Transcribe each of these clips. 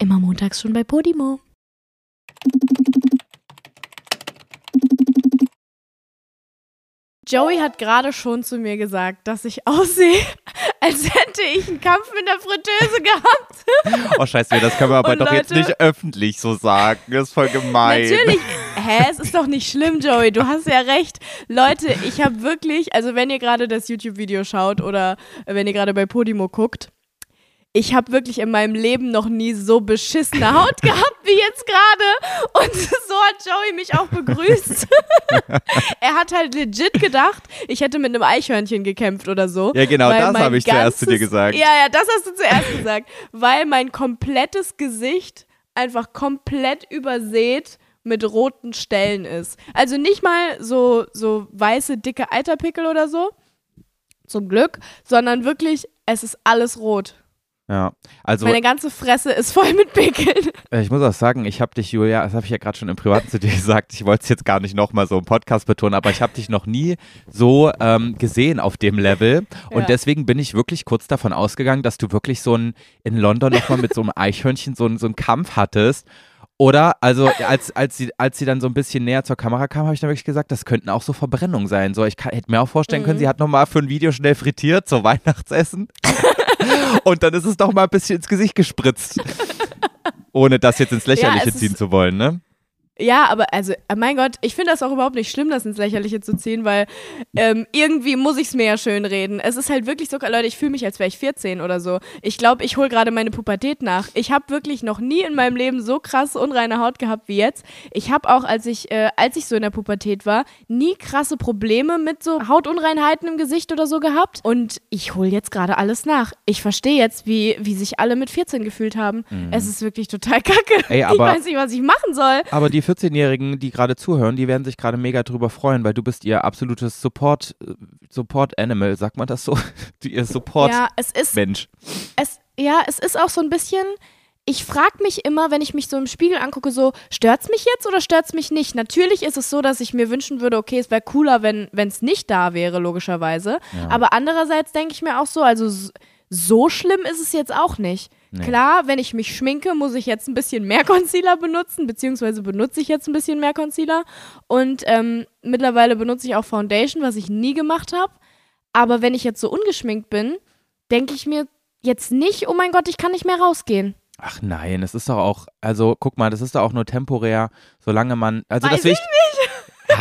Immer montags schon bei Podimo. Joey hat gerade schon zu mir gesagt, dass ich aussehe, als hätte ich einen Kampf mit der Fritteuse gehabt. Oh scheiße, das können wir aber Und doch jetzt Leute- nicht öffentlich so sagen. Das ist voll gemein. Natürlich. Hä, es ist doch nicht schlimm, Joey. Du hast ja recht. Leute, ich habe wirklich, also wenn ihr gerade das YouTube-Video schaut oder wenn ihr gerade bei Podimo guckt, ich habe wirklich in meinem Leben noch nie so beschissene Haut gehabt wie jetzt gerade. Und so hat Joey mich auch begrüßt. er hat halt legit gedacht, ich hätte mit einem Eichhörnchen gekämpft oder so. Ja, genau, das habe ich zuerst zu dir ganzes- gesagt. Ja, ja, das hast du zuerst gesagt. Weil mein komplettes Gesicht einfach komplett übersät mit roten Stellen ist. Also nicht mal so, so weiße, dicke Eiterpickel oder so. Zum Glück. Sondern wirklich, es ist alles rot. Ja, also Meine ganze Fresse ist voll mit Pickeln. ich muss auch sagen, ich habe dich, Julia, das habe ich ja gerade schon im Privaten zu dir gesagt, ich wollte es jetzt gar nicht nochmal so im Podcast betonen, aber ich habe dich noch nie so ähm, gesehen auf dem Level und Ja. deswegen bin ich wirklich kurz davon ausgegangen, dass du wirklich so ein, in London nochmal mit so einem Eichhörnchen so, ein- so einen Kampf hattest. Oder, also als, als, sie, als sie dann so ein bisschen näher zur Kamera kam, habe ich dann wirklich gesagt, das könnten auch so Verbrennungen sein. So, ich kann, hätte mir auch vorstellen können, Mhm. sie hat nochmal für ein Video schnell frittiert, so Weihnachtsessen. Und dann ist es doch mal ein bisschen ins Gesicht gespritzt. Ohne das jetzt ins Lächerliche ist- ziehen zu wollen, ne? Ja, aber also, äh, mein Gott, ich finde das auch überhaupt nicht schlimm, das ins Lächerliche zu ziehen, weil ähm, irgendwie muss ich es mir ja schön reden. Es ist halt wirklich so, Leute, ich fühle mich, als wäre ich 14 oder so. Ich glaube, ich hole gerade meine Pubertät nach. Ich habe wirklich noch nie in meinem Leben so krass unreine Haut gehabt wie jetzt. Ich habe auch, als ich, äh, als ich so in der Pubertät war, nie krasse Probleme mit so Hautunreinheiten im Gesicht oder so gehabt. Und ich hole jetzt gerade alles nach. Ich verstehe jetzt, wie, wie sich alle mit 14 gefühlt haben. Es ist wirklich total kacke. Ey, ich aber- weiß nicht, was ich machen soll. Aber die 14-Jährigen, die gerade zuhören, die werden sich gerade mega drüber freuen, weil du bist ihr absolutes Support, äh, Support Animal, sagt man das so? Ihr Support Ja, es ist, Mensch. es, ja, es ist auch so ein bisschen. Ich frage mich immer, wenn ich mich so im Spiegel angucke, so, stört's mich jetzt oder stört's mich nicht? Natürlich ist es so, dass ich mir wünschen würde, okay, es wäre cooler, wenn es nicht da wäre, logischerweise. Aber andererseits denke ich mir auch so, also so schlimm ist es jetzt auch nicht. Nee. Klar, wenn ich mich schminke, muss ich jetzt ein bisschen mehr Concealer benutzen, beziehungsweise benutze ich jetzt ein bisschen mehr Concealer. Und ähm, mittlerweile benutze ich auch Foundation, was ich nie gemacht habe. Aber wenn ich jetzt so ungeschminkt bin, denke ich mir jetzt nicht, oh mein Gott, ich kann nicht mehr rausgehen. Ach nein, es ist doch auch, also guck mal, das ist doch auch nur temporär, solange man, also das Weiß will ich.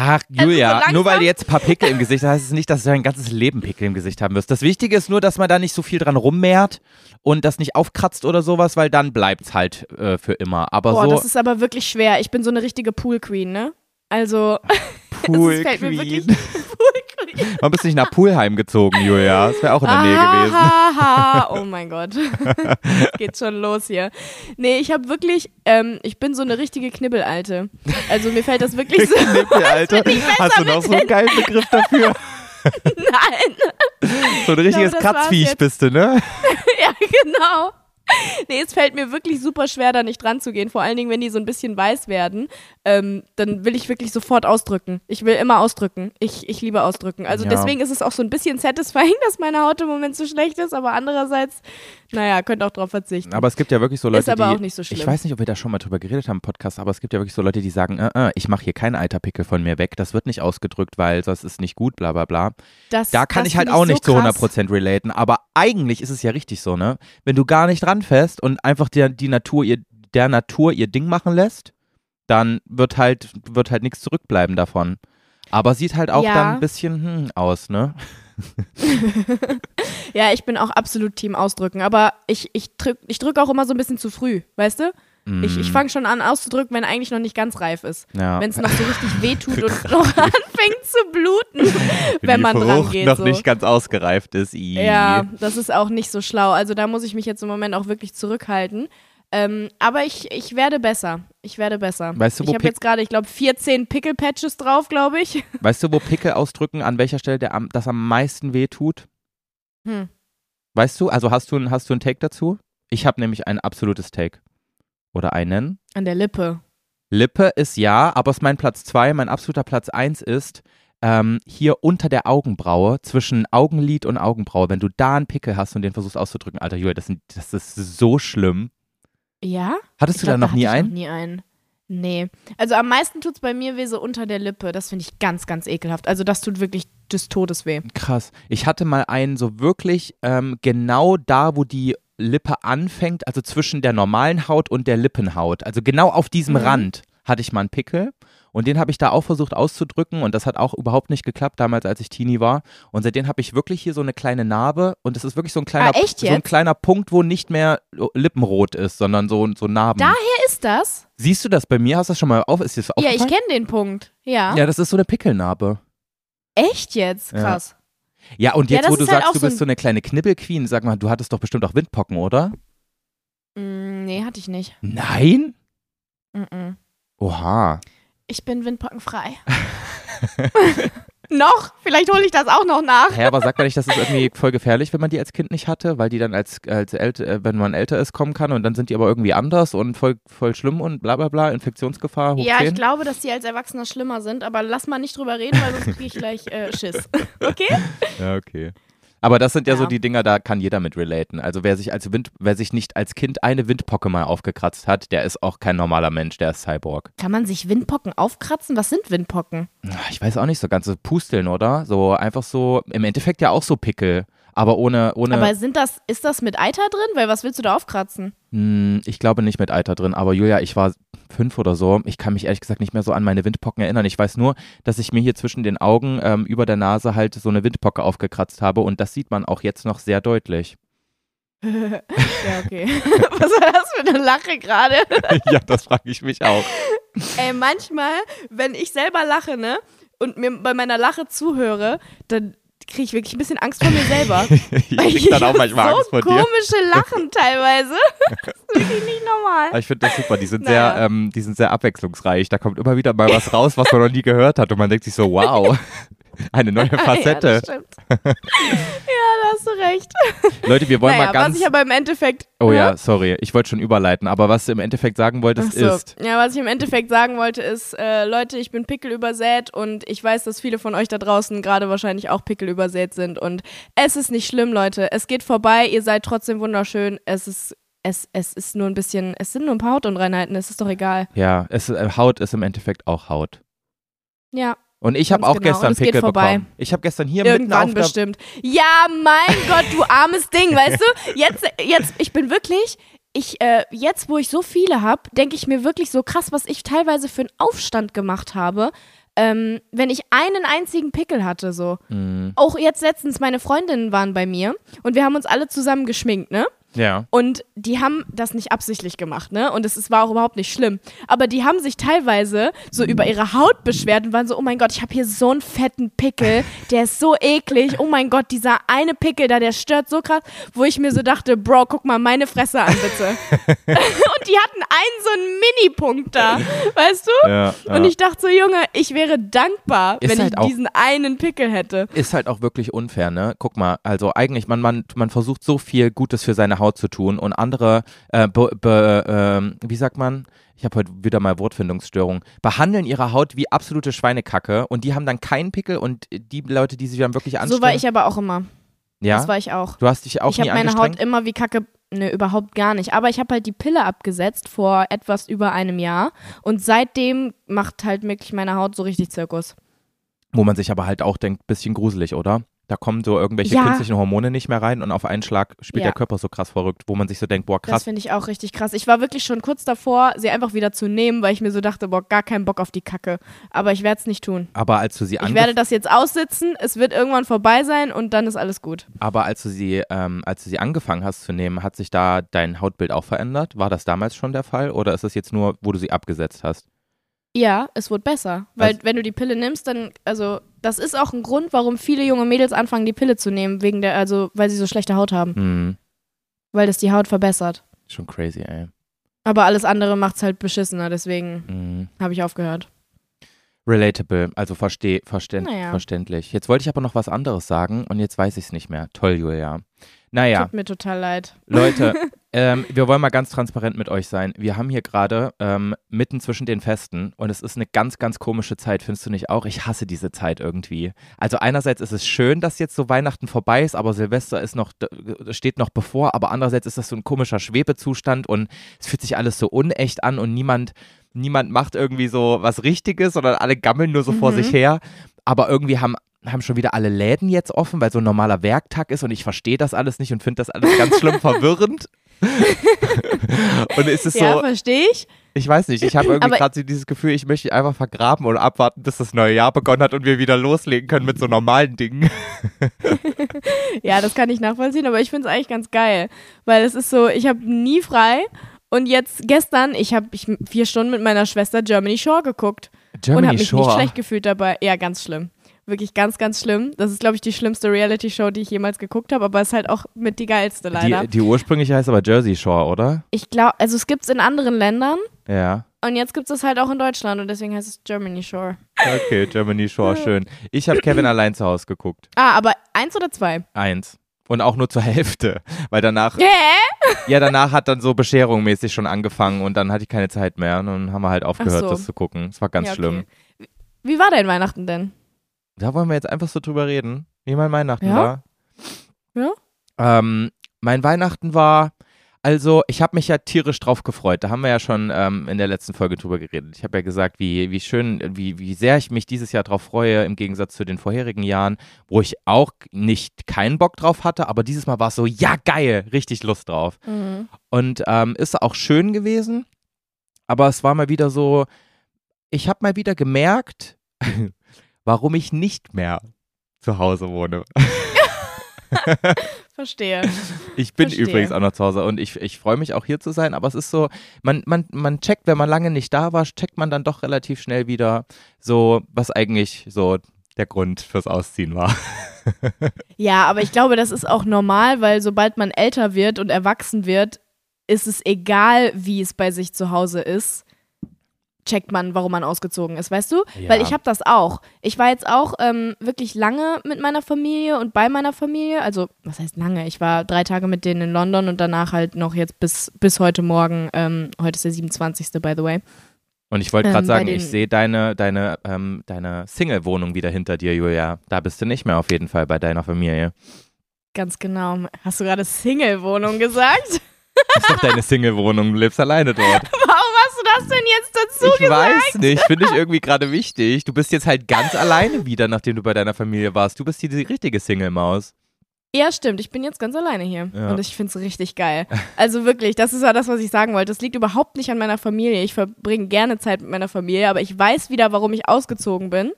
Ach, Julia, so nur weil du jetzt ein paar Pickel im Gesicht hast, heißt es nicht, dass du dein ganzes Leben Pickel im Gesicht haben wirst. Das Wichtige ist nur, dass man da nicht so viel dran rummehrt und das nicht aufkratzt oder sowas, weil dann bleibt's halt äh, für immer. Aber Boah, so das ist aber wirklich schwer. Ich bin so eine richtige Pool Queen, ne? Also, Pool es fällt mir wirklich Queen. Pool. Man bist nicht nach Pulheim gezogen, Julia. Das wäre auch in der Nähe gewesen. Aha, oh mein Gott. Geht schon los hier. Nee, ich habe wirklich, ähm, ich bin so eine richtige Knibbelalte. Also mir fällt das wirklich so. Besser Hast du noch so einen geilen Begriff dafür? Nein. So ein richtiges war's Kratzviech bist du, ne? Ja, genau. Nee, es fällt mir wirklich super schwer, da nicht dran zu gehen. Vor allen Dingen, wenn die so ein bisschen weiß werden, ähm, dann will ich wirklich sofort ausdrücken. Ich will immer ausdrücken. Ich, ich liebe ausdrücken. Also Ja. deswegen ist es auch so ein bisschen satisfying, dass meine Haut im Moment so schlecht ist, aber andererseits, naja, könnt auch drauf verzichten. Aber es gibt ja wirklich so Leute, Ist aber die, auch nicht so schlimm. ich weiß nicht, ob wir da schon mal drüber geredet haben im Podcast, aber es gibt ja wirklich so Leute, die sagen, äh, äh, ich mache hier keinen Eiterpickel von mir weg, das wird nicht ausgedrückt, weil das ist nicht gut, bla bla bla. Das, Da kann ich halt auch nicht so zu krass. 100% relaten, aber eigentlich ist es ja richtig so, ne? Wenn du gar nicht ranfährst und einfach der, die Natur ihr, der Natur ihr Ding machen lässt, dann wird halt, wird halt nichts zurückbleiben davon. Aber sieht halt auch Ja. dann ein bisschen hm, aus, ne? Ja, ich bin auch absolut Team ausdrücken, aber ich, ich drücke ich drück auch immer so ein bisschen zu früh, weißt du? Ich, ich fange schon an auszudrücken, wenn eigentlich noch nicht ganz reif ist. Mm. Ja. Wenn es noch so richtig wehtut und noch anfängt zu bluten, wenn die man Frucht dran geht. noch so. nicht ganz ausgereift ist. I. Ja, das ist auch nicht so schlau. Also da muss ich mich jetzt im Moment auch wirklich zurückhalten. Ähm, aber ich, ich werde besser. Ich werde besser. Weißt du, wo ich habe jetzt gerade, ich glaube, 14 Pickle-Patches drauf, glaube ich. Weißt du, wo Pickel ausdrücken, an welcher Stelle der am, das am meisten weh tut? Hm. Weißt du, also hast du, hast du ein Take dazu? Ich habe nämlich ein absolutes Take. Oder einen. An der Lippe. Lippe ist ja, aber es ist mein Platz zwei. Mein absoluter Platz eins ist ähm, hier unter der Augenbraue, zwischen Augenlid und Augenbraue. Wenn du da einen Pickel hast und den versuchst auszudrücken, Alter Julia, das, das ist so schlimm. Ja? Hattest Ich du glaub, da noch hatte nie ich einen? Noch nie einen. Nee. Also am meisten tut es bei mir weh so unter der Lippe. Das finde ich ganz, ganz ekelhaft. Also das tut wirklich des Todes weh. Krass. Ich hatte mal einen so wirklich ähm, genau da, wo die Lippe anfängt, also zwischen der normalen Haut und der Lippenhaut. Also genau auf diesem Mhm. Rand hatte ich mal einen Pickel. Und den habe ich da auch versucht auszudrücken und das hat auch überhaupt nicht geklappt, damals als ich Teenie war. Und seitdem habe ich wirklich hier so eine kleine Narbe und es ist wirklich so ein kleiner, Ah, so ein kleiner Punkt, wo nicht mehr lippenrot ist, sondern so, so Narben. Daher ist das? Siehst du das bei mir? Hast du das schon mal auf? Ist das Ja, ich kenne den Punkt. Ja. Ja, das ist so eine Pickelnarbe. Echt jetzt? Ja. Krass. Ja, und Ja, jetzt, das wo du halt sagst, du bist so eine kleine Knibbelqueen, sag mal, du hattest doch bestimmt auch Windpocken, oder? Mm, nee, hatte ich nicht. Nein? Mm-mm. Oha. Ich bin windpockenfrei. noch? Vielleicht hole ich das auch noch nach. Hä, aber sagt man nicht, das ist irgendwie voll gefährlich, wenn man die als Kind nicht hatte, weil die dann als, als ält, äh, wenn man älter ist, kommen kann und dann sind die aber irgendwie anders und voll, voll schlimm und bla bla bla, Infektionsgefahr hoch Ja, ich 10? glaube, dass die als Erwachsener schlimmer sind, aber lass mal nicht drüber reden, weil sonst kriege ich gleich äh, Schiss. Okay? Ja, okay. Aber das sind ja, so Ja. die Dinger, da kann jeder mit relaten. Also wer sich als Wind, wer sich nicht als Kind eine Windpocke mal aufgekratzt hat, der ist auch kein normaler Mensch, der ist Cyborg. Kann man sich Windpocken aufkratzen? Was sind Windpocken? Ich weiß auch nicht, so ganze Pusteln, oder? So einfach so, im Endeffekt ja auch so Pickel, aber ohne, ohne. Aber sind das, ist das mit Eiter drin? Weil was willst du da aufkratzen? Hm, ich glaube nicht mit Eiter drin, aber Julia, ich war fünf oder so. Ich kann mich ehrlich gesagt nicht mehr so an meine Windpocken erinnern. Ich weiß nur, dass ich mir hier zwischen den Augen ähm, über der Nase halt so eine Windpocke aufgekratzt habe und das sieht man auch jetzt noch sehr deutlich. ja, okay. was war das für eine Lache gerade? ja, das frage ich mich auch. Ey, manchmal, wenn ich selber lache, ne, und mir bei meiner Lache zuhöre, dann kriege ich wirklich ein bisschen Angst vor mir selber. ich krieg dann auch manchmal so Angst vor dir. komische Lachen teilweise. das ist wirklich nicht normal. Aber ich finde das super. Die sind Naja. sehr, ähm, die sind sehr abwechslungsreich. Da kommt immer wieder mal was raus, was man noch nie gehört hat und man denkt sich so, wow, eine neue Ja, Facette. das stimmt. ja, da hast du recht. Leute, wir wollen naja, mal ganz. was ich aber im Endeffekt. oh Hä? ja, sorry, ich wollte schon überleiten, aber was du im Endeffekt sagen wolltest, so. ist. Ja, was ich im Endeffekt sagen wollte, ist, äh, Leute, ich bin Pickel übersät und ich weiß, dass viele von euch da draußen gerade wahrscheinlich auch Pickel übersät sind. Und es ist nicht schlimm, Leute. Es geht vorbei, ihr seid trotzdem wunderschön. Es ist, es, es ist nur ein bisschen, es sind nur ein paar Hautunreinheiten, es ist doch egal. Ja, es, äh, Haut ist im Endeffekt auch Haut. Ja, Und ich habe auch genau. gestern Pickel vorbei. bekommen. Ich habe gestern hier mitten irgendwann auf der bestimmt. Ja, mein Gott, du armes Ding, weißt du? Jetzt, jetzt, ich bin wirklich, ich, äh, jetzt, wo ich so viele habe, denke ich mir wirklich so krass, was ich teilweise für einen Aufstand gemacht habe, ähm, wenn ich einen einzigen Pickel hatte, so. Mhm. Auch jetzt letztens, meine Freundinnen waren bei mir und wir haben uns alle zusammen geschminkt, ne? Ja. Und die haben das nicht absichtlich gemacht, ne? Und es, es war auch überhaupt nicht schlimm. Aber die haben sich teilweise so über ihre Haut beschwert und waren so, oh mein Gott, ich habe hier so einen fetten Pickel, der ist so eklig. Oh mein Gott, dieser eine Pickel da, der stört so krass, wo ich mir so dachte, Bro, guck mal meine Fresse an, bitte. und die hatten einen so einen Mini-Punkt da, weißt du? Ja, Und ich dachte so, Junge, ich wäre dankbar, Ist wenn halt ich diesen einen Pickel hätte. ist halt auch wirklich unfair, ne? Guck mal, also eigentlich, man, man, man versucht so viel Gutes für seine Haut zu tun und andere, äh, be, be, ähm, wie sagt man? Ich habe heute wieder mal Wortfindungsstörung. Behandeln ihre Haut wie absolute Schweinekacke und die haben dann keinen Pickel und die Leute, die sich dann wirklich anstrengen. So war ich aber auch immer. ja? Das war ich auch. du hast dich auch ich habe meine? Haut immer wie Kacke. Ne, überhaupt gar nicht. Aber ich habe halt die Pille abgesetzt vor etwas über einem Jahr. Und seitdem macht halt wirklich meine Haut so richtig Zirkus. Wo man sich aber halt auch denkt, bisschen gruselig, oder? Da kommen so irgendwelche Ja. künstlichen Hormone nicht mehr rein und auf einen Schlag spielt Ja. der Körper so krass verrückt, wo man sich so denkt, boah, Das krass. finde ich auch richtig krass. Ich war wirklich schon kurz davor, sie einfach wieder zu nehmen, weil ich mir so dachte, boah, gar keinen Bock auf die Kacke. Aber ich werde es nicht tun. Aber als du sie Ich werde das jetzt aussitzen, es wird irgendwann vorbei sein und dann ist alles gut. Aber als du sie, ähm, als du sie angefangen hast zu nehmen, hat sich da dein Hautbild auch verändert? War das damals schon der Fall oder ist es jetzt nur, wo du sie abgesetzt hast? Ja, es wird besser. Weil Also- wenn du die Pille nimmst, dann, also, das ist auch ein Grund, warum viele junge Mädels anfangen, die Pille zu nehmen, wegen der, also, weil sie so schlechte Haut haben. Hm, Weil das die Haut verbessert. schon crazy, ey. Aber alles andere macht's halt beschissener, deswegen Hm. habe ich aufgehört. Relatable, also versteh, verständ, Naja. verständlich. Jetzt wollte ich aber noch was anderes sagen und jetzt weiß ich es nicht mehr. Toll, Julia. Naja, Tut mir total leid. Leute, ähm, wir wollen mal ganz transparent mit euch sein. Wir haben hier gerade ähm, mitten zwischen den Festen und es ist eine ganz, ganz komische Zeit, findest du nicht auch? Ich hasse diese Zeit irgendwie. Also einerseits ist es schön, dass jetzt so Weihnachten vorbei ist, aber Silvester ist noch, steht noch bevor, aber andererseits ist das so ein komischer Schwebezustand und es fühlt sich alles so unecht an und niemand, niemand macht irgendwie so was Richtiges, sondern alle gammeln nur so mhm. vor sich her. Aber irgendwie haben haben schon wieder alle Läden jetzt offen, weil so ein normaler Werktag ist und ich verstehe das alles nicht und finde das alles ganz schlimm verwirrend. und ist es ja, so. verstehe ich. Ich weiß nicht, ich habe irgendwie gerade dieses Gefühl, ich möchte einfach vergraben und abwarten, bis das neue Jahr begonnen hat und wir wieder loslegen können mit so normalen Dingen. ja, das kann ich nachvollziehen, aber ich finde es eigentlich ganz geil, weil es ist so, ich habe nie frei und jetzt gestern, ich habe vier Stunden mit meiner Schwester Germany Shore geguckt Germany und habe mich Shore. nicht schlecht gefühlt dabei. Ja, ganz schlimm. Wirklich ganz, ganz schlimm. Das ist, glaube ich, die schlimmste Reality-Show, die ich jemals geguckt habe, aber es ist halt auch mit die geilste leider. Die, die ursprüngliche heißt aber Jersey Shore, oder? Ich glaube, also es gibt es in anderen Ländern. Ja. Und jetzt gibt es halt auch in Deutschland und deswegen heißt es Germany Shore. Okay, Germany Shore, schön. Ich habe Kevin allein zu Hause geguckt. Ah, aber eins oder zwei? Eins. Und auch nur zur Hälfte, weil danach. Hä? Ja, danach hat dann so Bescherung mäßig schon angefangen und dann hatte ich keine Zeit mehr und dann haben wir halt aufgehört, so. das zu gucken. Es war ganz ja, okay. schlimm. Wie war dein Weihnachten denn? Da wollen wir jetzt einfach so drüber reden, wie mein Weihnachten ja? war. Ja. Ähm, mein Weihnachten war, also ich habe mich ja tierisch drauf gefreut. Da haben wir ja schon ähm, in der letzten Folge drüber geredet. Ich habe ja gesagt, wie, wie schön, wie, wie sehr ich mich dieses Jahr drauf freue, im Gegensatz zu den vorherigen Jahren, wo ich auch nicht keinen Bock drauf hatte, aber dieses Mal war es so, ja geil, richtig Lust drauf. Mhm. Und ähm, ist auch schön gewesen, aber es war mal wieder so, ich habe mal wieder gemerkt, warum ich nicht mehr zu Hause wohne. Verstehe. Ich bin Verstehe. übrigens auch noch zu Hause und ich, ich freue mich auch hier zu sein, aber es ist so, man, man, man checkt, wenn man lange nicht da war, checkt man dann doch relativ schnell wieder so, was eigentlich so der Grund fürs Ausziehen war. ja, aber ich glaube, das ist auch normal, weil sobald man älter wird und erwachsen wird, ist es egal, wie es bei sich zu Hause ist checkt man, warum man ausgezogen ist, weißt du? Ja. Weil ich habe das auch. Ich war jetzt auch ähm, wirklich lange mit meiner Familie und bei meiner Familie. Also, was heißt lange? Ich war drei Tage mit denen in London und danach halt noch jetzt bis, bis heute Morgen. Ähm, heute ist der 27. by the way. Und ich wollte gerade ähm, sagen, ich sehe deine, deine, ähm, deine Single-Wohnung wieder hinter dir, Julia. Da bist du nicht mehr auf jeden Fall bei deiner Familie. Ganz genau. Hast du gerade Single-Wohnung gesagt? Das ist doch deine Single-Wohnung, du lebst alleine dort. Warum hast du das denn jetzt dazu ich gesagt? Ich weiß nicht, finde ich irgendwie gerade wichtig. Du bist jetzt halt ganz alleine wieder, nachdem du bei deiner Familie warst. Du bist hier die richtige Single-Maus. Ja, stimmt. Ich bin jetzt ganz alleine hier. Ja. Und ich finde es richtig geil. Also wirklich, das ist ja das, was ich sagen wollte. Das liegt überhaupt nicht an meiner Familie. Ich verbringe gerne Zeit mit meiner Familie, aber ich weiß wieder, warum ich ausgezogen bin.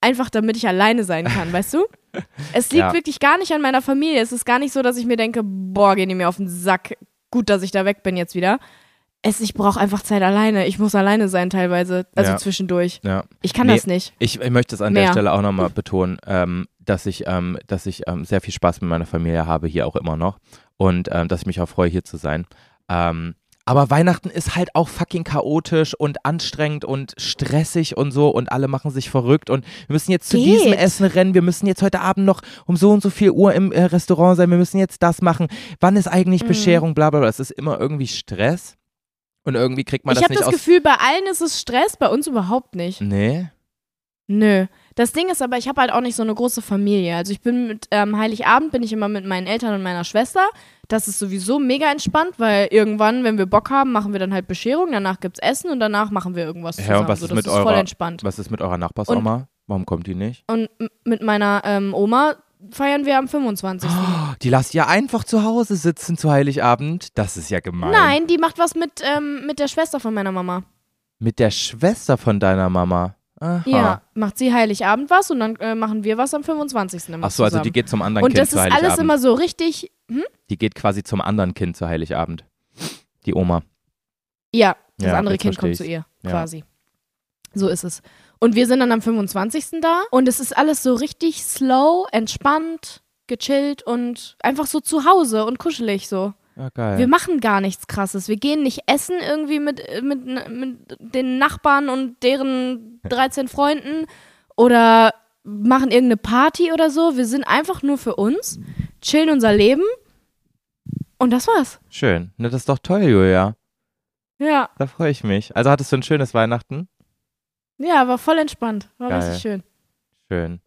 Einfach damit ich alleine sein kann, weißt du? Es liegt ja. wirklich gar nicht an meiner Familie. Es ist gar nicht so, dass ich mir denke, boah, gehen die mir auf den Sack. Gut, dass ich da weg bin jetzt wieder es, ich brauche einfach Zeit alleine. Ich muss alleine sein teilweise, also ja. zwischendurch. Ja. Ich kann nee, das nicht. Ich, ich möchte es an Mehr. der Stelle auch nochmal betonen, ähm, dass ich, ähm, dass ich ähm, sehr viel Spaß mit meiner Familie habe, hier auch immer noch. Und ähm, dass ich mich auch freue, hier zu sein. Ähm, aber Weihnachten ist halt auch fucking chaotisch und anstrengend und stressig und so und alle machen sich verrückt und wir müssen jetzt zu Geht. diesem Essen rennen, wir müssen jetzt heute Abend noch um so und so viel Uhr im äh, Restaurant sein, wir müssen jetzt das machen. Wann ist eigentlich mhm. Bescherung, bla bla bla. Es ist immer irgendwie Stress. Und irgendwie kriegt man ich das nicht Ich habe das Gefühl, bei allen ist es Stress, bei uns überhaupt nicht. Nee. Nö. Das Ding ist aber, ich habe halt auch nicht so eine große Familie. Also ich bin mit ähm, Heiligabend bin ich immer mit meinen Eltern und meiner Schwester. Das ist sowieso mega entspannt, weil irgendwann, wenn wir Bock haben, machen wir dann halt Bescherung, danach gibt's Essen und danach machen wir irgendwas zusammen. Ja, und was so, ist mit eurer, voll entspannt. Was ist mit eurer Nachbarsoma? Warum kommt die nicht? Und mit meiner ähm, Oma feiern wir am 25. Oh, die lasst ja einfach zu Hause sitzen zu Heiligabend. Das ist ja gemein. Nein, die macht was mit, ähm, mit der Schwester von meiner Mama. Mit der Schwester von deiner Mama? Aha. Ja, macht sie Heiligabend was und dann äh, machen wir was am 25. immer Ach so, also die geht zum anderen und Kind zu Heiligabend. Und das ist alles immer so richtig. Hm? Die geht quasi zum anderen Kind zu Heiligabend. Die Oma. Ja, das ja, andere Kind kommt zu ihr, quasi. Ja. So ist es. Und wir sind dann am 25. da und es ist alles so richtig slow, entspannt, gechillt und einfach so zu Hause und kuschelig so. Ja, geil. Wir machen gar nichts krasses. Wir gehen nicht essen irgendwie mit, mit, mit den Nachbarn und deren 13 Freunden oder machen irgendeine Party oder so. Wir sind einfach nur für uns, chillen unser Leben Und das war's. Schön. Ne, das ist doch toll, Julia. Ja. Da freue ich mich. Also hattest du ein schönes Weihnachten? Ja, war voll entspannt. War Geil. richtig schön. Schön.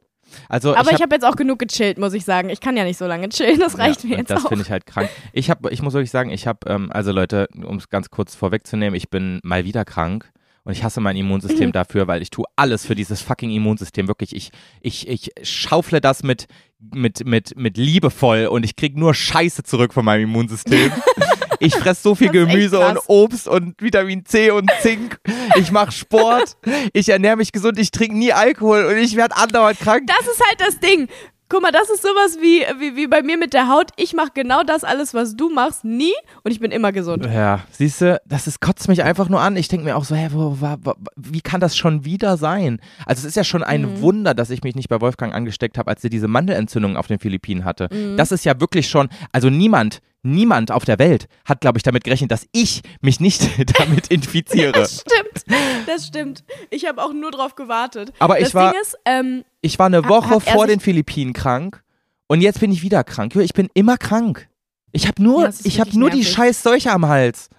Also Aber ich hab- habe jetzt auch genug gechillt, muss ich sagen. Ich kann ja nicht so lange chillen, das reicht ja, mir jetzt Das auch. finde ich halt krank. Ich habe, ich muss wirklich sagen, ich habe, ähm, also Leute, um es ganz kurz vorwegzunehmen, ich bin mal wieder krank. Und ich hasse mein Immunsystem dafür, weil ich tue alles für dieses fucking Immunsystem. Wirklich, ich, ich, ich schaufle das mit, mit, mit, mit liebevoll und ich krieg nur Scheiße zurück von meinem Immunsystem. Ich fresse so viel Gemüse und. Obst und Vitamin C und Zink. Ich mache Sport. Ich ernähre mich gesund. Ich trinke nie Alkohol und ich werde andauernd krank. Das ist halt das Ding. Guck mal, das ist sowas wie, wie, wie bei mir mit der Haut. Ich mache genau das alles, was du machst, nie und ich bin immer gesund. Ja, siehst du, das ist, kotzt mich einfach nur an. Ich denke mir auch so, hä, wo, wa, wa, wie kann das schon wieder sein? Also es ist ja schon ein Mhm. Wunder, dass ich mich nicht bei Wolfgang angesteckt habe, als er diese Mandelentzündung auf den Philippinen hatte. Mhm. Das ist ja wirklich schon, also niemand, niemand auf der Welt hat, glaube ich, damit gerechnet, dass ich mich nicht damit infiziere. Das stimmt. Das stimmt. Ich habe auch nur drauf gewartet. Aber ich das war- Ding ist, ähm, Ich war eine Woche vor den Philippinen krank und jetzt bin ich wieder krank. Ich bin immer krank. Ich habe nur, Ja, ist ich habe wirklich nur die scheiß Seuche am Hals.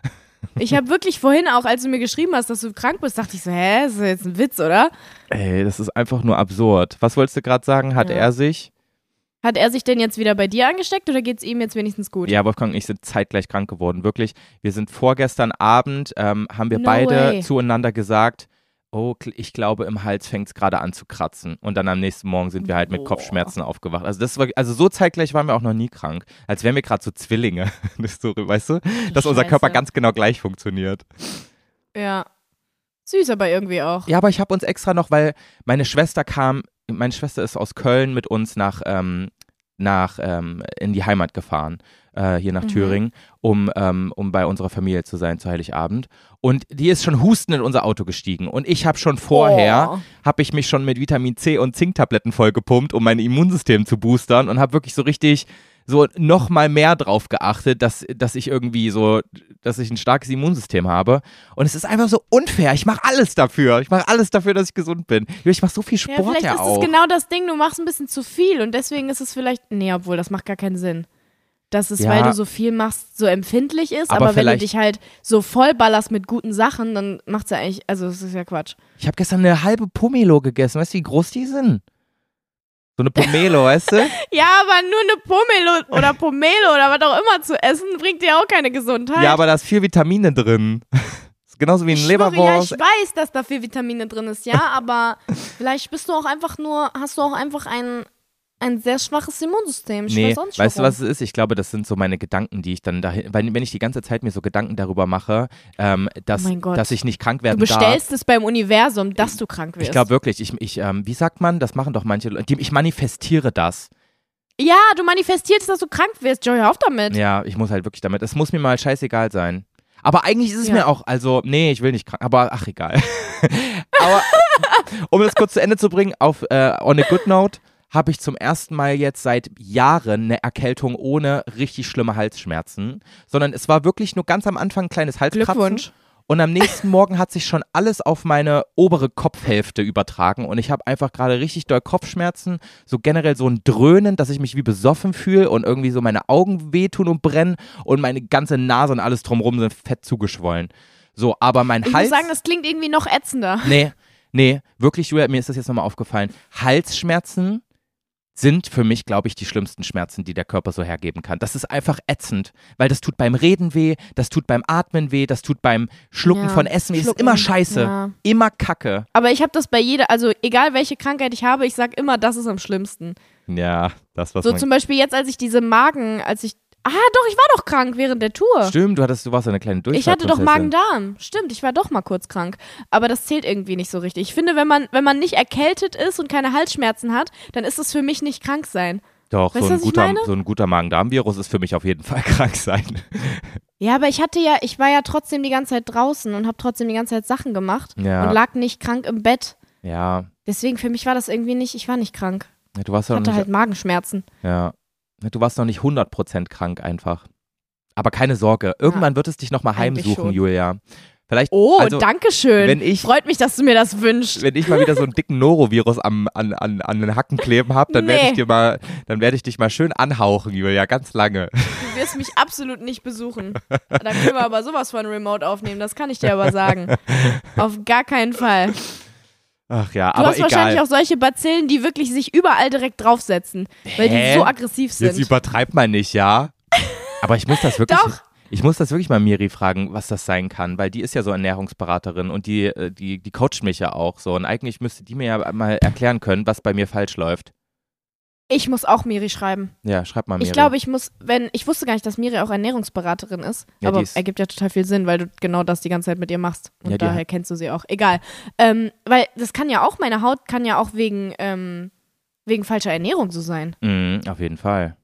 ich habe wirklich vorhin auch, als du mir geschrieben hast, dass du krank bist, dachte ich so, hä, ist das jetzt ein Witz, oder? Ey, das ist einfach nur absurd. Was wolltest du gerade sagen? Hat Ja. er sich? Hat er sich denn jetzt wieder bei dir angesteckt oder geht's ihm jetzt wenigstens gut? Ja, Wolfgang und ich sind zeitgleich krank geworden. Wirklich. Wir sind vorgestern Abend, ähm, haben wir No beide way. zueinander gesagt, oh, ich glaube, im Hals fängt es gerade an zu kratzen. Und dann am nächsten Morgen sind wir halt mit Boah. Kopfschmerzen aufgewacht. Also das war, also so zeitgleich waren wir auch noch nie krank. Als wären wir gerade so Zwillinge. So, weißt du? Dass unser Körper Scheiße. ganz genau gleich funktioniert. Ja. Süß aber irgendwie auch. Ja, aber ich habe uns extra noch, weil meine Schwester kam, meine Schwester ist aus Köln mit uns nach, ähm, nach ähm, in die Heimat gefahren, äh, hier nach Mhm. Thüringen, um, ähm, um bei unserer Familie zu sein zu Heiligabend. Und die ist schon hustend in unser Auto gestiegen. Und ich habe schon vorher, Oh. habe ich mich schon mit Vitamin C und Zinktabletten vollgepumpt, um mein Immunsystem zu boostern und habe wirklich so richtig so noch mal mehr drauf geachtet, dass, dass ich irgendwie so, dass ich ein starkes Immunsystem habe. Und es ist einfach so unfair. Ich mache alles dafür. Ich mache alles dafür, dass ich gesund bin. Ich mache so viel Ja, Sport vielleicht ja, ist auch. es genau das Ding, du machst ein bisschen zu viel und deswegen ist es vielleicht, nee, obwohl, das macht gar keinen Sinn. Dass es, Ja. weil du so viel machst, so empfindlich ist, Aber aber, wenn du dich halt so vollballerst mit guten Sachen, dann macht's ja eigentlich, also es ist ja Quatsch. Ich habe gestern eine halbe Pomelo gegessen. Weißt du, wie groß die sind? So eine Pomelo, weißt du? Ja, aber nur eine Pomelo oder Pomelo oder was auch immer zu essen, bringt dir auch keine Gesundheit. Ja, aber da ist viel Vitamine drin. ist genauso wie ein schwöre, ja, Leberwurst. ich weiß, dass da viel Vitamine drin ist, ja, aber vielleicht bist du auch einfach nur, hast du auch einfach ein, ein sehr schwaches Immunsystem. Ich Nee, weiß auch nicht weißt du, was es ist? Ich glaube, das sind so meine Gedanken, die ich dann dahin, weil wenn ich die ganze Zeit mir so Gedanken darüber mache, ähm, dass, Oh dass ich nicht krank Du werden darf. bestellst es beim Universum, dass du krank wirst. Ich glaube wirklich, ich, ich ähm, wie sagt man, das machen doch manche Leute, ich manifestiere das. Ja, du manifestierst, dass du krank wirst. Joy, hör auf damit. Ja, ich muss halt wirklich damit, es muss mir mal scheißegal sein. Aber eigentlich ist es Ja. mir auch, also, nee, ich will nicht krank, aber ach, egal. aber um das kurz zu Ende zu bringen, auf äh, On a Good Note habe ich zum ersten Mal jetzt seit Jahren eine Erkältung ohne richtig schlimme Halsschmerzen, sondern es war wirklich nur ganz am Anfang ein kleines Halskratzen. Und am nächsten Morgen hat sich schon alles auf meine obere Kopfhälfte übertragen und ich habe einfach gerade richtig doll Kopfschmerzen, so generell so ein Dröhnen, dass ich mich wie besoffen fühle und irgendwie so meine Augen wehtun und brennen und meine ganze Nase und alles drumherum sind fett zugeschwollen. So, aber mein Ich Hals. muss sagen, das klingt irgendwie noch ätzender. nee, nee, wirklich, Julia, mir ist das jetzt nochmal aufgefallen. Halsschmerzen sind für mich, glaube ich, die schlimmsten Schmerzen, die der Körper so hergeben kann. Das ist einfach ätzend, weil das tut beim Reden weh, das tut beim Atmen weh, das tut beim Schlucken Ja, von Essen weh. Das ist immer scheiße, ja. immer Kacke. Aber ich habe das bei jeder, also egal welche Krankheit ich habe, ich sag immer, das ist am schlimmsten. Ja, das was So zum Beispiel jetzt, als ich diese Magen, als ich. Ah, doch, ich war doch krank während der Tour. Stimmt, du hattest, du warst eine kleine Durchfall. Ich hatte doch Magen-Darm. Stimmt, ich war doch mal kurz krank. Aber das zählt irgendwie nicht so richtig. Ich finde, wenn man, wenn man nicht erkältet ist und keine Halsschmerzen hat, dann ist es für mich nicht krank sein. Doch, Weißt so ein, guter, so ein guter Magen-Darm-Virus ist für mich auf jeden Fall krank sein. Ja, aber ich hatte ja, ich war ja trotzdem die ganze Zeit draußen und habe trotzdem die ganze Zeit Sachen gemacht Ja. und lag nicht krank im Bett. Ja, Deswegen für mich war das irgendwie nicht, ich war nicht krank. du warst Ich hatte halt Magenschmerzen. ja, du warst noch nicht 100% krank einfach. Aber keine Sorge, irgendwann wird es dich nochmal heimsuchen. Julia. Vielleicht, Oh, also, danke schön. wenn ich- Freut mich, dass du mir das wünschst. wenn ich mal wieder so einen dicken Norovirus am, an, an, an den Hacken kleben habe, dann werde Nee. ich dir mal, dann werde ich dich mal schön anhauchen, Julia, ganz lange. Du wirst mich absolut nicht besuchen. Da können wir aber sowas von Remote aufnehmen, das kann ich dir aber sagen. Auf gar keinen Fall. Ach ja, Du aber hast wahrscheinlich egal. auch solche Bazillen, die wirklich sich überall direkt draufsetzen, weil Hä? die so aggressiv Jetzt sind. übertreibt man nicht, ja? Aber ich muss das wirklich. Doch. Ich muss das wirklich mal Miri fragen, was das sein kann, weil die ist ja so Ernährungsberaterin und die, äh, die, die coacht mich ja auch so. Und eigentlich müsste die mir ja mal erklären können, was bei mir falsch läuft. Ich muss auch Miri schreiben. Ja, schreib mal Miri. Ich glaube, ich muss, wenn, ich wusste gar nicht, dass Miri auch Ernährungsberaterin ist. Ja, aber ist- ergibt ja total viel Sinn, weil du genau das die ganze Zeit mit ihr machst. Und Ja, daher hat- kennst du sie auch. Egal. Ähm, weil das kann ja auch, meine Haut kann ja auch wegen, ähm, wegen falscher Ernährung so sein. Mhm, auf jeden Fall.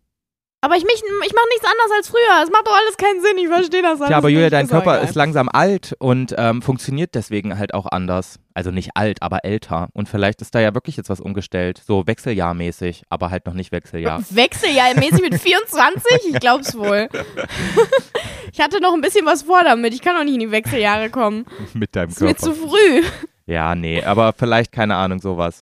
Aber ich, mich, ich mache nichts anderes als früher. Es macht doch alles keinen Sinn. Ich verstehe das alles. Ja, aber Julia, dein Ist Körper ist langsam alt und ähm, funktioniert deswegen halt auch anders. Also nicht alt, aber älter. Und vielleicht ist da ja wirklich jetzt was umgestellt. So wechseljahrmäßig, aber halt noch nicht Wechseljahr. Wechseljahrmäßig mit 24? Ich glaub's wohl. ich hatte noch ein bisschen was vor damit. Ich kann noch nicht in die Wechseljahre kommen. Mit deinem Ist mir Körper. zu früh. Ja, nee, aber vielleicht, keine Ahnung, sowas.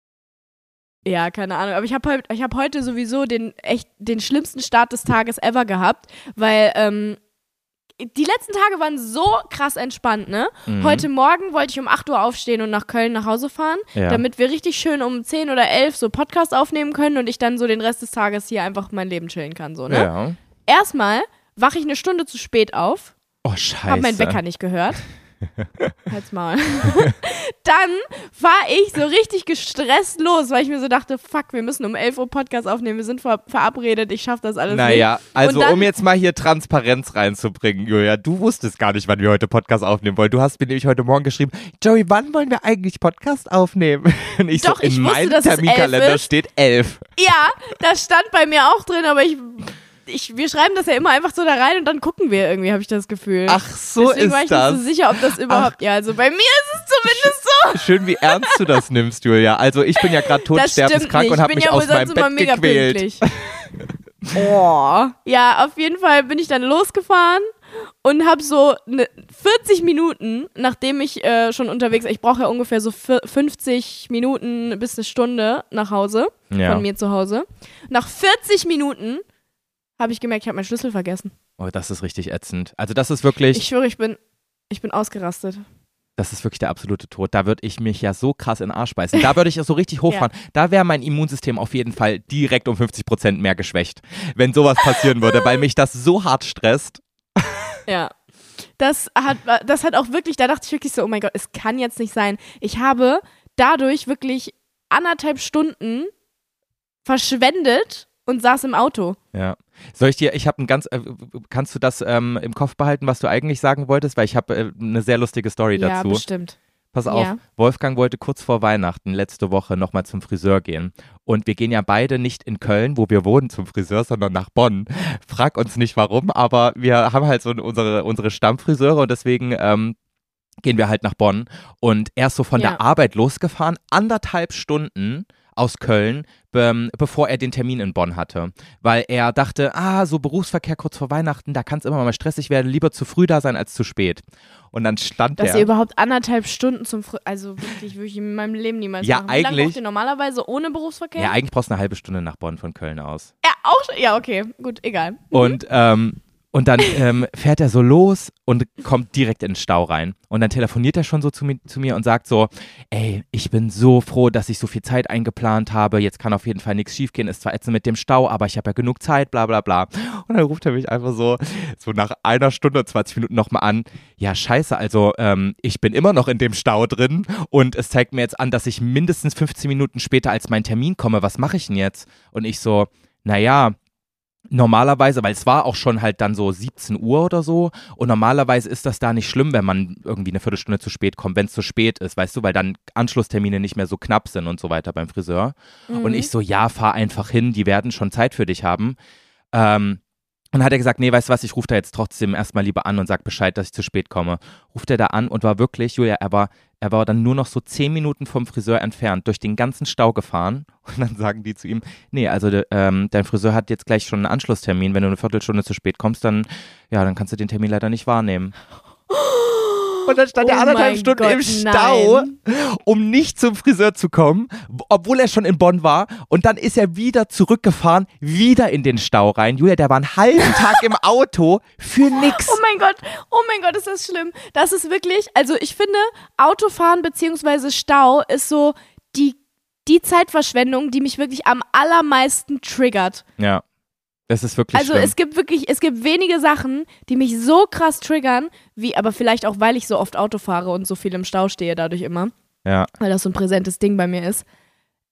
Ja, keine Ahnung. Aber ich habe halt, ich hab heute sowieso den echt den schlimmsten Start des Tages ever gehabt, weil ähm, die letzten Tage waren so krass entspannt, ne? Mhm. Heute Morgen wollte ich um 8 Uhr aufstehen und nach Köln nach Hause fahren, Ja. damit wir richtig schön um 10 oder 11 so Podcast aufnehmen können und ich dann so den Rest des Tages hier einfach mein Leben chillen kann, so, ne? Ja. Erstmal wache ich eine Stunde zu spät auf, Oh, scheiße. habe meinen Wecker nicht gehört. Halt's mal. Dann war ich so richtig gestresst los, weil ich mir so dachte, fuck, wir müssen um 11 Uhr Podcast aufnehmen, wir sind ver verabredet, ich schaff das alles Naja, nicht. also Und dann- um jetzt mal hier Transparenz reinzubringen, Julia, du wusstest gar nicht, wann wir heute Podcast aufnehmen wollen. Du hast mir nämlich heute Morgen geschrieben, Joey, wann wollen wir eigentlich Podcast aufnehmen? Und ich Doch, so, in ich wusste, meinem dass es Terminkalender elf ist. steht elf. Ja, das stand bei mir auch drin, aber ich, ich, wir schreiben das ja immer einfach so da rein und dann gucken wir irgendwie, habe ich das Gefühl. Ach, so Deswegen war ich ist nicht das. so sicher, ob das überhaupt, ja, also bei mir ist es zumindest so. Schön, wie ernst du das nimmst, Julia. Also ich bin ja gerade Das todsterbenskrank nicht. und Ich habe bin mich ja aus meinem Bett mega gequält. pünktlich. Oh. Ja, auf jeden Fall bin ich dann losgefahren und habe so ne 40 Minuten, nachdem ich äh, schon unterwegs, ich brauche ja ungefähr so vier- 50 Minuten bis eine Stunde nach Hause, Ja. von mir zu Hause. Nach 40 Minuten habe ich gemerkt, ich habe meinen Schlüssel vergessen. Oh, das ist richtig ätzend. Also das ist wirklich, Ich schwöre, ich bin, ich bin ausgerastet. das ist wirklich der absolute Tod. Da würde ich mich ja so krass in den Arsch beißen. Da würde ich so richtig hochfahren. Da wäre mein Immunsystem auf jeden Fall direkt um 50 Prozent mehr geschwächt, wenn sowas passieren würde, weil mich das so hart stresst. Ja. Das hat, das hat auch wirklich, da dachte ich wirklich so, oh mein Gott, es kann jetzt nicht sein. Ich habe dadurch wirklich anderthalb Stunden verschwendet und saß im Auto. Ja. Soll ich dir, ich habe ein ganz, äh, kannst du das ähm, im Kopf behalten, was du eigentlich sagen wolltest? Weil ich habe äh, eine sehr lustige Story Ja, dazu. bestimmt. Pass auf, Ja. Wolfgang wollte kurz vor Weihnachten letzte Woche nochmal zum Friseur gehen. Und wir gehen ja beide nicht in Köln, wo wir wohnen, zum Friseur, sondern nach Bonn. Frag uns nicht warum, aber wir haben halt so unsere, unsere Stammfriseure und deswegen ähm, gehen wir halt nach Bonn. Und er ist so von Ja. der Arbeit losgefahren, anderthalb Stunden aus Köln, be bevor er den Termin in Bonn hatte. Weil er dachte, ah, so Berufsverkehr kurz vor Weihnachten, da kann es immer mal stressig werden, lieber zu früh da sein als zu spät. Und dann stand Dass er. ihr überhaupt anderthalb Stunden zum Fr also wirklich würde ich in meinem Leben niemals Ja, machen. Wie lange eigentlich- braucht ihr normalerweise ohne Berufsverkehr? Ja, eigentlich brauchst du eine halbe Stunde nach Bonn von Köln aus. ja, auch schon. Ja, okay, gut, egal. Und, ähm, und dann ähm, fährt er so los und kommt direkt in den Stau rein. Und dann telefoniert er schon so zu mir, zu mir und sagt so, ey, ich bin so froh, dass ich so viel Zeit eingeplant habe. Jetzt kann auf jeden Fall nichts schiefgehen. Ist zwar ätzend mit dem Stau, aber ich habe ja genug Zeit, bla bla bla. Und dann ruft er mich einfach so, so nach einer Stunde, 20 Minuten nochmal an. Ja, scheiße, also ähm, ich bin immer noch in dem Stau drin und es zeigt mir jetzt an, dass ich mindestens 15 Minuten später als mein Termin komme. Was mache ich denn jetzt? Und ich so, naja, normalerweise, weil es war auch schon halt dann so 17 Uhr oder so und normalerweise ist das da nicht schlimm, wenn man irgendwie eine Viertelstunde zu spät kommt, wenn es zu spät ist, weißt du, weil dann Anschlusstermine nicht mehr so knapp sind und so weiter beim Friseur. Und ich so, ja, fahr einfach hin, die werden schon Zeit für dich haben. Ähm, und dann hat er gesagt, nee, weißt du was, ich rufe da jetzt trotzdem erstmal lieber an und sag Bescheid, dass ich zu spät komme. Ruft er da an und war wirklich, Julia, er war, er war dann nur noch so zehn Minuten vom Friseur entfernt, durch den ganzen Stau gefahren. Und dann sagen die zu ihm, nee, also ähm, dein Friseur hat jetzt gleich schon einen Anschlusstermin. Wenn du eine Viertelstunde zu spät kommst, dann, ja, dann kannst du den Termin leider nicht wahrnehmen. Und dann stand er Oh anderthalb mein Stunden Gott, im Stau, nein. um nicht zum Friseur zu kommen, obwohl er schon in Bonn war. Und dann ist er wieder zurückgefahren, wieder in den Stau rein. Julia, der war einen halben Tag im Auto für nix. Oh mein Gott, oh mein Gott, ist das schlimm. Das ist wirklich, also ich finde, Autofahren beziehungsweise Stau ist so die, die Zeitverschwendung, die mich wirklich am allermeisten triggert. Ja, das ist wirklich Also schlimm. es gibt wirklich, es gibt wenige Sachen, die mich so krass triggern, wie, aber vielleicht auch, weil ich so oft Auto fahre und so viel im Stau stehe dadurch immer, ja, weil das so ein präsentes Ding bei mir ist.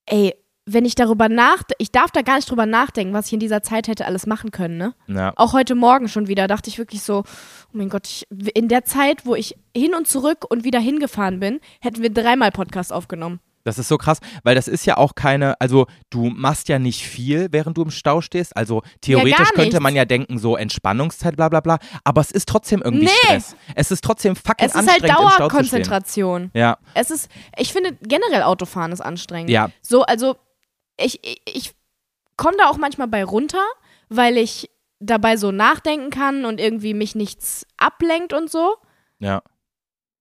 Ey, wenn ich darüber nachdenke, ich darf da gar nicht drüber nachdenken, was ich in dieser Zeit hätte alles machen können, ne? ja. Auch heute Morgen schon wieder dachte ich wirklich so, oh mein Gott, ich, in der Zeit, wo ich hin und zurück und wieder hingefahren bin, hätten wir dreimal Podcast aufgenommen. Das ist so krass, weil das ist ja auch keine, also du machst ja nicht viel, während du im Stau stehst. Also theoretisch gar könnte man ja denken, so Entspannungszeit, bla bla bla. Aber es ist trotzdem irgendwie Nee. Stress. Es ist trotzdem fucking Es ist halt anstrengend. Dauerkonzentration. Ja, Es ist, ich finde generell Autofahren ist anstrengend. ja, So, also ich, ich, ich komme da auch manchmal bei runter, weil ich dabei so nachdenken kann und irgendwie mich nichts ablenkt und so. ja.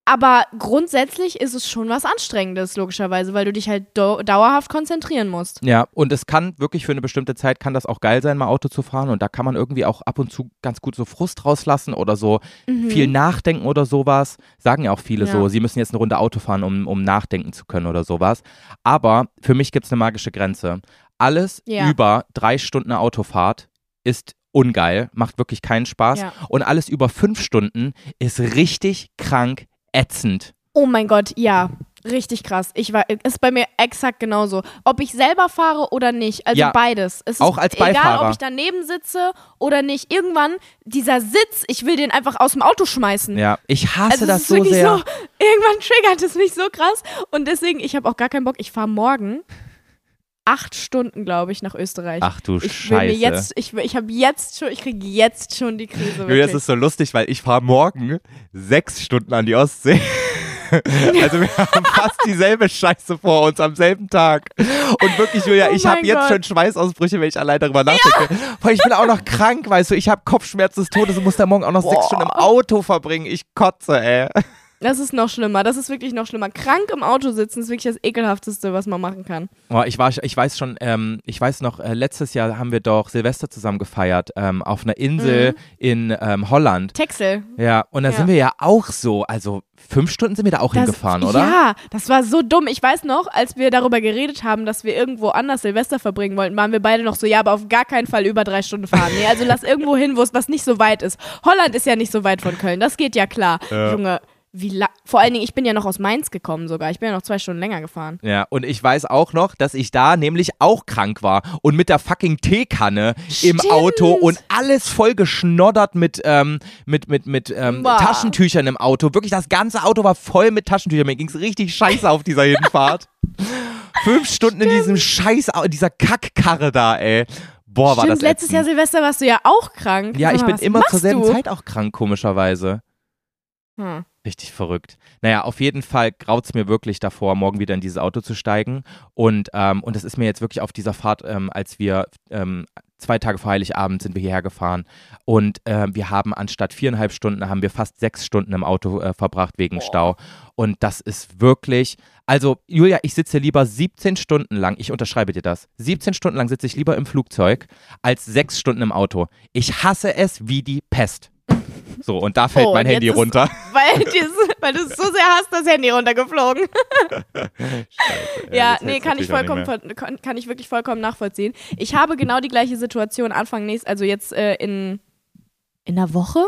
Aber grundsätzlich ist es schon was Anstrengendes, logischerweise, weil du dich halt dau dauerhaft konzentrieren musst. Ja, und es kann wirklich für eine bestimmte Zeit kann das auch geil sein, mal Auto zu fahren und da kann man irgendwie auch ab und zu ganz gut so Frust rauslassen oder so Mhm. viel nachdenken oder sowas. Sagen ja auch viele Ja. so, sie müssen jetzt eine Runde Auto fahren, um, um nachdenken zu können oder sowas. Aber für mich gibt es eine magische Grenze. Alles Ja. über drei Stunden Autofahrt ist ungeil, macht wirklich keinen Spaß. Ja. Und alles über fünf Stunden ist richtig krank ätzend. Oh mein Gott, ja. Richtig krass. Ich war, ist bei mir exakt genauso. Ob ich selber fahre oder nicht. Also Ja, beides. Es ist auch als egal, Beifahrer. ob ich daneben sitze oder nicht. Irgendwann, dieser Sitz, ich will den einfach aus dem Auto schmeißen. Ja, ich hasse Also das ist so wirklich sehr. so, irgendwann triggert es mich so krass. Und deswegen, ich habe auch gar keinen Bock. Ich fahre morgen acht Stunden, glaube ich, nach Österreich. Ach du ich Scheiße. jetzt, ich, ich habe jetzt schon, ich kriege jetzt schon die Krise. Julia, Wirklich. das ist so lustig, weil ich fahre morgen sechs Stunden an die Ostsee. Also wir haben fast dieselbe Scheiße vor uns am selben Tag. Und wirklich, Julia, Oh ich habe jetzt schon Schweißausbrüche, wenn ich allein darüber nachdenke. Weil ich bin auch noch krank, weißt du, ich habe Kopfschmerzen des Todes und muss da morgen auch noch sechs Boah. Stunden im Auto verbringen. Ich kotze, ey. Das ist noch schlimmer. Das ist wirklich noch schlimmer. Krank im Auto sitzen ist wirklich das ekelhafteste, was man machen kann. Oh, ich, war, ich weiß schon, ähm, ich weiß noch, äh, letztes Jahr haben wir doch Silvester zusammen gefeiert ähm, auf einer Insel in ähm, Holland. Texel. Ja, und da Mhm. Ja. sind wir ja auch so, also fünf Stunden sind wir da auch Das- hingefahren, oder? Ja, das war so dumm. Ich weiß noch, als wir darüber geredet haben, dass wir irgendwo anders Silvester verbringen wollten, waren wir beide noch so, ja, aber auf gar keinen Fall über drei Stunden fahren. Nee, also lass irgendwo hin, wo es was nicht so weit ist. Holland ist ja nicht so weit von Köln, das geht ja klar. Junge, wie Vor allen Dingen, ich bin ja noch aus Mainz gekommen sogar. Ich bin ja noch zwei Stunden länger gefahren. Ja, und ich weiß auch noch, dass ich da nämlich auch krank war und mit der fucking Teekanne im Stimmt. Auto und alles voll geschnoddert mit, ähm, mit, mit, mit ähm. Taschentüchern im Auto. Wirklich, das ganze Auto war voll mit Taschentüchern. Mir ging's richtig scheiße auf dieser Hinfahrt. Fünf Stunden in diesem Scheiß, Au- dieser Kackkarre da, ey. Boah, war Stimmt, das letztes Jahr. Silvester warst du ja auch krank. Ja, ich bin immer zur selben du? Zeit auch krank, komischerweise. Hm. Richtig verrückt. Naja, auf jeden Fall graut es mir wirklich davor, morgen wieder in dieses Auto zu steigen. Und, ähm, und das ist mir jetzt wirklich auf dieser Fahrt, ähm, als wir ähm, zwei Tage vor Heiligabend sind wir hierher gefahren. Und ähm, wir haben anstatt viereinhalb Stunden, haben wir fast sechs Stunden im Auto äh, verbracht wegen Stau. Und das ist wirklich, also Julia, ich sitze lieber 17 Stunden lang, ich unterschreibe dir das, 17 Stunden lang sitze ich lieber im Flugzeug als sechs Stunden im Auto. Ich hasse es wie die Pest. So, und da fällt Oh, mein Handy ist- runter. Weil, weil du es so sehr hast, das Handy runtergeflogen. Ja, jetzt nee, kann ich, vollkommen, kann, ich wirklich vollkommen nachvollziehen. Ich habe genau die gleiche Situation Anfang nächst, also jetzt äh, in, in einer Woche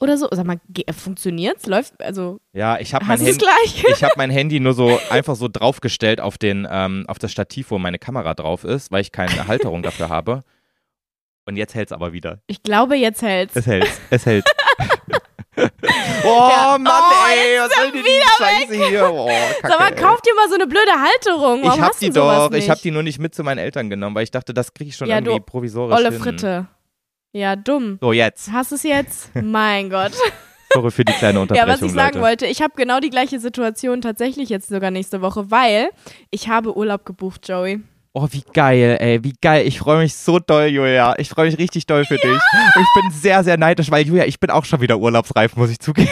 oder so. Sag mal, äh, funktioniert's? Läuft, also, Ja, ich habe mein, es ich hab mein Handy nur so einfach so draufgestellt auf, den, ähm, auf das Stativ, wo meine Kamera drauf ist, weil ich keine Halterung dafür habe. Und jetzt hält es aber wieder. Ich glaube, jetzt hält's. Es hält. Es hält. oh Ja. Mann, Oh, ey, was soll denn die Scheiße hier? Oh, Kacke, Sag mal, kauf dir mal so eine blöde Halterung. Warum ich hab die doch, nicht? ich habe die nur nicht mit zu meinen Eltern genommen, weil ich dachte, das kriege ich schon Ja, irgendwie du provisorisch Olle hin. Fritte. Ja, dumm. So, jetzt. Hast es jetzt? mein Gott. Sorry für die kleine Ja, Unterbrechung, was ich sagen Leute. wollte, ich habe genau die gleiche Situation tatsächlich jetzt sogar nächste Woche, weil ich habe Urlaub gebucht, Joey. Oh, wie geil, ey, wie geil. Ich freue mich so doll, Julia. Ich freue mich richtig doll für dich. Und ich bin sehr, sehr neidisch, weil, Julia, ich bin auch schon wieder urlaubsreif, muss ich zugeben.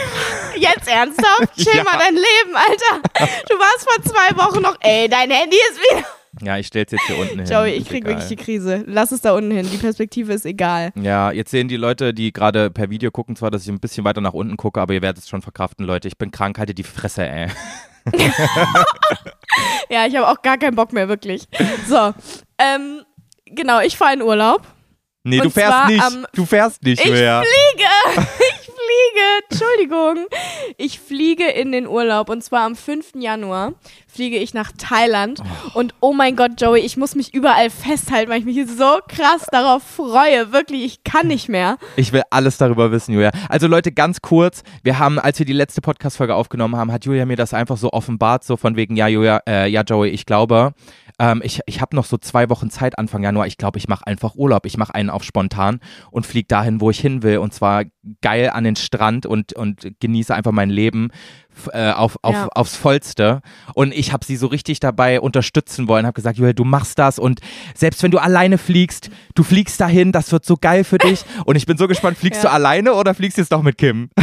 Jetzt ernsthaft? Chill Ja. mal dein Leben, Alter. Du warst vor zwei Wochen noch, ey, dein Handy ist wieder. Ja, ich stell's jetzt hier unten hin. Joey, ich krieg egal. wirklich die Krise. Lass es da unten hin. Die Perspektive ist egal. Ja, jetzt sehen die Leute, die gerade per Video gucken, zwar, dass ich ein bisschen weiter nach unten gucke, aber ihr werdet es schon verkraften, Leute. Ich bin krank, haltet die Fresse, ey. Ja, ich habe auch gar keinen Bock mehr, wirklich. So, ähm, genau, ich fahre in Urlaub. Nee, Und du fährst nicht. du fährst nicht Ich mehr. Ich fliege! Entschuldigung. Ich fliege in den Urlaub und zwar am 5. Januar fliege ich nach Thailand. Und oh mein Gott, Joey, ich muss mich überall festhalten, weil ich mich so krass darauf freue. Wirklich, ich kann nicht mehr. Ich will alles darüber wissen, Julia. Also Leute, ganz kurz, wir haben, als wir die letzte Podcast-Folge aufgenommen haben, hat Julia mir das einfach so offenbart, so von wegen, ja, Julia, äh, ja, Joey, ich glaube, ähm, ich, ich habe noch so zwei Wochen Zeit Anfang Januar. Ich glaube, ich mache einfach Urlaub. Ich mache einen auf spontan und fliege dahin, wo ich hin will. Und zwar geil an den Strand und, und genieße einfach mein Leben äh, auf, auf, Ja. aufs Vollste. Und ich habe sie so richtig dabei unterstützen wollen. Habe gesagt, Julia, du machst das. Und selbst wenn du alleine fliegst, du fliegst dahin, das wird so geil für dich. Und ich bin so gespannt, fliegst Ja. du alleine oder fliegst du jetzt doch mit Kim?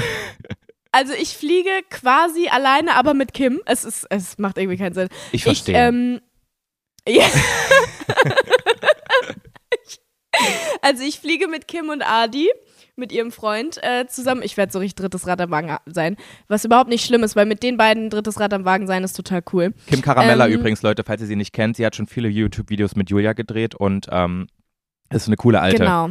Also ich fliege quasi alleine, aber mit Kim. Es, ist, es macht irgendwie keinen Sinn. Ich verstehe. Ich, ähm, ja. also ich fliege mit Kim und Adi, mit ihrem Freund äh, zusammen. Ich werde so richtig drittes Rad am Wagen sein, was überhaupt nicht schlimm ist, weil mit den beiden drittes Rad am Wagen sein ist total cool. Kim Caramella ähm, übrigens, Leute, falls ihr sie nicht kennt, sie hat schon viele YouTube-Videos mit Julia gedreht und ähm, ist eine coole Alte. Genau.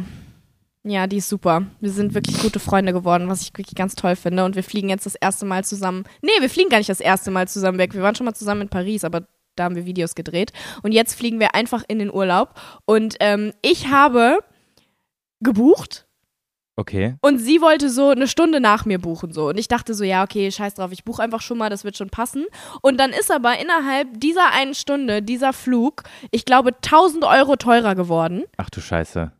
Ja, die ist super. Wir sind wirklich gute Freunde geworden, was ich wirklich ganz toll finde. Und wir fliegen jetzt das erste Mal zusammen. Nee, wir fliegen gar nicht das erste Mal zusammen weg. Wir waren schon mal zusammen in Paris, aber da haben wir Videos gedreht. Und jetzt fliegen wir einfach in den Urlaub. Und ähm, ich habe gebucht Okay. und sie wollte so eine Stunde nach mir buchen so und ich dachte so ja okay scheiß drauf ich buche einfach schon mal das wird schon passen und dann ist aber innerhalb dieser einen Stunde dieser Flug ich glaube 1000 Euro teurer geworden Ach du Scheiße.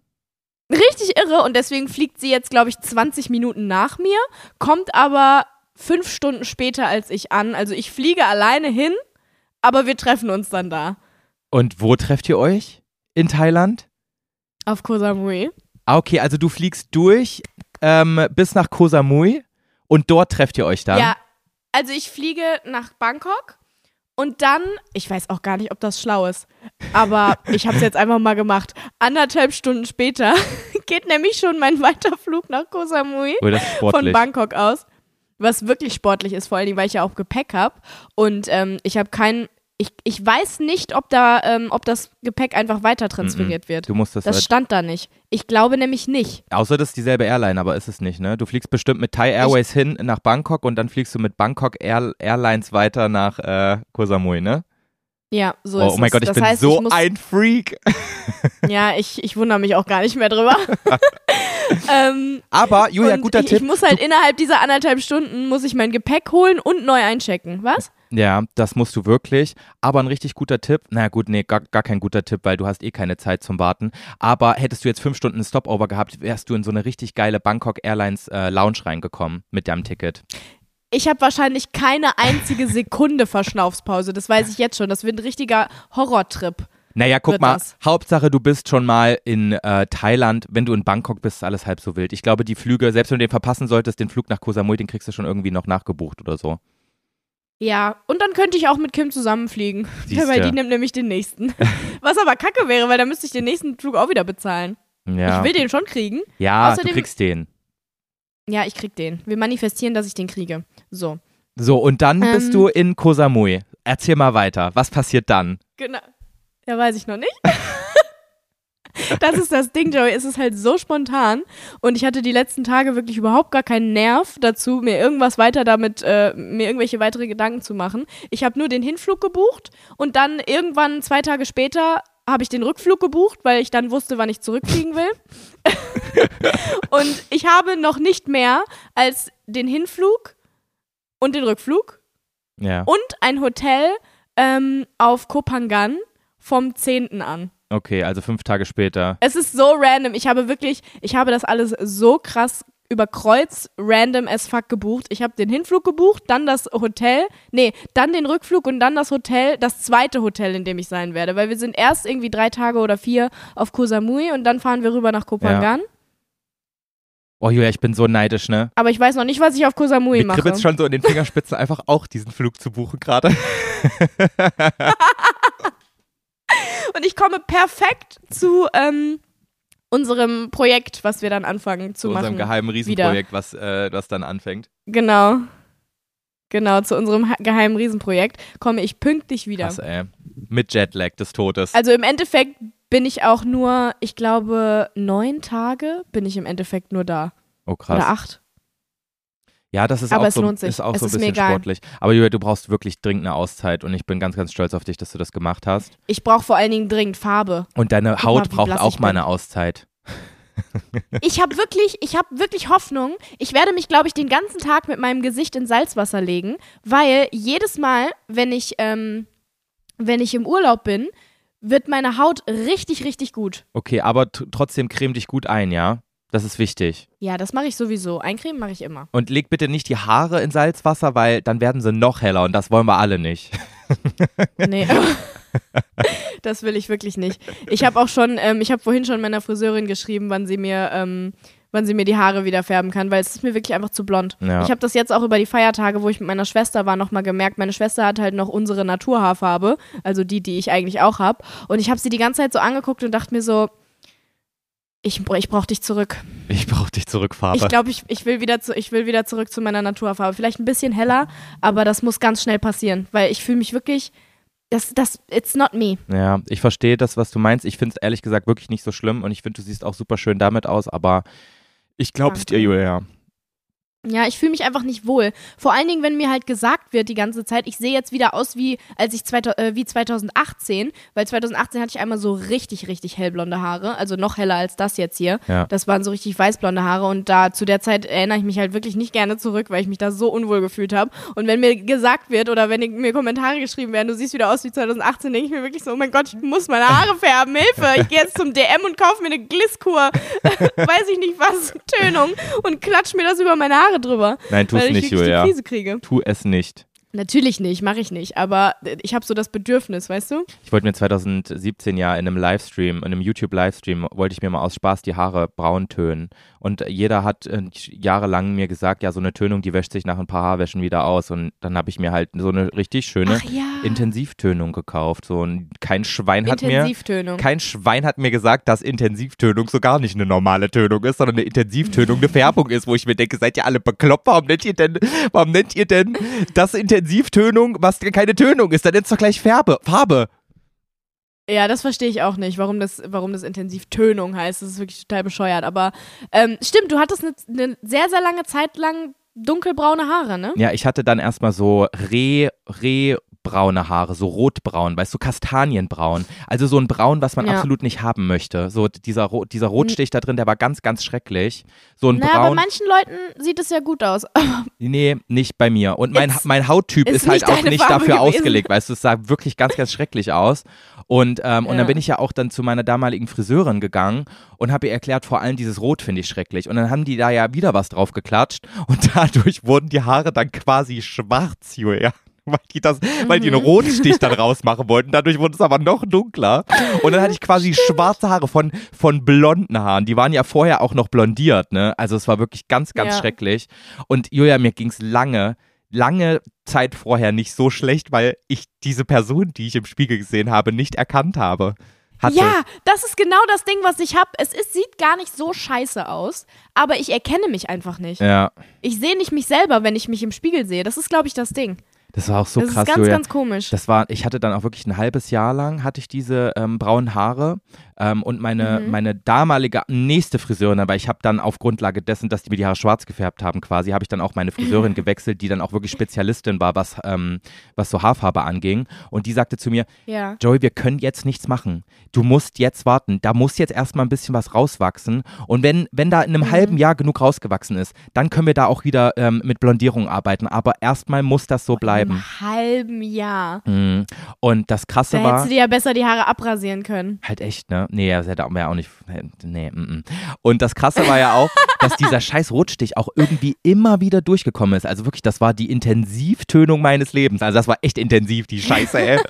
richtig irre und deswegen fliegt sie jetzt, glaube ich, 20 Minuten nach mir, kommt aber fünf Stunden später als ich an. Also ich fliege alleine hin, aber wir treffen uns dann da. Und wo trefft ihr euch? In Thailand? Auf Koh Samui. Ah, okay, also du fliegst durch ähm, bis nach Koh Samui und dort trefft ihr euch dann? Ja, also ich fliege nach Bangkok und dann, ich weiß auch gar nicht, ob das schlau ist, aber ich habe es jetzt einfach mal gemacht. Anderthalb Stunden später geht nämlich schon mein Weiterflug nach Koh Samui. Oh, von. Bangkok aus. Was wirklich sportlich ist, vor allen Dingen, weil ich ja auch Gepäck habe. Und ähm, ich habe kein. Ich, ich weiß nicht, ob da, ähm, ob das Gepäck einfach weiter transferiert wird. Du musst das, Das halt, stand da nicht. Ich glaube nämlich nicht. außer das ist dieselbe Airline, aber ist es nicht, ne? Du fliegst bestimmt mit Thai Airways hin nach Bangkok und dann fliegst du mit Bangkok Air, Airlines weiter nach äh, Koh Samui, ne? Ja, so oh, ist oh mein es. Gott, ich das bin heißt, so ich ein Freak. Ja, ich, ich wundere mich auch gar nicht mehr drüber. ähm, Aber, Julia, guter ich, Tipp. ich muss halt innerhalb dieser anderthalb Stunden muss ich mein Gepäck holen und neu einchecken. Was? Ja, das musst du wirklich. Aber ein richtig guter Tipp. Na gut, nee, gar, gar kein guter Tipp, weil du hast eh keine Zeit zum Warten. Aber hättest du jetzt fünf Stunden Stopover gehabt, wärst du in so eine richtig geile Bangkok Airlines äh, Lounge reingekommen mit deinem Ticket. Ich habe wahrscheinlich keine einzige Sekunde Verschnaufspause. Das weiß ich jetzt schon. Das wird ein richtiger Horrortrip. Naja, guck mal, das. Hauptsache du bist schon mal in äh, Thailand. Wenn du in Bangkok bist, ist alles halb so wild. Ich glaube, die Flüge, selbst wenn du den verpassen solltest, den Flug nach Koh Samui, den kriegst du schon irgendwie noch nachgebucht oder so. Ja, und dann könnte ich auch mit Kim zusammenfliegen. Siehste. weil die nimmt nämlich den nächsten. Was aber kacke wäre, weil dann müsste ich den nächsten Flug auch wieder bezahlen. Ja, Ich will den schon kriegen. ja du außerdem- kriegst den. Ja, ich krieg den. Wir manifestieren, dass ich den kriege. So. So, und dann Ähm. bist du in Koh Samui. Erzähl mal weiter. Was passiert dann? Genau. Ja, weiß ich noch nicht. das ist das Ding, Joey. Es ist halt so spontan. Und ich hatte die letzten Tage wirklich überhaupt gar keinen Nerv dazu, mir irgendwas weiter damit, äh, mir irgendwelche weitere Gedanken zu machen. Ich habe nur den Hinflug gebucht und dann irgendwann zwei Tage später habe ich den Rückflug gebucht, weil ich dann wusste, wann ich zurückfliegen will. und ich habe noch nicht mehr als den Hinflug und den Rückflug Ja. und ein Hotel ähm, auf Kopangan vom 10. an. Okay, also fünf Tage später. Es ist so random. Ich habe wirklich, ich habe das alles so krass über Kreuz random as fuck gebucht. Ich habe den Hinflug gebucht, dann das Hotel, nee, dann den Rückflug und dann das Hotel, das zweite Hotel, in dem ich sein werde. Weil wir sind erst irgendwie drei Tage oder vier auf Koh Samui und dann fahren wir rüber nach Kopangan. Oh Julia, ich bin so neidisch, ne? Aber ich weiß noch nicht, was ich auf Koh Samui Mir mache. kribbelt's schon so in den Fingerspitzen, einfach auch diesen Flug zu buchen gerade. Und ich komme perfekt zu ähm, unserem Projekt, was wir dann anfangen zu Zu unserem machen. geheimen Riesenprojekt, was, äh, was dann anfängt. Genau. Genau, zu unserem geheimen Riesenprojekt komme ich pünktlich wieder. Krass, ey. Mit Jetlag des Todes. Also im Endeffekt bin ich auch nur, ich glaube, neun Tage bin ich im Endeffekt nur da. oh, krass. Oder acht. Ja, das ist Aber auch, es so, lohnt sich. ist auch Es so ein bisschen egal. sportlich. Aber Julia, du brauchst wirklich dringend eine Auszeit und ich bin ganz, ganz stolz auf dich, dass du das gemacht hast. Ich brauche vor allen Dingen dringend Farbe. Und deine Guck Haut mal, braucht auch mal eine Auszeit. Ich habe wirklich, ich habe wirklich Hoffnung. Ich werde mich, glaube ich, den ganzen Tag mit meinem Gesicht in Salzwasser legen, weil jedes Mal, wenn ich, ähm, wenn ich im Urlaub bin, wird meine Haut richtig, richtig gut. Okay, aber trotzdem creme dich gut ein, ja? Das ist wichtig. Ja, das mache ich sowieso. Eincremen mache ich immer. Und leg bitte nicht die Haare in Salzwasser, weil dann werden sie noch heller und das wollen wir alle nicht. Nee. das will ich wirklich nicht. Ich habe auch schon, ähm, ich habe vorhin schon meiner Friseurin geschrieben, wann sie mir, ähm, wann sie mir die Haare wieder färben kann, weil es ist mir wirklich einfach zu blond. Ja. Ich habe das jetzt auch über die Feiertage, wo ich mit meiner Schwester war, nochmal gemerkt. Meine Schwester hat halt noch unsere Naturhaarfarbe, also die, die ich eigentlich auch habe. Und ich habe sie die ganze Zeit so angeguckt und dachte mir so, ich, ich brauche dich zurück. Ich brauch dich zurück, Farbe. Ich glaube, ich, ich, will wieder zu, ich will wieder zurück zu meiner Naturfarbe. Vielleicht ein bisschen heller, aber das muss ganz schnell passieren, weil ich fühle mich wirklich, das, das, it's not me. Ja, ich verstehe das, was du meinst. Ich finde es ehrlich gesagt wirklich nicht so schlimm und ich finde, du siehst auch super schön damit aus, aber ich glaub's dir, Danke. Julia. Ja, ich fühle mich einfach nicht wohl. Vor allen Dingen, wenn mir halt gesagt wird die ganze Zeit, ich sehe jetzt wieder aus wie als ich 2000, äh, wie 2018, weil 2018 hatte ich einmal so richtig richtig hellblonde Haare, also noch heller als das jetzt hier. Ja. Das waren so richtig weißblonde Haare und da zu der Zeit erinnere ich mich halt wirklich nicht gerne zurück, weil ich mich da so unwohl gefühlt habe. Und wenn mir gesagt wird oder wenn mir Kommentare geschrieben werden, du siehst wieder aus wie 2018, denke ich mir wirklich so, oh mein Gott, ich muss meine Haare färben, Hilfe! Ich gehe jetzt zum DM und kaufe mir eine Glisskur, weiß ich nicht was, Tönung und klatsch mir das über meine Haare drüber. Nein, weil ich nicht, Julia. Krise kriege. Tu es nicht. Natürlich nicht, mache ich nicht, aber ich habe so das Bedürfnis, weißt du? Ich wollte mir 2017 ja in einem Livestream, in einem YouTube-Livestream, wollte ich mir mal aus Spaß die Haare braun tönen. Und jeder hat äh, jahrelang mir gesagt, ja, so eine Tönung, die wäscht sich nach ein paar Haarwäschen wieder aus. Und dann habe ich mir halt so eine richtig schöne ja. Intensivtönung gekauft. So ein, kein Schwein hat mir. Kein Schwein hat mir gesagt, dass Intensivtönung so gar nicht eine normale Tönung ist, sondern eine Intensivtönung eine Färbung ist, wo ich mir denke, seid ihr alle bekloppt? Warum nennt ihr denn, warum nennt ihr denn das Intensivtönung, was keine Tönung ist? Dann nennt es doch gleich Färbe, Farbe. Ja, das verstehe ich auch nicht, warum das, warum das Intensivtönung heißt. Das ist wirklich total bescheuert. Aber ähm, stimmt, du hattest eine, eine sehr, sehr lange Zeit lang dunkelbraune Haare, ne? Ja, ich hatte dann erstmal so Reh, Reh, braune Haare, so rotbraun, weißt du, kastanienbraun. Also so ein Braun, was man Ja. absolut nicht haben möchte. So dieser, Ro dieser Rotstich da drin, der war ganz, ganz schrecklich. So ein Na, bei Braun. manchen Leuten sieht es ja gut aus. Nee, nicht bei mir. Und mein, Jetzt mein Hauttyp ist ist halt auch nicht Farbe dafür gewesen. ausgelegt, weißt du, es sah wirklich ganz, ganz schrecklich aus. Und, ähm, und Ja. dann bin ich ja auch dann zu meiner damaligen Friseurin gegangen und habe ihr erklärt, vor allem dieses Rot finde ich schrecklich. Und dann haben die da ja wieder was drauf geklatscht und dadurch wurden die Haare dann quasi schwarz, Julia. Weil die, das, weil die einen Mhm. Rotstich dann rausmachen wollten. Dadurch wurde es aber noch dunkler. Und dann hatte ich quasi schwarze Haare von, von blonden Haaren. Die waren ja vorher auch noch blondiert, ne? Also es war wirklich ganz, ganz Ja. schrecklich. Und Julia, mir ging es lange, lange Zeit vorher nicht so schlecht, weil ich diese Person, die ich im Spiegel gesehen habe, nicht erkannt habe. Hatte. Ja, das ist genau das Ding, was ich habe. Es ist, sieht gar nicht so scheiße aus, aber ich erkenne mich einfach nicht. Ja. Ich sehe nicht mich selber, wenn ich mich im Spiegel sehe. Das ist, glaube ich, das Ding. Das war auch so das krass, ist ganz, Julia. ganz komisch. Das war, ich hatte dann auch wirklich ein halbes Jahr lang hatte ich diese ähm, braunen Haare ähm, und meine, Mhm. meine damalige nächste Friseurin, aber ich habe dann auf Grundlage dessen, dass die mir die Haare schwarz gefärbt haben quasi, habe ich dann auch meine Friseurin gewechselt, die dann auch wirklich Spezialistin war, was, ähm, was so Haarfarbe anging und die sagte zu mir, ja. Joey, wir können jetzt nichts machen. Du musst jetzt warten. Da muss jetzt erstmal ein bisschen was rauswachsen. Und wenn, wenn da in einem Mhm. halben Jahr genug rausgewachsen ist, dann können wir da auch wieder ähm, mit Blondierung arbeiten. Aber erstmal muss das so bleiben. Im halben Jahr. Mhm. Und das Krasse Da war. hättest du dir ja besser die Haare abrasieren können. Halt echt, ne? Nee, das hätte ja auch nicht. Nee, mm, mm. Und das Krasse war ja auch, dass dieser scheiß Rotstich auch irgendwie immer wieder durchgekommen ist. Also wirklich, das war die Intensivtönung meines Lebens. Also das war echt intensiv, die Scheiße, ey.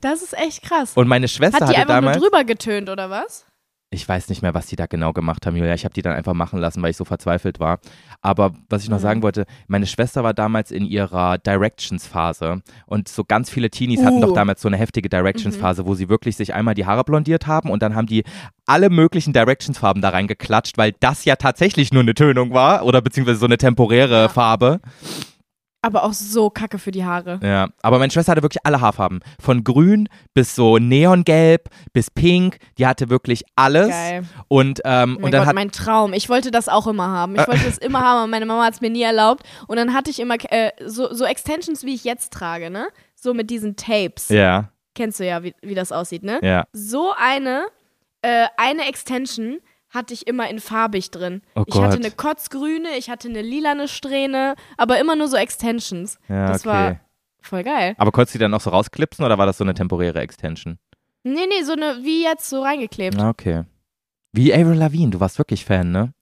Das ist echt krass. Und meine Schwester Hat die hatte einfach damals. nur drüber getönt, oder was? Ich weiß nicht mehr, was die da genau gemacht haben, Julia. Ich habe die dann einfach machen lassen, weil ich so verzweifelt war. Aber was ich noch Mhm. sagen wollte, meine Schwester war damals in ihrer Directions-Phase und so ganz viele Teenies hatten Uh. doch damals so eine heftige Directions-Phase, wo sie wirklich sich einmal die Haare blondiert haben und dann haben die alle möglichen Directions-Farben da reingeklatscht, weil das ja tatsächlich nur eine Tönung war oder beziehungsweise so eine temporäre Ja. Farbe. Aber auch so kacke für die Haare. Ja, aber meine Schwester hatte wirklich alle Haarfarben. Von grün bis so neongelb bis pink. Die hatte wirklich alles. Geil. Und, ähm, mein und dann Gott, hat mein Traum. Ich wollte das auch immer haben. Ich wollte das immer haben, aber meine Mama hat es mir nie erlaubt. Und dann hatte ich immer äh, so, so Extensions, wie ich jetzt trage, ne? So mit diesen Tapes. Ja, Kennst du ja, wie, wie das aussieht, ne? ja. So eine, äh, eine Extension hatte ich immer in farbig drin. Oh ich hatte Gott. eine kotzgrüne, ich hatte eine lilane Strähne, aber immer nur so Extensions. Ja, das okay. war voll geil. Aber konntest du die dann auch so rausklipsen oder war das so eine temporäre Extension? Nee, nee, so eine, wie jetzt, so reingeklebt. Ah, Okay. Wie Avril Lavigne, du warst wirklich Fan, ne?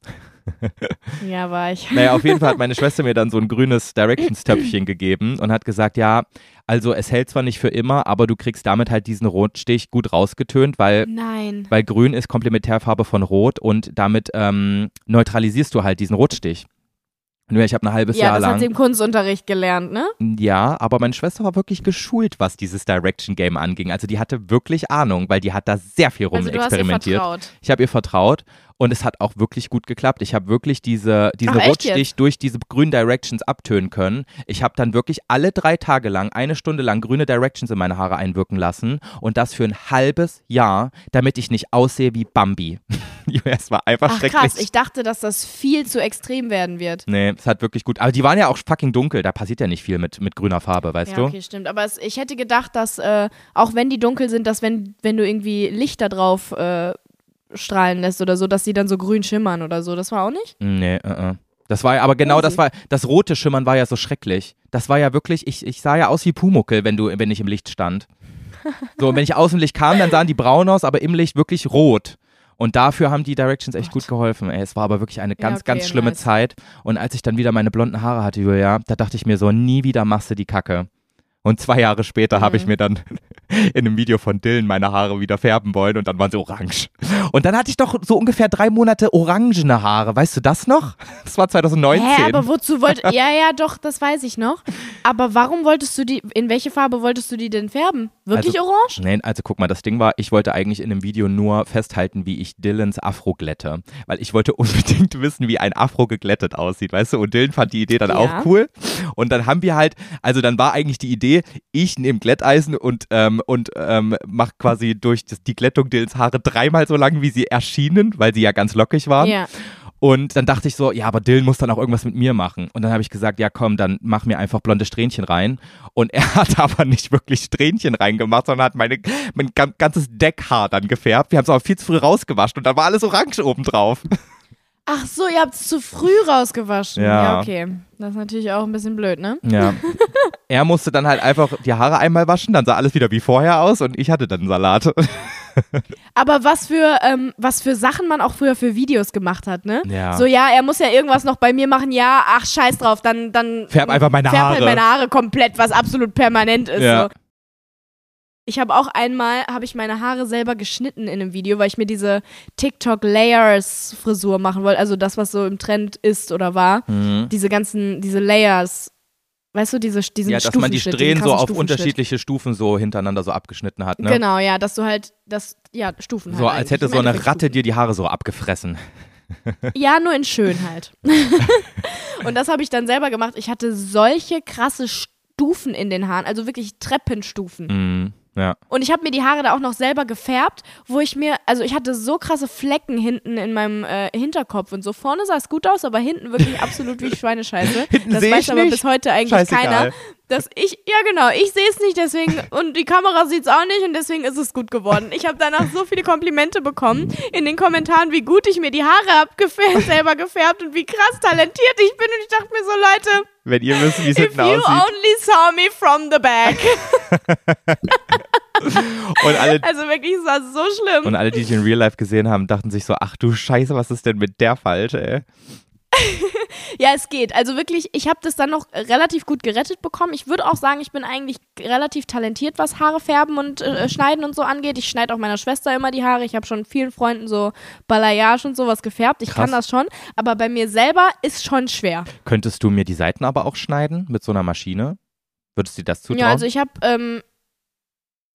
Ja, war ich. Naja, auf jeden Fall hat meine Schwester mir dann so ein grünes Directions-Töpfchen gegeben und hat gesagt, ja, also es hält zwar nicht für immer, aber du kriegst damit halt diesen Rotstich gut rausgetönt, weil Nein. weil grün ist Komplementärfarbe von rot und damit ähm, neutralisierst du halt diesen Rotstich. Nur ich habe ein halbes Ja, Jahr das hat lang. sie im Kunstunterricht gelernt, ne? Ja, aber meine Schwester war wirklich geschult, was dieses Direction Game anging. Also die hatte wirklich Ahnung, weil die hat da sehr viel rum Also du hast ihr experimentiert. vertraut. Ich habe ihr vertraut und es hat auch wirklich gut geklappt. Ich habe wirklich diese, diesen Ach, jetzt? durch diese grünen Directions abtönen können. Ich habe dann wirklich alle drei Tage lang, eine Stunde lang grüne Directions in meine Haare einwirken lassen und das für ein halbes Jahr, damit ich nicht aussehe wie Bambi. es war einfach Ach schrecklich. krass, ich dachte, dass das viel zu extrem werden wird. nee, es hat wirklich gut. Aber die waren ja auch fucking dunkel. Da passiert ja nicht viel mit, mit grüner Farbe, weißt ja, du? okay, stimmt. Aber es, ich hätte gedacht, dass äh, auch wenn die dunkel sind, dass wenn, wenn du irgendwie Licht da drauf äh, strahlen lässt oder so, dass die dann so grün schimmern oder so. Das war auch nicht? Nee, uh, uh. Das war ja, aber genau das war, das rote Schimmern war ja so schrecklich. Das war ja wirklich, ich, ich sah ja aus wie Pumuckel, wenn du, wenn ich im Licht stand. So, und wenn ich aus dem Licht kam, dann sahen die braun aus, aber im Licht wirklich rot. Und dafür haben die Directions echt gut geholfen. Ey, es war aber wirklich eine Ja, ganz, okay, ganz schlimme nice. Zeit. Und als ich dann wieder meine blonden Haare hatte, Julia, da dachte ich mir so, nie wieder machst du die Kacke. Und zwei Jahre später habe ich Mhm. mir dann in einem Video von Dylan meine Haare wieder färben wollen und dann waren sie orange. Und dann hatte ich doch so ungefähr drei Monate orangene Haare. Weißt du das noch? Das war 2019. Hä, aber wozu wollt Ja, ja, doch, das weiß ich noch. Aber warum wolltest du die, in welche Farbe wolltest du die denn färben? Wirklich Also- orange? Nein, also guck mal, das Ding war, ich wollte eigentlich in dem Video nur festhalten, wie ich Dylans Afro glätte. Weil ich wollte unbedingt wissen, wie ein Afro geglättet aussieht, weißt du? Und Dylan fand die Idee dann Ja. auch cool. Und dann haben wir halt, also dann war eigentlich die Idee, ich nehme Glätteisen und, ähm, und ähm, mach quasi durch das, die Glättung Dylans Haare dreimal so lang, wie sie erschienen, weil sie ja ganz lockig waren. Ja. Und dann dachte ich so, ja, aber Dylan muss dann auch irgendwas mit mir machen. Und dann habe ich gesagt, ja komm, dann mach mir einfach blonde Strähnchen rein. Und er hat aber nicht wirklich Strähnchen reingemacht, sondern hat meine, mein gan- ganzes Deckhaar dann gefärbt. Wir haben es aber viel zu früh rausgewaschen und dann war alles orange obendrauf. Ach so, ihr habt es zu früh rausgewaschen. Ja. ja, okay. Das ist natürlich auch ein bisschen blöd, ne? Ja. er musste dann halt einfach die Haare einmal waschen, dann sah alles wieder wie vorher aus und ich hatte dann einen Salat. Aber was für, ähm, was für Sachen man auch früher für Videos gemacht hat, ne? Ja. So, ja, er muss ja irgendwas noch bei mir machen, ja, ach, scheiß drauf, dann, dann Färb einfach meine färb Haare. halt meine Haare komplett, was absolut permanent ist. Ja. So. Ich habe auch einmal, habe ich meine Haare selber geschnitten in einem Video, weil ich mir diese TikTok-Layers-Frisur machen wollte, also das, was so im Trend ist oder war. Mhm. Diese ganzen, diese Layers, weißt du, diese, diesen Ja, dass man die Strähnen so auf unterschiedliche Stufen so hintereinander so abgeschnitten hat, ne? Genau, ja, dass du halt, das, ja, Stufen So halt als hätte so eine Ratte Stufen. dir die Haare so abgefressen. Ja, nur in schön halt. und das habe ich dann selber gemacht. Ich hatte solche krasse Stufen in den Haaren, also wirklich Treppenstufen. Mhm. Ja. Und ich habe mir die Haare da auch noch selber gefärbt, wo ich mir, also ich hatte so krasse Flecken hinten in meinem äh, Hinterkopf und so. Vorne sah es gut aus, aber hinten wirklich absolut wie Schweinescheiße. Hinten das weiß ich aber nicht. bis heute eigentlich Scheißegal. keiner. Dass ich, ja genau, ich sehe es nicht, deswegen, und die Kamera sieht es auch nicht und deswegen ist es gut geworden. Ich habe danach so viele Komplimente bekommen in den Kommentaren, wie gut ich mir die Haare abgefärbt, selber gefärbt und wie krass talentiert ich bin. Und ich dachte mir so, Leute, Wenn ihr wisst, wie es if hinten you aussieht. only saw me from the back. Und alle, Also wirklich, es war so schlimm. und alle, die dich in Real Life gesehen haben, dachten sich so, ach du Scheiße, was ist denn mit der falsch, ey? Ja, es geht. Also wirklich, ich habe das dann noch relativ gut gerettet bekommen. Ich würde auch sagen, ich bin eigentlich relativ talentiert, was Haare färben und äh, schneiden und so angeht. Ich schneide auch meiner Schwester immer die Haare. Ich habe schon vielen Freunden so Balayage und sowas gefärbt. Ich Krass. kann das schon. Aber bei mir selber ist schon schwer. Könntest du mir die Seiten aber auch schneiden mit so einer Maschine? Würdest du dir das zutrauen? Ja, also ich habe, ähm,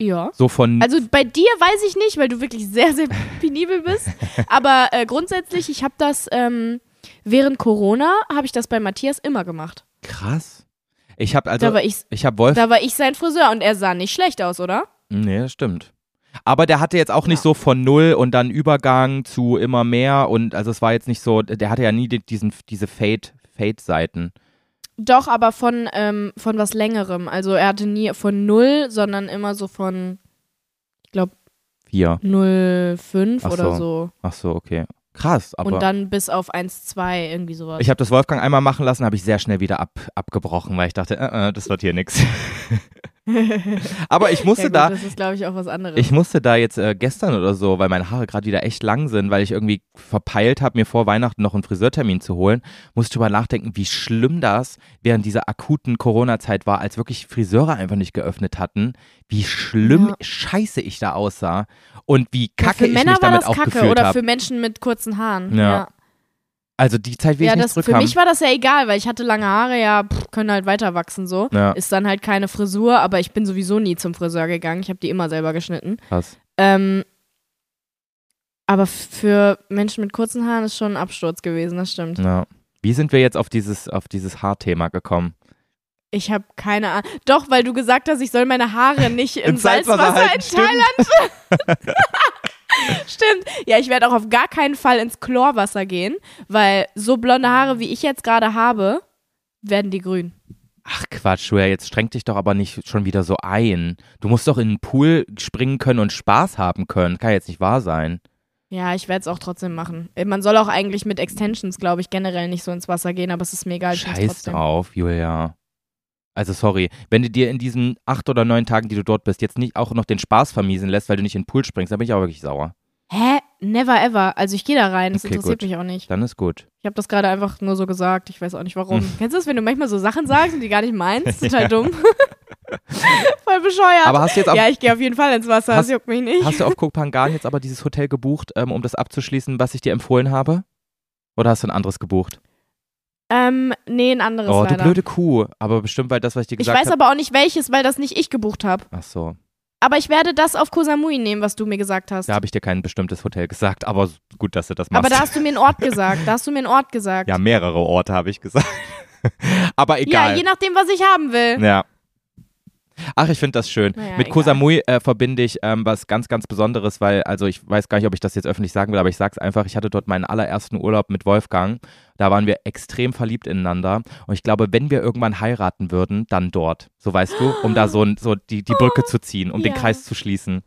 ja. so von Also bei dir weiß ich nicht, weil du wirklich sehr, sehr penibel bist. Aber äh, grundsätzlich, ich habe das ähm, während Corona, habe ich das bei Matthias immer gemacht. krass. Ich habe also da, war ich, ich habe Wolf da war ich sein Friseur und er sah nicht schlecht aus, oder? Nee, das stimmt. Aber der hatte jetzt auch nicht Ja. so von null und dann Übergang zu immer mehr und also es war jetzt nicht so, der hatte ja nie die- diesen, diese Fade, Fade-Seiten. Doch, aber von, ähm, von was längerem. Also er hatte nie von 0, sondern immer so von, ich glaube, Vier. 0,5 Ach oder so. so. Ach so, okay. Krass, aber Und dann bis auf 1,2, irgendwie sowas. ich habe das Wolfgang einmal machen lassen, habe ich sehr schnell wieder ab, abgebrochen, weil ich dachte, äh, äh, das wird hier nix. aber ich musste ja, gut, da, Das ist, glaube ich, auch was anderes. Ich musste da jetzt äh, gestern oder so, weil meine Haare gerade wieder echt lang sind, weil ich irgendwie verpeilt habe, mir vor Weihnachten noch einen Friseurtermin zu holen, musste ich drüber nachdenken, wie schlimm das während dieser akuten Corona-Zeit war, als wirklich Friseure einfach nicht geöffnet hatten, wie schlimm Ja. scheiße ich da aussah und wie ja, kacke für ich Männer mich war damit das auch kacke gefühlt oder habe. für Menschen mit kurzen Haaren. Ja. Also die Zeit will ja ich nicht das, für zurückhaben. mich war das ja egal, weil ich hatte lange Haare, ja, pff, können halt weiter wachsen so. Ja. Ist dann halt keine Frisur, aber ich bin sowieso nie zum Friseur gegangen. Ich habe die immer selber geschnitten. Krass. Ähm, aber für Menschen mit kurzen Haaren ist schon ein Absturz gewesen, das stimmt. Ja. Wie sind wir jetzt auf dieses, auf dieses Haarthema gekommen? Ich habe keine Ahnung. Doch, weil du gesagt hast, ich soll meine Haare nicht im Salzwasser Salzwasser, halten, in stimmt. Thailand. stimmt. Ja, ich werde auch auf gar keinen Fall ins Chlorwasser gehen, weil so blonde Haare, wie ich jetzt gerade habe, werden die grün. Ach Quatsch, Julia, jetzt streng dich doch aber nicht schon wieder so ein. Du musst doch in den Pool springen können und Spaß haben können. Kann jetzt nicht wahr sein. Ja, ich werde es auch trotzdem machen. Äh, Man soll auch eigentlich mit Extensions, glaube ich, generell nicht so ins Wasser gehen, aber es ist mir egal. Scheiß drauf, Julia. Also sorry, wenn du dir in diesen acht oder neun Tagen, die du dort bist, jetzt nicht auch noch den Spaß vermiesen lässt, weil du nicht in den Pool springst, dann bin ich auch wirklich sauer. Hä? Never ever. Also ich gehe da rein, das Okay, interessiert gut. mich auch nicht. Dann ist gut. Ich habe das gerade einfach nur so gesagt. Ich weiß auch nicht warum. Kennst du das, wenn du manchmal so Sachen sagst und die gar nicht meinst? Total dumm. Voll bescheuert. Aber hast du jetzt auf, ja, ich gehe auf jeden Fall ins Wasser. Hast- das juckt mich nicht. hast du auf Kopangan jetzt aber dieses Hotel gebucht, ähm, um das abzuschließen, was ich dir empfohlen habe? Oder hast du ein anderes gebucht? Ähm, nee, ein anderes Oh, du leider. blöde Kuh. Aber bestimmt, weil das, was ich dir Ich gesagt weiß habe. aber auch nicht welches, weil das nicht ich gebucht habe. Ach so, Aber ich werde das auf Koh Samui nehmen, was du mir gesagt hast. da habe ich dir kein bestimmtes Hotel gesagt, aber gut, dass du das machst. aber da hast du mir einen Ort gesagt. Da hast du mir einen Ort gesagt. Ja, mehrere Orte habe ich gesagt. Aber Ja, egal. je nachdem, was ich haben will. Ja. Ach, ich finde das schön. Naja, Mit egal. Koh Samui äh, verbinde ich ähm, was ganz, ganz Besonderes, weil, also ich weiß gar nicht, ob ich das jetzt öffentlich sagen will, aber ich sag's einfach, ich hatte dort meinen allerersten Urlaub mit Wolfgang. Da waren wir extrem verliebt ineinander. Und ich glaube, wenn wir irgendwann heiraten würden, dann dort. So weißt du, um da so, so die, die Brücke zu ziehen, um den Ja. Kreis zu schließen.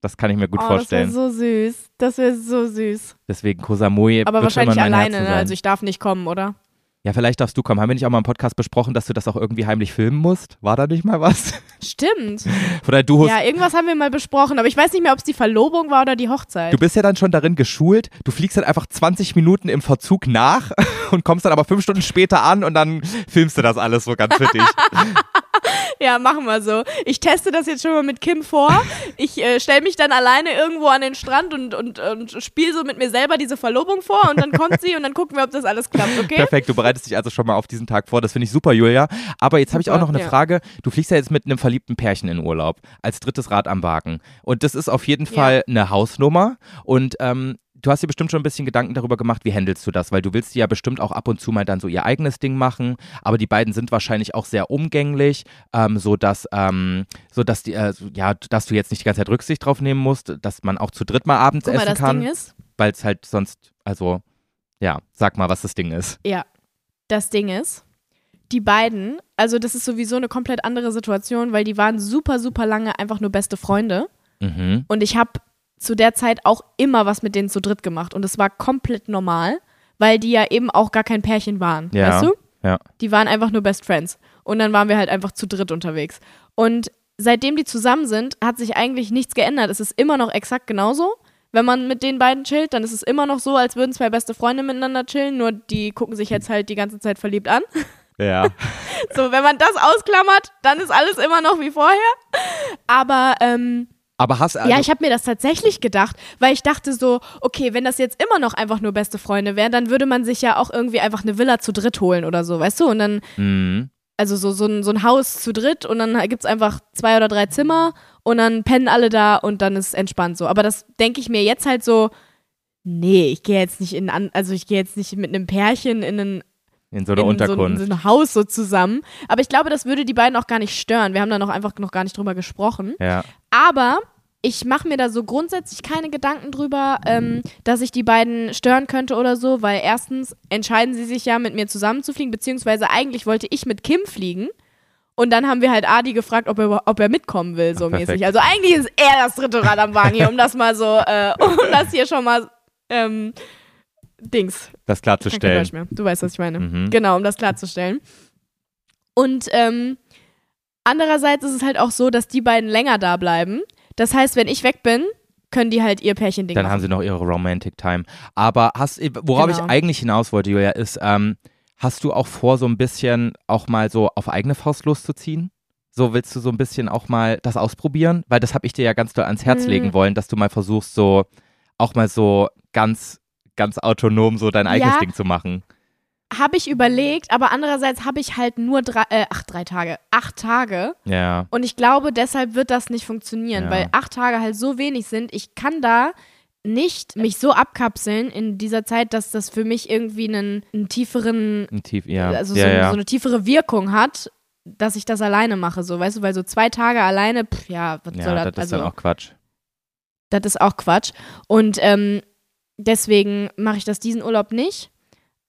Das kann ich mir gut oh, vorstellen. Das wäre so süß. Das wäre so süß. Deswegen Koh Samui Aber wahrscheinlich alleine, ne? sein. Also ich darf nicht kommen, oder? Ja, vielleicht darfst du kommen. Haben wir nicht auch mal im Podcast besprochen, dass du das auch irgendwie heimlich filmen musst? War da nicht mal was? Stimmt. Oder du hast Ja, irgendwas haben wir mal besprochen, aber ich weiß nicht mehr, ob es die Verlobung war oder die Hochzeit. Du bist ja dann schon darin geschult, du fliegst dann einfach 20 Minuten im Verzug nach und kommst dann aber fünf Stunden später an und dann filmst du das alles so ganz für dich. ja, machen wir so. Ich teste das jetzt schon mal mit Kim vor. Ich äh, stelle mich dann alleine irgendwo an den Strand und, und, und spiele so mit mir selber diese Verlobung vor und dann kommt sie und dann gucken wir, ob das alles klappt, okay? Perfekt, du bereitest dich also schon mal auf diesen Tag vor. Das finde ich super, Julia. Aber jetzt habe ich auch noch eine ja. Frage. Du fliegst ja jetzt mit einem verliebten Pärchen in Urlaub, als drittes Rad am Wagen. Und das ist auf jeden Fall eine Hausnummer. Und ähm, du hast dir bestimmt schon ein bisschen Gedanken darüber gemacht, wie handelst du das? Weil du willst die ja bestimmt auch ab und zu mal dann so ihr eigenes Ding machen. Aber die beiden sind wahrscheinlich auch sehr umgänglich, ähm, so dass, ähm, so dass die, äh, ja, dass du jetzt nicht die ganze Zeit Rücksicht drauf nehmen musst, dass man auch zu dritt mal abends Guck mal, essen das kann, weil es halt sonst, also ja, sag mal, was das Ding ist. ja, das Ding ist, die beiden, also das ist sowieso eine komplett andere Situation, weil die waren super, super lange einfach nur beste Freunde. Mhm. Und ich habe zu der Zeit auch immer was mit denen zu dritt gemacht. Und es war komplett normal, weil die ja eben auch gar kein Pärchen waren. Ja. Weißt du? Ja. Die waren einfach nur Best Friends. Und dann waren wir halt einfach zu dritt unterwegs. Und seitdem die zusammen sind, hat sich eigentlich nichts geändert. Es ist immer noch exakt genauso. wenn man mit den beiden chillt, dann ist es immer noch so, als würden zwei beste Freunde miteinander chillen, nur die gucken sich jetzt halt die ganze Zeit verliebt an. Ja. So, wenn man das ausklammert, dann ist alles immer noch wie vorher. Aber ähm, Aber hast also, ja, ich habe mir das tatsächlich gedacht, weil ich dachte so, okay, wenn das jetzt immer noch einfach nur beste Freunde wären, dann würde man sich ja auch irgendwie einfach eine Villa zu dritt holen oder so, weißt du? Und dann, Mhm. also so, so, ein, so ein Haus zu dritt und dann gibt's einfach zwei oder drei Zimmer und dann pennen alle da und dann ist entspannt so. Aber das denke ich mir jetzt halt so, nee, ich gehe jetzt nicht in, also ich gehe jetzt nicht mit einem Pärchen in ein in so einer in Unterkunft. So, ein- so ein Haus so zusammen. Aber ich glaube, das würde die beiden auch gar nicht stören. Wir haben da noch einfach noch gar nicht drüber gesprochen. ja. Aber ich mache mir da so grundsätzlich keine Gedanken drüber, ähm, dass ich die beiden stören könnte oder so, weil erstens entscheiden sie sich ja, mit mir zusammenzufliegen, beziehungsweise eigentlich wollte ich mit Kim fliegen. Und dann haben wir halt Adi gefragt, ob er, ob er mitkommen will, so Ach, mäßig. Also eigentlich ist er das dritte Rad am Wagen hier, um das mal so, äh, um das hier schon mal, ähm, Dings, Das kann kein klarzustellen. Deutsch. Du weißt, was ich meine. Mhm. Genau, um das klarzustellen. Und ähm, andererseits ist es halt auch so, dass die beiden länger da bleiben. Das heißt, wenn ich weg bin, können die halt ihr Pärchen-Ding Dann machen. haben sie noch ihre Romantic Time. Aber hast, worauf Genau. ich eigentlich hinaus wollte, Julia, ist, ähm, hast du auch vor, so ein bisschen auch mal so auf eigene Faust loszuziehen? So willst du so ein bisschen auch mal das ausprobieren? Weil das habe ich dir ja ganz doll ans Herz Mhm. legen wollen, dass du mal versuchst, so auch mal so ganz, ganz autonom so dein eigenes Ja. Ding zu machen. Habe ich überlegt, aber andererseits habe ich halt nur drei, äh, ach, drei Tage, acht Tage. Ja. Und ich glaube, deshalb wird das nicht funktionieren, Ja. weil acht Tage halt so wenig sind. Ich kann da nicht mich so abkapseln in dieser Zeit, dass das für mich irgendwie einen, einen tieferen Ein Tief, ja. also so, ja. so eine tiefere Wirkung hat, dass ich das alleine mache, so, weißt du, weil so zwei Tage alleine, pff, ja, was soll ja, das, das ist also, dann auch Quatsch. das ist auch Quatsch. Und ähm, deswegen mache ich das diesen Urlaub nicht.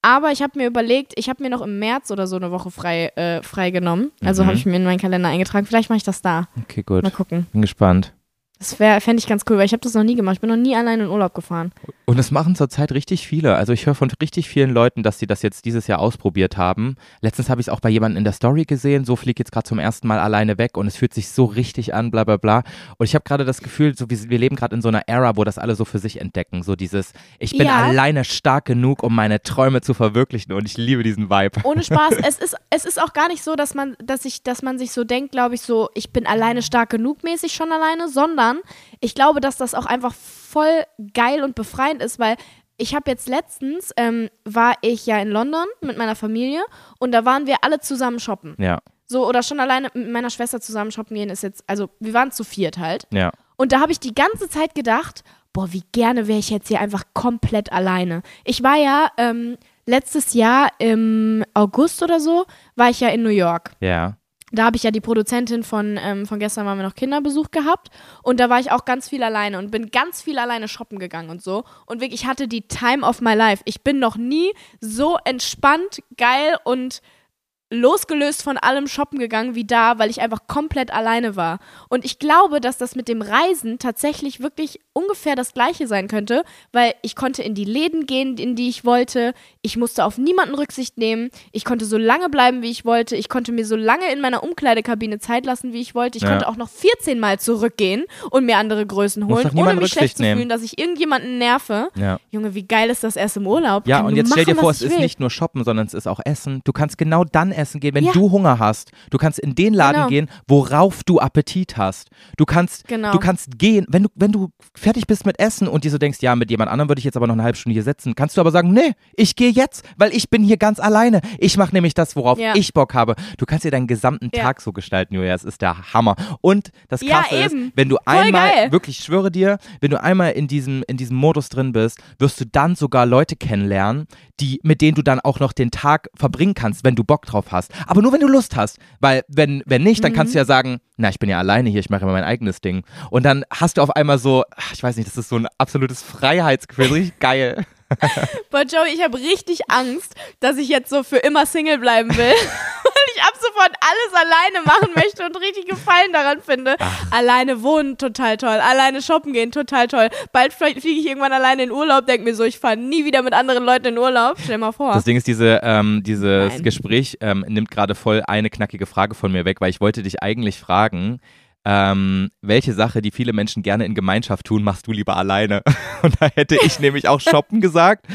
Aber ich habe mir überlegt, ich habe mir noch im März oder so eine Woche frei, äh, frei genommen. Also Mhm. habe ich mir in meinen Kalender eingetragen. Vielleicht mache ich das da. Okay, gut. Mal gucken. Bin gespannt. Das fände ich ganz cool, weil ich habe das noch nie gemacht. Ich bin noch nie allein in Urlaub gefahren. Und das machen zurzeit richtig viele. Also ich höre von richtig vielen Leuten, dass sie das jetzt dieses Jahr ausprobiert haben. Letztens habe ich es auch bei jemandem in der Story gesehen. So fliegt jetzt gerade zum ersten Mal alleine weg und es fühlt sich so richtig an, bla bla bla. Und ich habe gerade das Gefühl, so wie, wir leben gerade in so einer Ära, wo das alle so für sich entdecken. So dieses, ich bin Ja. alleine stark genug, um meine Träume zu verwirklichen und ich liebe diesen Vibe. Ohne Spaß, es ist, es ist auch gar nicht so, dass man, dass ich, dass man sich so denkt, glaube ich, so, ich bin alleine stark genug mäßig schon alleine, sondern ich glaube, dass das auch einfach voll geil und befreiend ist, weil ich habe jetzt letztens, ähm, war ich ja in London mit meiner Familie und da waren wir alle zusammen shoppen. Ja, So, oder schon alleine mit meiner Schwester zusammen shoppen gehen ist jetzt, also wir waren zu viert halt. ja. Und da habe ich die ganze Zeit gedacht, boah, wie gerne wäre ich jetzt hier einfach komplett alleine. Ich war ja ähm, letztes Jahr im August oder so, war ich ja in New York. Ja. Da habe ich ja die Produzentin von, ähm, von gestern waren wir noch Kinderbesuch gehabt und da war ich auch ganz viel alleine und bin ganz viel alleine shoppen gegangen und so. Und wirklich, ich hatte die Time of my life. Ich bin noch nie so entspannt, geil und losgelöst von allem shoppen gegangen wie da, weil ich einfach komplett alleine war. Und ich glaube, dass das mit dem Reisen tatsächlich wirklich ungefähr das gleiche sein könnte, weil ich konnte in die Läden gehen, in die ich wollte. Ich musste auf niemanden Rücksicht nehmen. Ich konnte so lange bleiben, wie ich wollte. Ich konnte mir so lange in meiner Umkleidekabine Zeit lassen, wie ich wollte. Ich Ja. konnte auch noch 14 Mal zurückgehen und mir andere Größen holen, ohne mich schlecht Rücksicht zu nehmen. fühlen, dass ich irgendjemanden nerve. Ja. Junge, wie geil ist das erst im Urlaub? Ja, Kann und jetzt stell dir machen, vor, es ist will. nicht nur shoppen, sondern es ist auch Essen. Du kannst genau dann essen gehen, wenn Ja. du Hunger hast. Du kannst in den Laden Genau. gehen, worauf du Appetit hast. Du kannst, Genau. du kannst gehen, wenn du, wenn du fertig bist mit Essen und dir so denkst, ja, mit jemand anderem würde ich jetzt aber noch eine halbe Stunde hier sitzen, kannst du aber sagen, nee, ich gehe jetzt, weil ich bin hier ganz alleine. Ich mache nämlich das, worauf Ja. ich Bock habe. Du kannst dir deinen gesamten Ja. Tag so gestalten, Julia. Es ist der Hammer. Und das Krasse ist, wenn du Voll einmal, geil. wirklich, ich schwöre dir, wenn du einmal in diesem, in diesem Modus drin bist, wirst du dann sogar Leute kennenlernen, die, mit denen du dann auch noch den Tag verbringen kannst, wenn du Bock drauf hast. Aber nur wenn du Lust hast. Weil, wenn, wenn nicht, dann kannst du ja sagen, na, ich bin ja alleine hier, ich mache immer mein eigenes Ding. Und dann hast du auf einmal so, ich weiß nicht, das ist so ein absolutes Freiheitsgefühl, richtig geil. Boah, Joey, ich habe richtig Angst, dass ich jetzt so für immer Single bleiben will. Ich ab sofort alles alleine machen möchte und richtig Gefallen daran finde. Alleine wohnen, total toll. Alleine shoppen gehen, total toll. Bald flie- fliege ich irgendwann alleine in Urlaub, denke mir so, ich fahre nie wieder mit anderen Leuten in Urlaub. Stell mal vor. Das Ding ist, diese, ähm, dieses Nein. Gespräch ähm, nimmt gerade voll eine knackige Frage von mir weg, weil ich wollte dich eigentlich fragen, ähm, welche Sache, die viele Menschen gerne in Gemeinschaft tun, machst du lieber alleine? Und da hätte ich nämlich auch shoppen gesagt.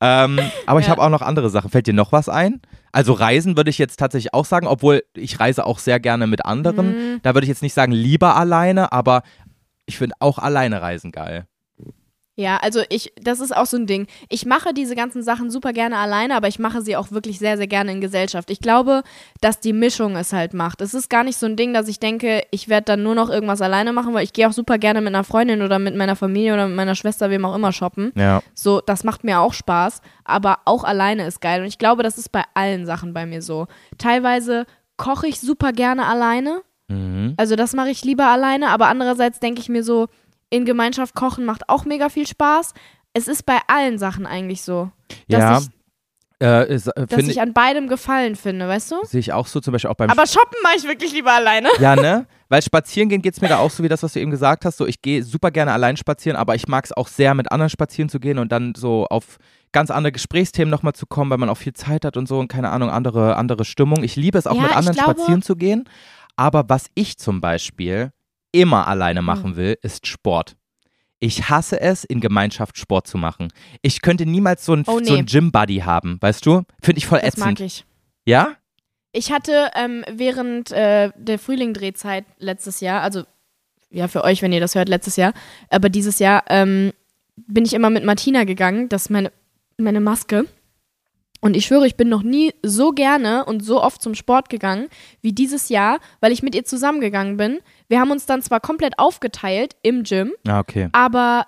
Ähm, aber ich Ja. habe auch noch andere Sachen. Fällt dir noch was ein? Also Reisen würde ich jetzt tatsächlich auch sagen, obwohl ich reise auch sehr gerne mit anderen. Mhm. Da würde ich jetzt nicht sagen lieber alleine, aber ich finde auch alleine reisen geil. Ja, also ich, das ist auch so ein Ding. Ich mache diese ganzen Sachen super gerne alleine, aber ich mache sie auch wirklich sehr, sehr gerne in Gesellschaft. Ich glaube, dass die Mischung es halt macht. Es ist gar nicht so ein Ding, dass ich denke, ich werde dann nur noch irgendwas alleine machen, weil ich gehe auch super gerne mit einer Freundin oder mit meiner Familie oder mit meiner Schwester, wem auch immer shoppen. Ja. So, das macht mir auch Spaß, aber auch alleine ist geil. Und ich glaube, das ist bei allen Sachen bei mir so. Teilweise koche ich super gerne alleine. Mhm. Also das mache ich lieber alleine, aber andererseits denke ich mir so, in Gemeinschaft kochen macht auch mega viel Spaß. Es ist bei allen Sachen eigentlich so, dass Ja, ich, äh, ist, äh, dass ich an beidem Gefallen finde, weißt du? sehe ich auch so, zum Beispiel auch beim Aber shoppen mache ich wirklich lieber alleine. Ja, ne? Weil spazieren gehen geht es mir da auch so wie das, was du eben gesagt hast. So, ich gehe super gerne allein spazieren, aber ich mag es auch sehr, mit anderen spazieren zu gehen und dann so auf ganz andere Gesprächsthemen nochmal zu kommen, weil man auch viel Zeit hat und so und keine Ahnung, andere, andere Stimmung. Ich liebe es auch Ja, mit anderen glaube- spazieren zu gehen. Aber was ich zum Beispiel immer alleine Hm. machen will, ist Sport. Ich hasse es, in Gemeinschaft Sport zu machen. Ich könnte niemals so ein, Oh, so nee. ein Gym-Buddy haben, weißt du? Finde ich voll Das mag ätzend. ich. Ja? Ich hatte ähm, während äh, der Frühlingdrehzeit letztes Jahr, also ja für euch, wenn ihr das hört, letztes Jahr, aber dieses Jahr ähm, bin ich immer mit Martina gegangen, das ist meine, meine Maske. Und ich schwöre, ich bin noch nie so gerne und so oft zum Sport gegangen wie dieses Jahr, weil ich mit ihr zusammengegangen bin. Wir haben uns dann zwar komplett aufgeteilt im Gym, Ja, okay. aber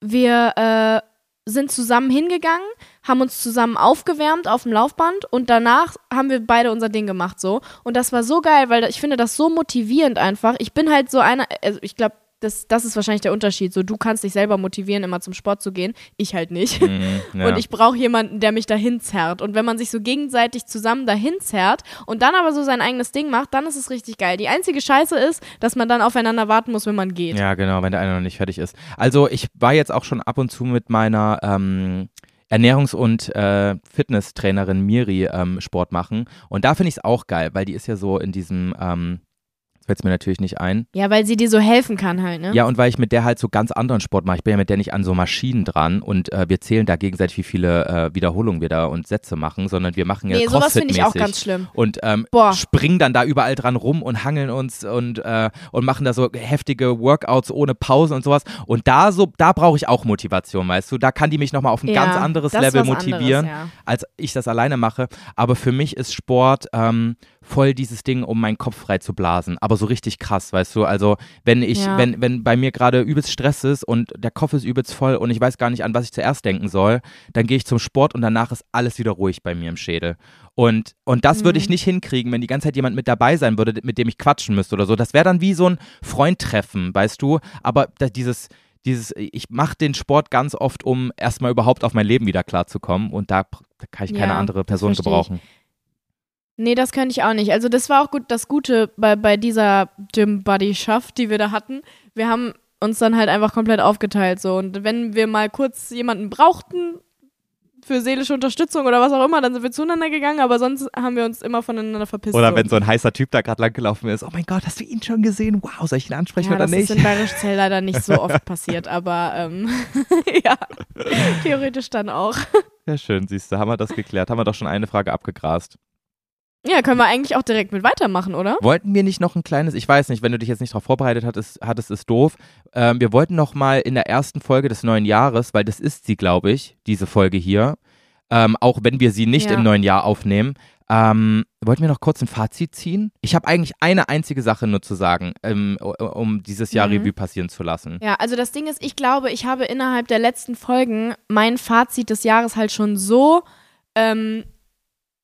wir äh, sind zusammen hingegangen, haben uns zusammen aufgewärmt auf dem Laufband und danach haben wir beide unser Ding gemacht so. Und das war so geil, weil ich finde das so motivierend einfach. Ich bin halt so einer, also ich glaube, das, das ist wahrscheinlich der Unterschied. So, du kannst dich selber motivieren, immer zum Sport zu gehen. Ich halt nicht. Mhm, ja. Und ich brauche jemanden, der mich dahin zerrt. Und wenn man sich so gegenseitig zusammen dahin zerrt und dann aber so sein eigenes Ding macht, dann ist es richtig geil. Die einzige Scheiße ist, dass man dann aufeinander warten muss, wenn man geht. Ja, genau, wenn der eine noch nicht fertig ist. Also ich war jetzt auch schon ab und zu mit meiner ähm, Ernährungs- und äh, Fitnesstrainerin Miri ähm, Sport machen. Und da finde ich es auch geil, weil die ist ja so in diesem, ähm, fällt mir natürlich nicht ein. Ja, weil sie dir so helfen kann halt, ne? Ja, und weil ich mit der halt so ganz anderen Sport mache. Ich bin ja mit der nicht an so Maschinen dran und äh, wir zählen da gegenseitig, wie viele äh, Wiederholungen wir da und Sätze machen, sondern wir machen ja Nee, sowas finde ich auch ganz schlimm. und ähm, Boah. springen dann da überall dran rum und hangeln uns und, äh, und machen da so heftige Workouts ohne Pause und sowas. Und da so, da brauche ich auch Motivation, weißt du. Da kann die mich nochmal auf ein Ja, ganz anderes Level motivieren, anderes, ja. als ich das alleine mache. Aber für mich ist Sport ähm, voll dieses Ding, um meinen Kopf frei zu blasen. Aber so richtig krass, weißt du. Also wenn ich, Ja. wenn, wenn bei mir gerade übelst Stress ist und der Kopf ist übelst voll und ich weiß gar nicht, an was ich zuerst denken soll, dann gehe ich zum Sport und danach ist alles wieder ruhig bei mir im Schädel. Und, und das würde ich Mhm. nicht hinkriegen, wenn die ganze Zeit jemand mit dabei sein würde, mit dem ich quatschen müsste oder so. Das wäre dann wie so ein Freundtreffen, weißt du? Aber da, dieses, dieses, ich mache den Sport ganz oft, um erstmal überhaupt auf mein Leben wieder klarzukommen. Und da, da kann ich keine Ja, andere das Person verstehe ich. Nee, das könnte ich auch nicht. Also das war auch gut, das Gute bei, bei dieser Gym-Buddy-Schaft, die wir da hatten. Wir haben uns dann halt einfach komplett aufgeteilt so. Und wenn wir mal kurz jemanden brauchten für seelische Unterstützung oder was auch immer, dann sind wir zueinander gegangen, aber sonst haben wir uns immer voneinander verpisst. Oder so. wenn so ein heißer Typ da gerade langgelaufen ist. Oh mein Gott, hast du ihn schon gesehen? Wow, soll ich ihn ansprechen ja, oder das nicht? ist in Bayerisch Zell leider nicht so oft passiert, aber ähm, ja, theoretisch dann auch. Ja, schön, siehst du, haben wir das geklärt. Haben wir doch schon eine Frage abgegrast. Ja, können wir eigentlich auch direkt mit weitermachen, oder? Wollten wir nicht noch ein kleines, ich weiß nicht, wenn du dich jetzt nicht darauf vorbereitet hattest, hattest ist doof. Ähm, wir wollten noch mal in der ersten Folge des neuen Jahres, weil das ist sie, glaube ich, diese Folge hier, ähm, auch wenn wir sie nicht Ja. im neuen Jahr aufnehmen, ähm, wollten wir noch kurz ein Fazit ziehen? Ich habe eigentlich eine einzige Sache nur zu sagen, ähm, um dieses Jahr Mhm. Revue passieren zu lassen. Ja, also das Ding ist, ich glaube, ich habe innerhalb der letzten Folgen mein Fazit des Jahres halt schon so, ähm,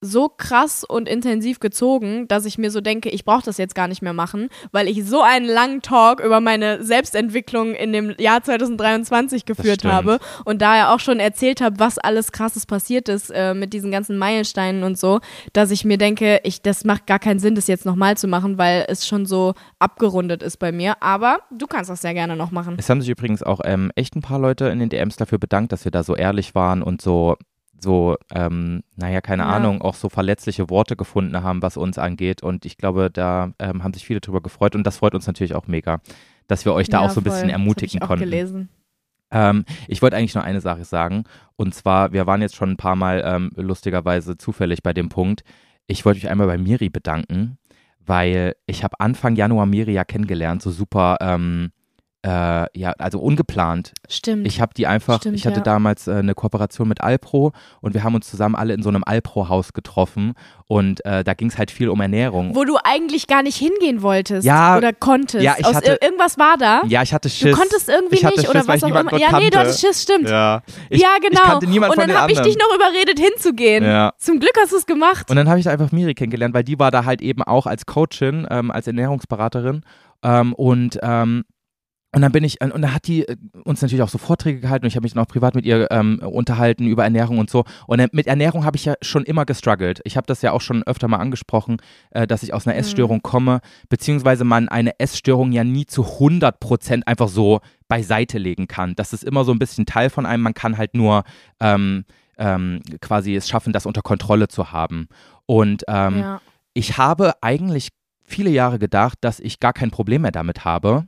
so krass und intensiv gezogen, dass ich mir so denke, ich brauche das jetzt gar nicht mehr machen, weil ich so einen langen Talk über meine Selbstentwicklung in dem Jahr 2023 geführt habe und daher auch schon erzählt habe, was alles krasses passiert ist äh, mit diesen ganzen Meilensteinen und so, dass ich mir denke, ich, das macht gar keinen Sinn, das jetzt nochmal zu machen, weil es schon so abgerundet ist bei mir. Aber du kannst das sehr gerne noch machen. Es haben sich übrigens auch ähm, echt ein paar Leute in den DMs dafür bedankt, dass wir da so ehrlich waren und so so, ähm, naja, keine Ja. Ahnung, auch so verletzliche Worte gefunden haben, was uns angeht. Und ich glaube, da ähm, haben sich viele drüber gefreut und das freut uns natürlich auch mega, dass wir euch da Ja, auch so ein bisschen ermutigen das ich auch konnten. gelesen. Ähm, ich wollte eigentlich nur eine Sache sagen. Und zwar, wir waren jetzt schon ein paar Mal ähm, lustigerweise zufällig bei dem Punkt. Ich wollte mich einmal bei Miri bedanken, weil ich habe Anfang Januar Miri ja kennengelernt, so super, ähm, äh, ja, also ungeplant. Stimmt. Ich habe die einfach, Stimmt, ich hatte ja. damals äh, eine Kooperation mit Alpro und wir haben uns zusammen alle in so einem Alpro-Haus getroffen und äh, da ging es halt viel um Ernährung. Wo du eigentlich gar nicht hingehen wolltest Ja, oder konntest. ja, ich Aus hatte- ir irgendwas war da. ja, ich hatte Du Schiss. konntest irgendwie nicht Schiss, oder was auch immer. Ja, nee, du kannte. hattest Schiss, stimmt. Ja, ich, ja, genau. Kannte und dann habe ich dich noch überredet, hinzugehen. Ja. Zum Glück hast du es gemacht. Und dann habe ich da einfach Miri kennengelernt, weil die war da halt eben auch als Coachin, ähm, als Ernährungsberaterin. Ähm, und ähm, und dann bin ich, und dann hat die äh, uns natürlich auch so Vorträge gehalten und ich habe mich dann auch privat mit ihr ähm, unterhalten über Ernährung und so. Und äh, mit Ernährung habe ich ja schon immer gestruggelt. Ich habe das ja auch schon öfter mal angesprochen, äh, dass ich aus einer Essstörung komme, beziehungsweise man eine Essstörung ja nie zu 100 Prozent einfach so beiseite legen kann. Das ist immer so ein bisschen Teil von einem. Man kann halt nur ähm, ähm, quasi es schaffen, das unter Kontrolle zu haben. Und ähm, ja. ich habe eigentlich viele Jahre gedacht, dass ich gar kein Problem mehr damit habe.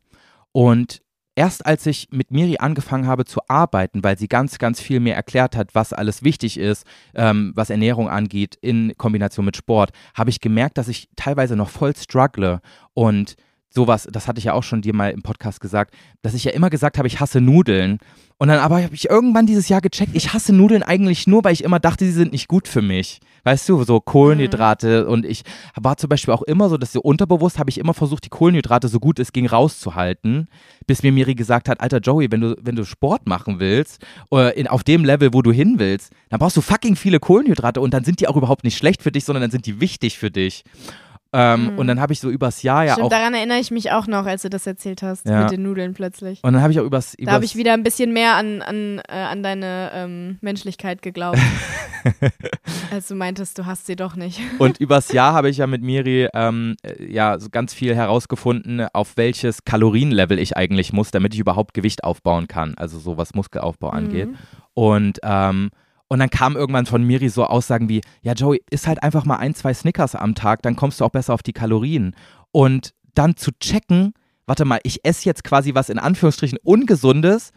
Und erst als ich mit Miri angefangen habe zu arbeiten, weil sie ganz, ganz viel mir erklärt hat, was alles wichtig ist, ähm, was Ernährung angeht, in Kombination mit Sport, habe ich gemerkt, dass ich teilweise noch voll struggle. Und sowas, das hatte ich ja auch schon dir mal im Podcast gesagt, dass ich ja immer gesagt habe, ich hasse Nudeln. Und dann aber habe ich irgendwann dieses Jahr gecheckt, ich hasse Nudeln eigentlich nur, weil ich immer dachte, sie sind nicht gut für mich. Weißt du, so Kohlenhydrate. Und ich war zum Beispiel auch immer so, dass so unterbewusst habe ich immer versucht, die Kohlenhydrate so gut es ging rauszuhalten, bis mir Miri gesagt hat, alter Joey, wenn du, wenn du Sport machen willst, äh, in, auf dem Level, wo du hin willst, dann brauchst du fucking viele Kohlenhydrate und dann sind die auch überhaupt nicht schlecht für dich, sondern dann sind die wichtig für dich. Ähm, Mhm. Und dann habe ich so übers Jahr ja Stimmt, auch. daran erinnere ich mich auch noch, als du das erzählt hast, Ja. mit den Nudeln plötzlich. Und dann habe ich auch übers, Da übers habe ich wieder ein bisschen mehr an, an, äh, an deine ähm, Menschlichkeit geglaubt. als du meintest, du hast sie doch nicht. Und übers Jahr habe ich ja mit Miri ähm, äh, ja so ganz viel herausgefunden, auf welches Kalorienlevel ich eigentlich muss, damit ich überhaupt Gewicht aufbauen kann. Also so was Muskelaufbau angeht. Mhm. Und ähm, und dann kam irgendwann von Miri so Aussagen wie, ja Joey, isst halt einfach mal ein, zwei Snickers am Tag, dann kommst du auch besser auf die Kalorien. Und dann zu checken, warte mal, ich esse jetzt quasi was in Anführungsstrichen Ungesundes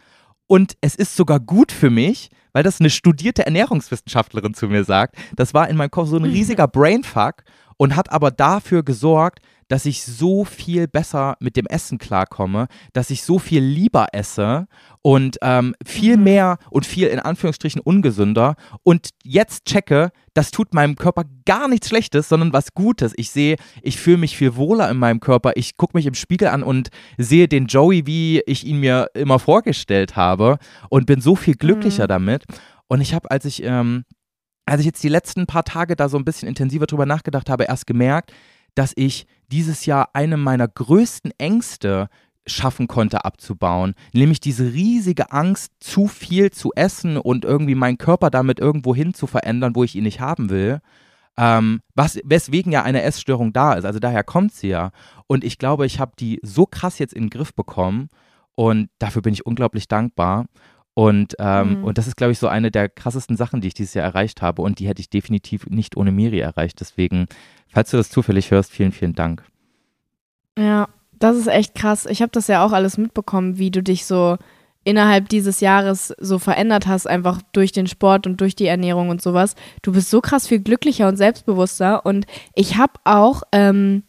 und es ist sogar gut für mich, weil das eine studierte Ernährungswissenschaftlerin zu mir sagt. Das war in meinem Kopf so ein riesiger Brainfuck und hat aber dafür gesorgt, dass ich so viel besser mit dem Essen klarkomme, dass ich so viel lieber esse und ähm, viel Mhm. mehr und viel in Anführungsstrichen ungesünder und jetzt checke, das tut meinem Körper gar nichts Schlechtes, sondern was Gutes. Ich sehe, ich fühle mich viel wohler in meinem Körper. Ich gucke mich im Spiegel an und sehe den Joey, wie ich ihn mir immer vorgestellt habe und bin so viel glücklicher Mhm. damit. Und ich habe, als ich ähm, als ich jetzt die letzten paar Tage da so ein bisschen intensiver drüber nachgedacht habe, erst gemerkt, dass ich dieses Jahr eine meiner größten Ängste schaffen konnte abzubauen, nämlich diese riesige Angst, zu viel zu essen und irgendwie meinen Körper damit irgendwo hin zu verändern, wo ich ihn nicht haben will. Ähm, was, weswegen ja eine Essstörung da ist. Also daher kommt sie ja. Und ich glaube, ich habe die so krass jetzt in den Griff bekommen und dafür bin ich unglaublich dankbar. Und, ähm, Mhm. und das ist, glaube ich, so eine der krassesten Sachen, die ich dieses Jahr erreicht habe. Und die hätte ich definitiv nicht ohne Miri erreicht. Deswegen, falls du das zufällig hörst, vielen, vielen Dank. Ja, das ist echt krass. Ich habe das ja auch alles mitbekommen, wie du dich so innerhalb dieses Jahres so verändert hast, einfach durch den Sport und durch die Ernährung und sowas. Du bist so krass viel glücklicher und selbstbewusster. Und ich habe auch ähm,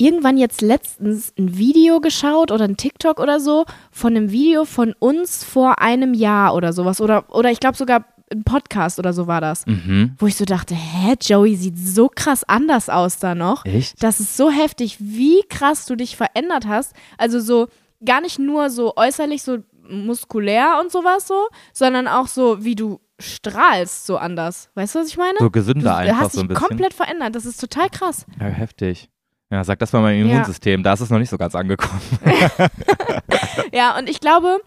irgendwann jetzt letztens ein Video geschaut oder ein TikTok oder so von einem Video von uns vor einem Jahr oder sowas. Oder, oder ich glaube sogar ein Podcast oder so war das. Mhm. Wo ich so dachte, hä, Joey sieht so krass anders aus da noch. Echt? Das ist so heftig, wie krass du dich verändert hast. Also so gar nicht nur so äußerlich, so muskulär und sowas so, sondern auch so, wie du strahlst so anders. Weißt du, was ich meine? So du gesünder einfach hast so ein dich bisschen. komplett verändert. Das ist total krass. Ja, heftig. Ja, sag das mal meinem Ja. Immunsystem. Da ist es noch nicht so ganz angekommen. Ja, und ich glaube,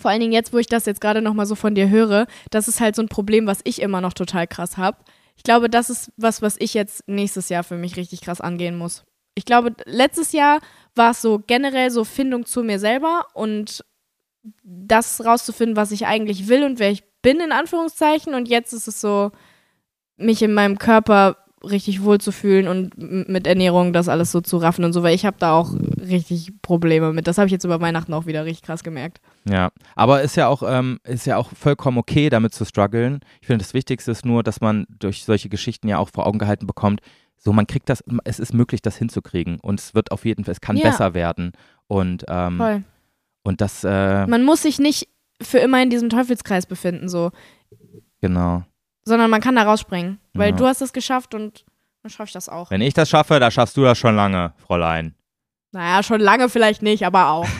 vor allen Dingen jetzt, wo ich das jetzt gerade nochmal so von dir höre, das ist halt so ein Problem, was ich immer noch total krass habe. Ich glaube, das ist was, was ich jetzt nächstes Jahr für mich richtig krass angehen muss. Ich glaube, letztes Jahr war es so generell so Findung zu mir selber und das rauszufinden, was ich eigentlich will und wer ich bin, in Anführungszeichen. Und jetzt ist es so, mich in meinem Körper richtig wohl zu fühlen und mit Ernährung das alles so zu raffen und so, weil ich habe da auch richtig Probleme mit. Das habe ich jetzt über Weihnachten auch wieder richtig krass gemerkt. Ja, aber ist ja auch ähm, ist ja auch vollkommen okay, damit zu strugglen. Ich finde, das Wichtigste ist nur, dass man durch solche Geschichten ja auch vor Augen gehalten bekommt. So, man kriegt das, es ist möglich, das hinzukriegen und es wird auf jeden Fall, es kann Ja. besser werden und ähm, Voll. und das äh, Man muss sich nicht für immer in diesem Teufelskreis befinden, so, genau. Sondern man kann da rausspringen, weil Ja. du hast es geschafft und dann schaffe ich das auch. Wenn ich das schaffe, da schaffst du das schon lange, Fräulein. Naja, schon lange vielleicht nicht, aber auch.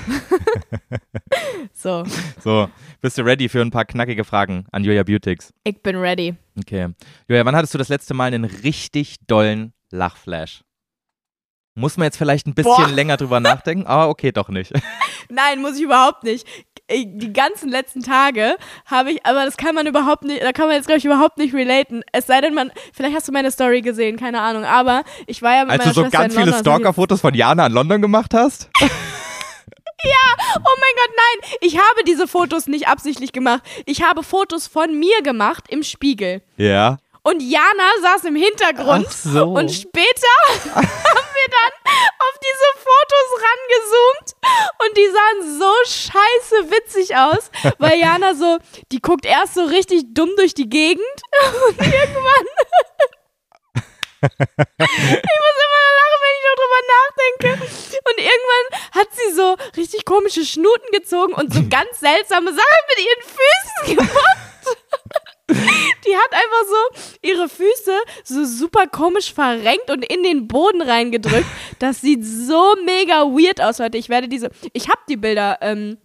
so, So, bist du ready für ein paar knackige Fragen an Julia Beautix? ich bin ready. Okay. Julia, wann hattest du das letzte Mal einen richtig dollen Lachflash? Muss man jetzt vielleicht ein bisschen Boah. länger drüber nachdenken? Aber okay, doch nicht. Nein, muss ich überhaupt nicht. Die ganzen letzten Tage habe ich, aber das kann man überhaupt nicht, da kann man jetzt, glaube ich, überhaupt nicht relaten. Es sei denn, man, vielleicht hast du meine Story gesehen, keine Ahnung, aber ich war ja mit Als du meiner so Schwester ganz viele also Stalker-Fotos von Jana in London gemacht hast? Oh mein Gott, nein, ich habe diese Fotos nicht absichtlich gemacht. Ich habe Fotos von mir gemacht im Spiegel. Ja. Und Jana saß im Hintergrund. Ach so. Und später haben wir dann auf diese Fotos rangezoomt und die sahen so scheiße witzig aus, weil Jana so, die guckt erst so richtig dumm durch die Gegend und irgendwann. ich muss immer lachen, wenn ich noch drüber nachdenke. Und irgendwann hat sie so richtig komische Schnuten gezogen und so ganz seltsame Sachen mit ihren Füßen gemacht. Die hat einfach so ihre Füße so super komisch verrenkt und in den Boden reingedrückt. Das sieht so mega weird aus heute. Ich werde diese, ich habe die Bilder ähm,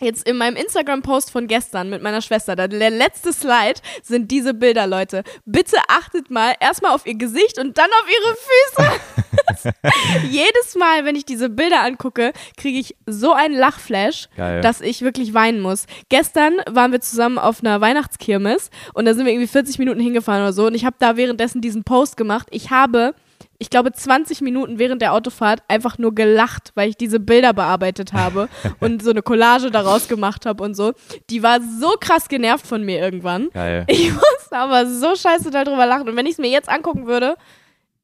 jetzt in meinem Instagram-Post von gestern mit meiner Schwester. Der letzte Slide sind diese Bilder, Leute. Bitte achtet mal erstmal auf ihr Gesicht und dann auf ihre Füße. Jedes Mal, wenn ich diese Bilder angucke, kriege ich so einen Lachflash, Geil. dass ich wirklich weinen muss. Gestern waren wir zusammen auf einer Weihnachtskirmes und da sind wir irgendwie 40 Minuten hingefahren oder so und ich habe da währenddessen diesen Post gemacht. Ich habe, ich glaube, 20 Minuten während der Autofahrt einfach nur gelacht, weil ich diese Bilder bearbeitet habe und so eine Collage daraus gemacht habe und so. Die war so krass genervt von mir irgendwann. Geil. Ich musste aber so scheiße darüber lachen und wenn ich es mir jetzt angucken würde,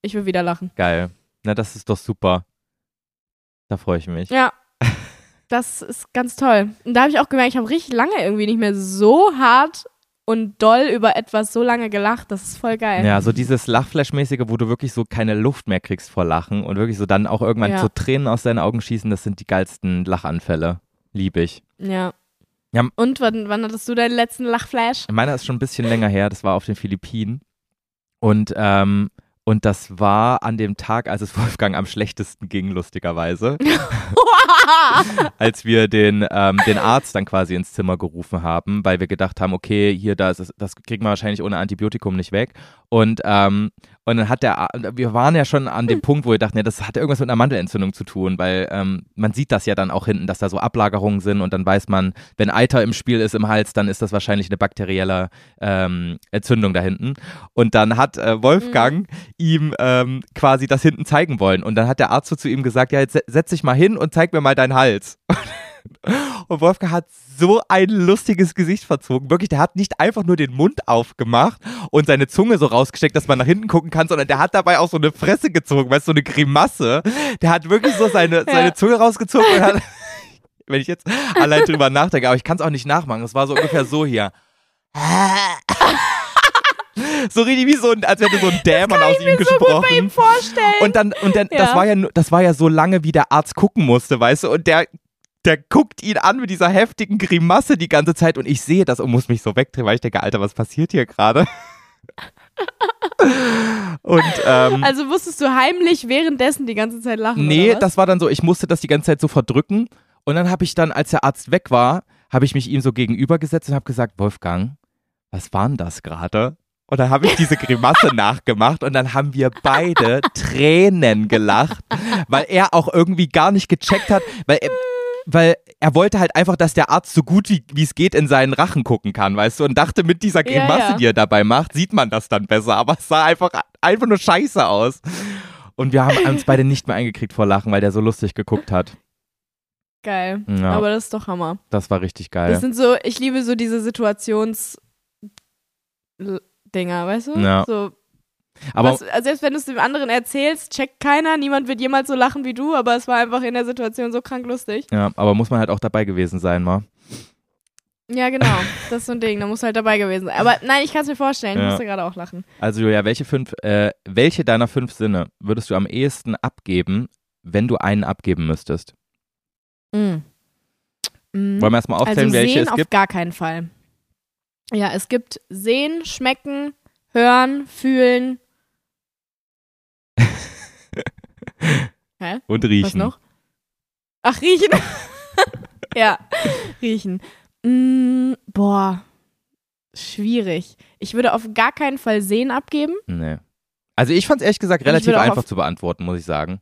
ich würde wieder lachen. Geil. Na, das ist doch super. Da freue ich mich. Ja. Das ist ganz toll. Und da habe ich auch gemerkt, ich habe richtig lange irgendwie nicht mehr so hart und doll über etwas so lange gelacht. Das ist voll geil. Ja, so dieses Lachflash-mäßige, wo du wirklich so keine Luft mehr kriegst vor Lachen und wirklich so dann auch irgendwann Ja. so Tränen aus deinen Augen schießen, das sind die geilsten Lachanfälle. Lieb ich. Ja. Ja. Und wann, wann hattest du deinen letzten Lachflash? Meiner ist schon ein bisschen länger her, das war auf den Philippinen. Und, ähm, und das war an dem Tag, als es Wolfgang am schlechtesten ging, lustigerweise. als wir den, ähm, den Arzt dann quasi ins Zimmer gerufen haben, weil wir gedacht haben, okay, hier, das, ist, das kriegen wir wahrscheinlich ohne Antibiotikum nicht weg. Und, ähm, und dann hat der, wir waren ja schon an dem Punkt, wo wir dachten, ja, das hat irgendwas mit einer Mandelentzündung zu tun, weil ähm, man sieht das ja dann auch hinten, dass da so Ablagerungen sind und dann weiß man, wenn Eiter im Spiel ist im Hals, dann ist das wahrscheinlich eine bakterielle ähm, Entzündung da hinten. Und dann hat äh, Wolfgang ihm ähm, quasi das hinten zeigen wollen. Und dann hat der Arzt so zu ihm gesagt, ja, jetzt se- setz dich mal hin und zeig mir mal deinen Hals. Und Wolfgang hat so ein lustiges Gesicht verzogen. Wirklich, der hat nicht einfach nur den Mund aufgemacht und seine Zunge so rausgesteckt, dass man nach hinten gucken kann, sondern der hat dabei auch so eine Fresse gezogen, weißt du, so eine Grimasse. Der hat wirklich so seine, seine Zunge rausgezogen und hat, wenn ich jetzt allein drüber nachdenke, aber ich kann es auch nicht nachmachen. Es war so ungefähr so hier. So richtig wie so ein, als hätte so ein Dämon aus ihm so gesprochen. bei ihm vorstellen. Und dann, und dann, das Ja. war ja, das war ja so lange, wie der Arzt gucken musste, weißt du, und der, der guckt ihn an mit dieser heftigen Grimasse die ganze Zeit und ich sehe das und muss mich so wegdrehen, weil ich denke, Alter, was passiert hier gerade? und, ähm, also musstest du heimlich währenddessen die ganze Zeit lachen? nee, das war dann so, ich musste das die ganze Zeit so verdrücken und dann habe ich dann, als der Arzt weg war, habe ich mich ihm so gegenübergesetzt und habe gesagt, Wolfgang, was war denn das gerade? Und dann habe ich diese Grimasse nachgemacht und dann haben wir beide Tränen gelacht, weil er auch irgendwie gar nicht gecheckt hat, weil er, weil er wollte halt einfach, dass der Arzt so gut wie es geht in seinen Rachen gucken kann, weißt du, und dachte, mit dieser Ja, Grimasse, ja. die er dabei macht, sieht man das dann besser, aber es sah einfach, einfach nur scheiße aus. Und wir haben uns beide nicht mehr eingekriegt vor Lachen, weil der so lustig geguckt hat. Geil. Ja. Aber das ist doch Hammer. Das war richtig geil. Das sind so, ich liebe so diese Situations- Dinger, weißt du? Ja. So, Aber was, also selbst wenn du es dem anderen erzählst, checkt keiner, niemand wird jemals so lachen wie du, aber es war einfach in der Situation so krank lustig. ja, aber muss man halt auch dabei gewesen sein, mal. Ja, genau. Das ist so ein Ding, da musst du halt dabei gewesen sein. Aber nein, ich kann es mir vorstellen, ich Ja. musste gerade auch lachen. Also Julia, welche fünf, äh, welche deiner fünf Sinne würdest du am ehesten abgeben, wenn du einen abgeben müsstest? Mhm. Mhm. Wollen wir erstmal aufzählen, also welche sehen es auf gibt? gar keinen Fall. Ja, es gibt sehen, schmecken, hören, fühlen. Hä? Und riechen. Was noch? Ach, riechen. ja, riechen. Mm, boah, schwierig. Ich würde auf gar keinen Fall sehen abgeben. Nee. Also ich fand es ehrlich gesagt relativ einfach zu beantworten, muss ich sagen.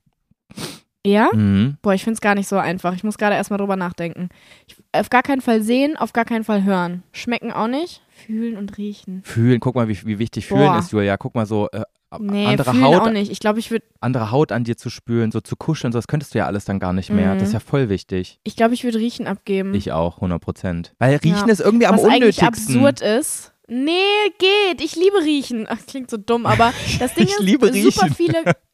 Ja? Mhm. Boah, ich finde es gar nicht so einfach. Ich muss gerade erstmal drüber nachdenken. Ich, auf gar keinen Fall sehen, auf gar keinen Fall hören. Schmecken auch nicht. Fühlen und riechen. Fühlen, guck mal, wie, wie wichtig Fühlen Boah. ist, Julia. Guck mal so, äh, Nee, andere, Haut, auch nicht. Ich glaube, ich würde andere Haut an dir zu spüren, so zu kuscheln, so, das könntest du ja alles dann gar nicht mehr. Mhm. Das ist ja voll wichtig. ich glaube, ich würde riechen abgeben. Ich auch, 100 Prozent. Weil Riechen Ja. ist irgendwie am Was unnötigsten. absurd ist. Nee, geht. Ich liebe Riechen. Ach, klingt so dumm, aber das Ding ist, liebe super viele,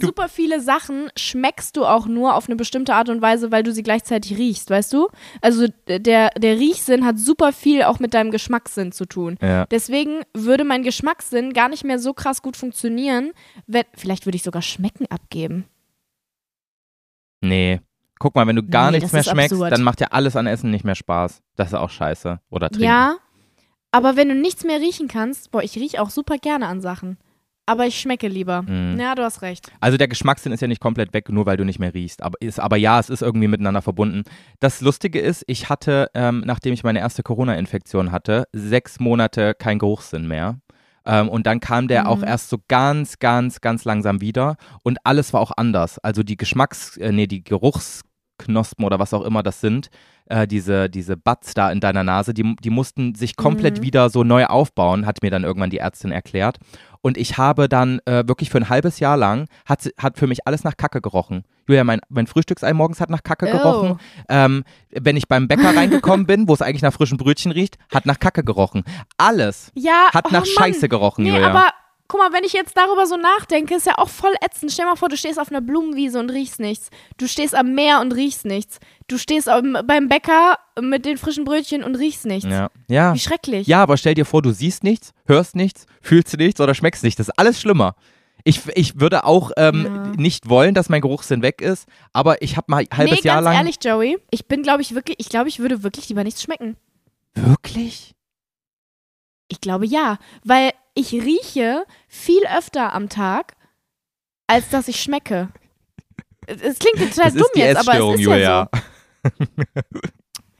super viele Sachen schmeckst du auch nur auf eine bestimmte Art und Weise, weil du sie gleichzeitig riechst, weißt du? Also der, der Riechsinn hat super viel auch mit deinem Geschmackssinn zu tun. Ja. Deswegen würde mein Geschmackssinn gar nicht mehr so krass gut funktionieren, wenn, vielleicht würde ich sogar Schmecken abgeben. Nee. Guck mal, wenn du gar Nee, nichts mehr schmeckst, absurd. dann macht ja alles an Essen nicht mehr Spaß. Das ist auch scheiße. Oder trinken. Ja, aber wenn du nichts mehr riechen kannst, boah, ich rieche auch super gerne an Sachen. Aber ich schmecke lieber. Mhm. Ja, du hast recht. Also der Geschmackssinn ist ja nicht komplett weg, nur weil du nicht mehr riechst. Aber, ist, aber ja, es ist irgendwie miteinander verbunden. Das Lustige ist, ich hatte, ähm, nachdem ich meine erste Corona-Infektion hatte, sechs Monate kein Geruchssinn mehr. Ähm, und dann kam der Mhm. auch erst so ganz, ganz, ganz langsam wieder. Und alles war auch anders. Also die Geschmacks-, äh, nee, die Geruchsknospen oder was auch immer das sind, äh, diese, diese Buds da in deiner Nase, die, die mussten sich komplett Mhm. wieder so neu aufbauen, hat mir dann irgendwann die Ärztin erklärt. Und ich habe dann äh, wirklich für ein halbes Jahr lang, hat, hat für mich alles nach Kacke gerochen. Julia, mein, mein Frühstücksei morgens hat nach Kacke Oh. gerochen. Ähm, wenn ich beim Bäcker reingekommen bin, wo es eigentlich nach frischen Brötchen riecht, hat nach Kacke gerochen. Alles Ja, hat oh nach Mann. Scheiße gerochen, Nee, Julia. aber guck mal, wenn ich jetzt darüber so nachdenke, ist ja auch voll ätzend. Stell mal vor, du stehst auf einer Blumenwiese und riechst nichts. Du stehst am Meer und riechst nichts. Du stehst beim Bäcker mit den frischen Brötchen und riechst nichts. ja. Ja. Wie schrecklich. ja, aber stell dir vor, du siehst nichts, hörst nichts, fühlst nichts oder schmeckst nichts. Das ist alles schlimmer. Ich, ich würde auch ähm, Ja. nicht wollen, dass mein Geruchssinn weg ist, aber ich habe mal ein halbes nee, Jahr ganz lang. ehrlich, Joey, ich bin, glaube ich, wirklich, ich glaube, ich würde wirklich lieber nichts schmecken. Wirklich? Ich glaube ja, weil ich rieche viel öfter am Tag, als dass ich schmecke. Es klingt total Das dumm jetzt, aber es ist Julia. ja so.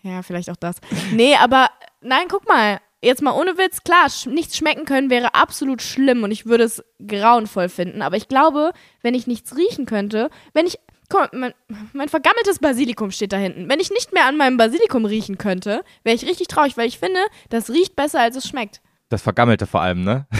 Ja, vielleicht auch das. Nee, aber nein, guck mal. Jetzt mal ohne Witz, klar, sch nichts schmecken können wäre absolut schlimm und ich würde es grauenvoll finden. Aber ich glaube, wenn ich nichts riechen könnte, wenn ich. Guck mal, mein, mein vergammeltes Basilikum steht da hinten. Wenn ich nicht mehr an meinem Basilikum riechen könnte, wäre ich richtig traurig, weil ich finde, das riecht besser, als es schmeckt. Das Vergammelte vor allem, ne?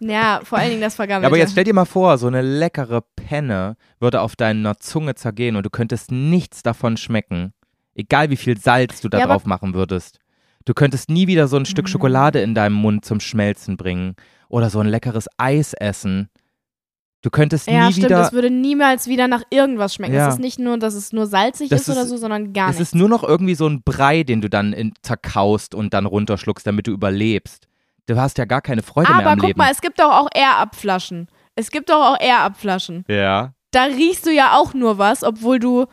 Ja, vor allen Dingen das Ja, vergammelte. aber jetzt stell dir mal vor, so eine leckere Penne würde auf deiner Zunge zergehen und du könntest nichts davon schmecken. Egal wie viel Salz du da Ja, drauf machen würdest. Du könntest nie wieder so ein Stück Mhm. Schokolade in deinem Mund zum Schmelzen bringen oder so ein leckeres Eis essen. Du könntest ja, nie stimmt, wieder. es würde niemals wieder nach irgendwas schmecken. Ja. Es ist nicht nur, dass es nur salzig Das ist oder so, sondern gar Es nichts. ist nur noch irgendwie so ein Brei, den du dann in, zerkaust und dann runterschluckst, damit du überlebst. Du hast ja gar keine Freude mehr Aber am guck Leben. mal, es gibt doch auch Air-Up-Flaschen. Es gibt doch auch Air-Up-Flaschen. ja. Da riechst du ja auch nur was, obwohl du,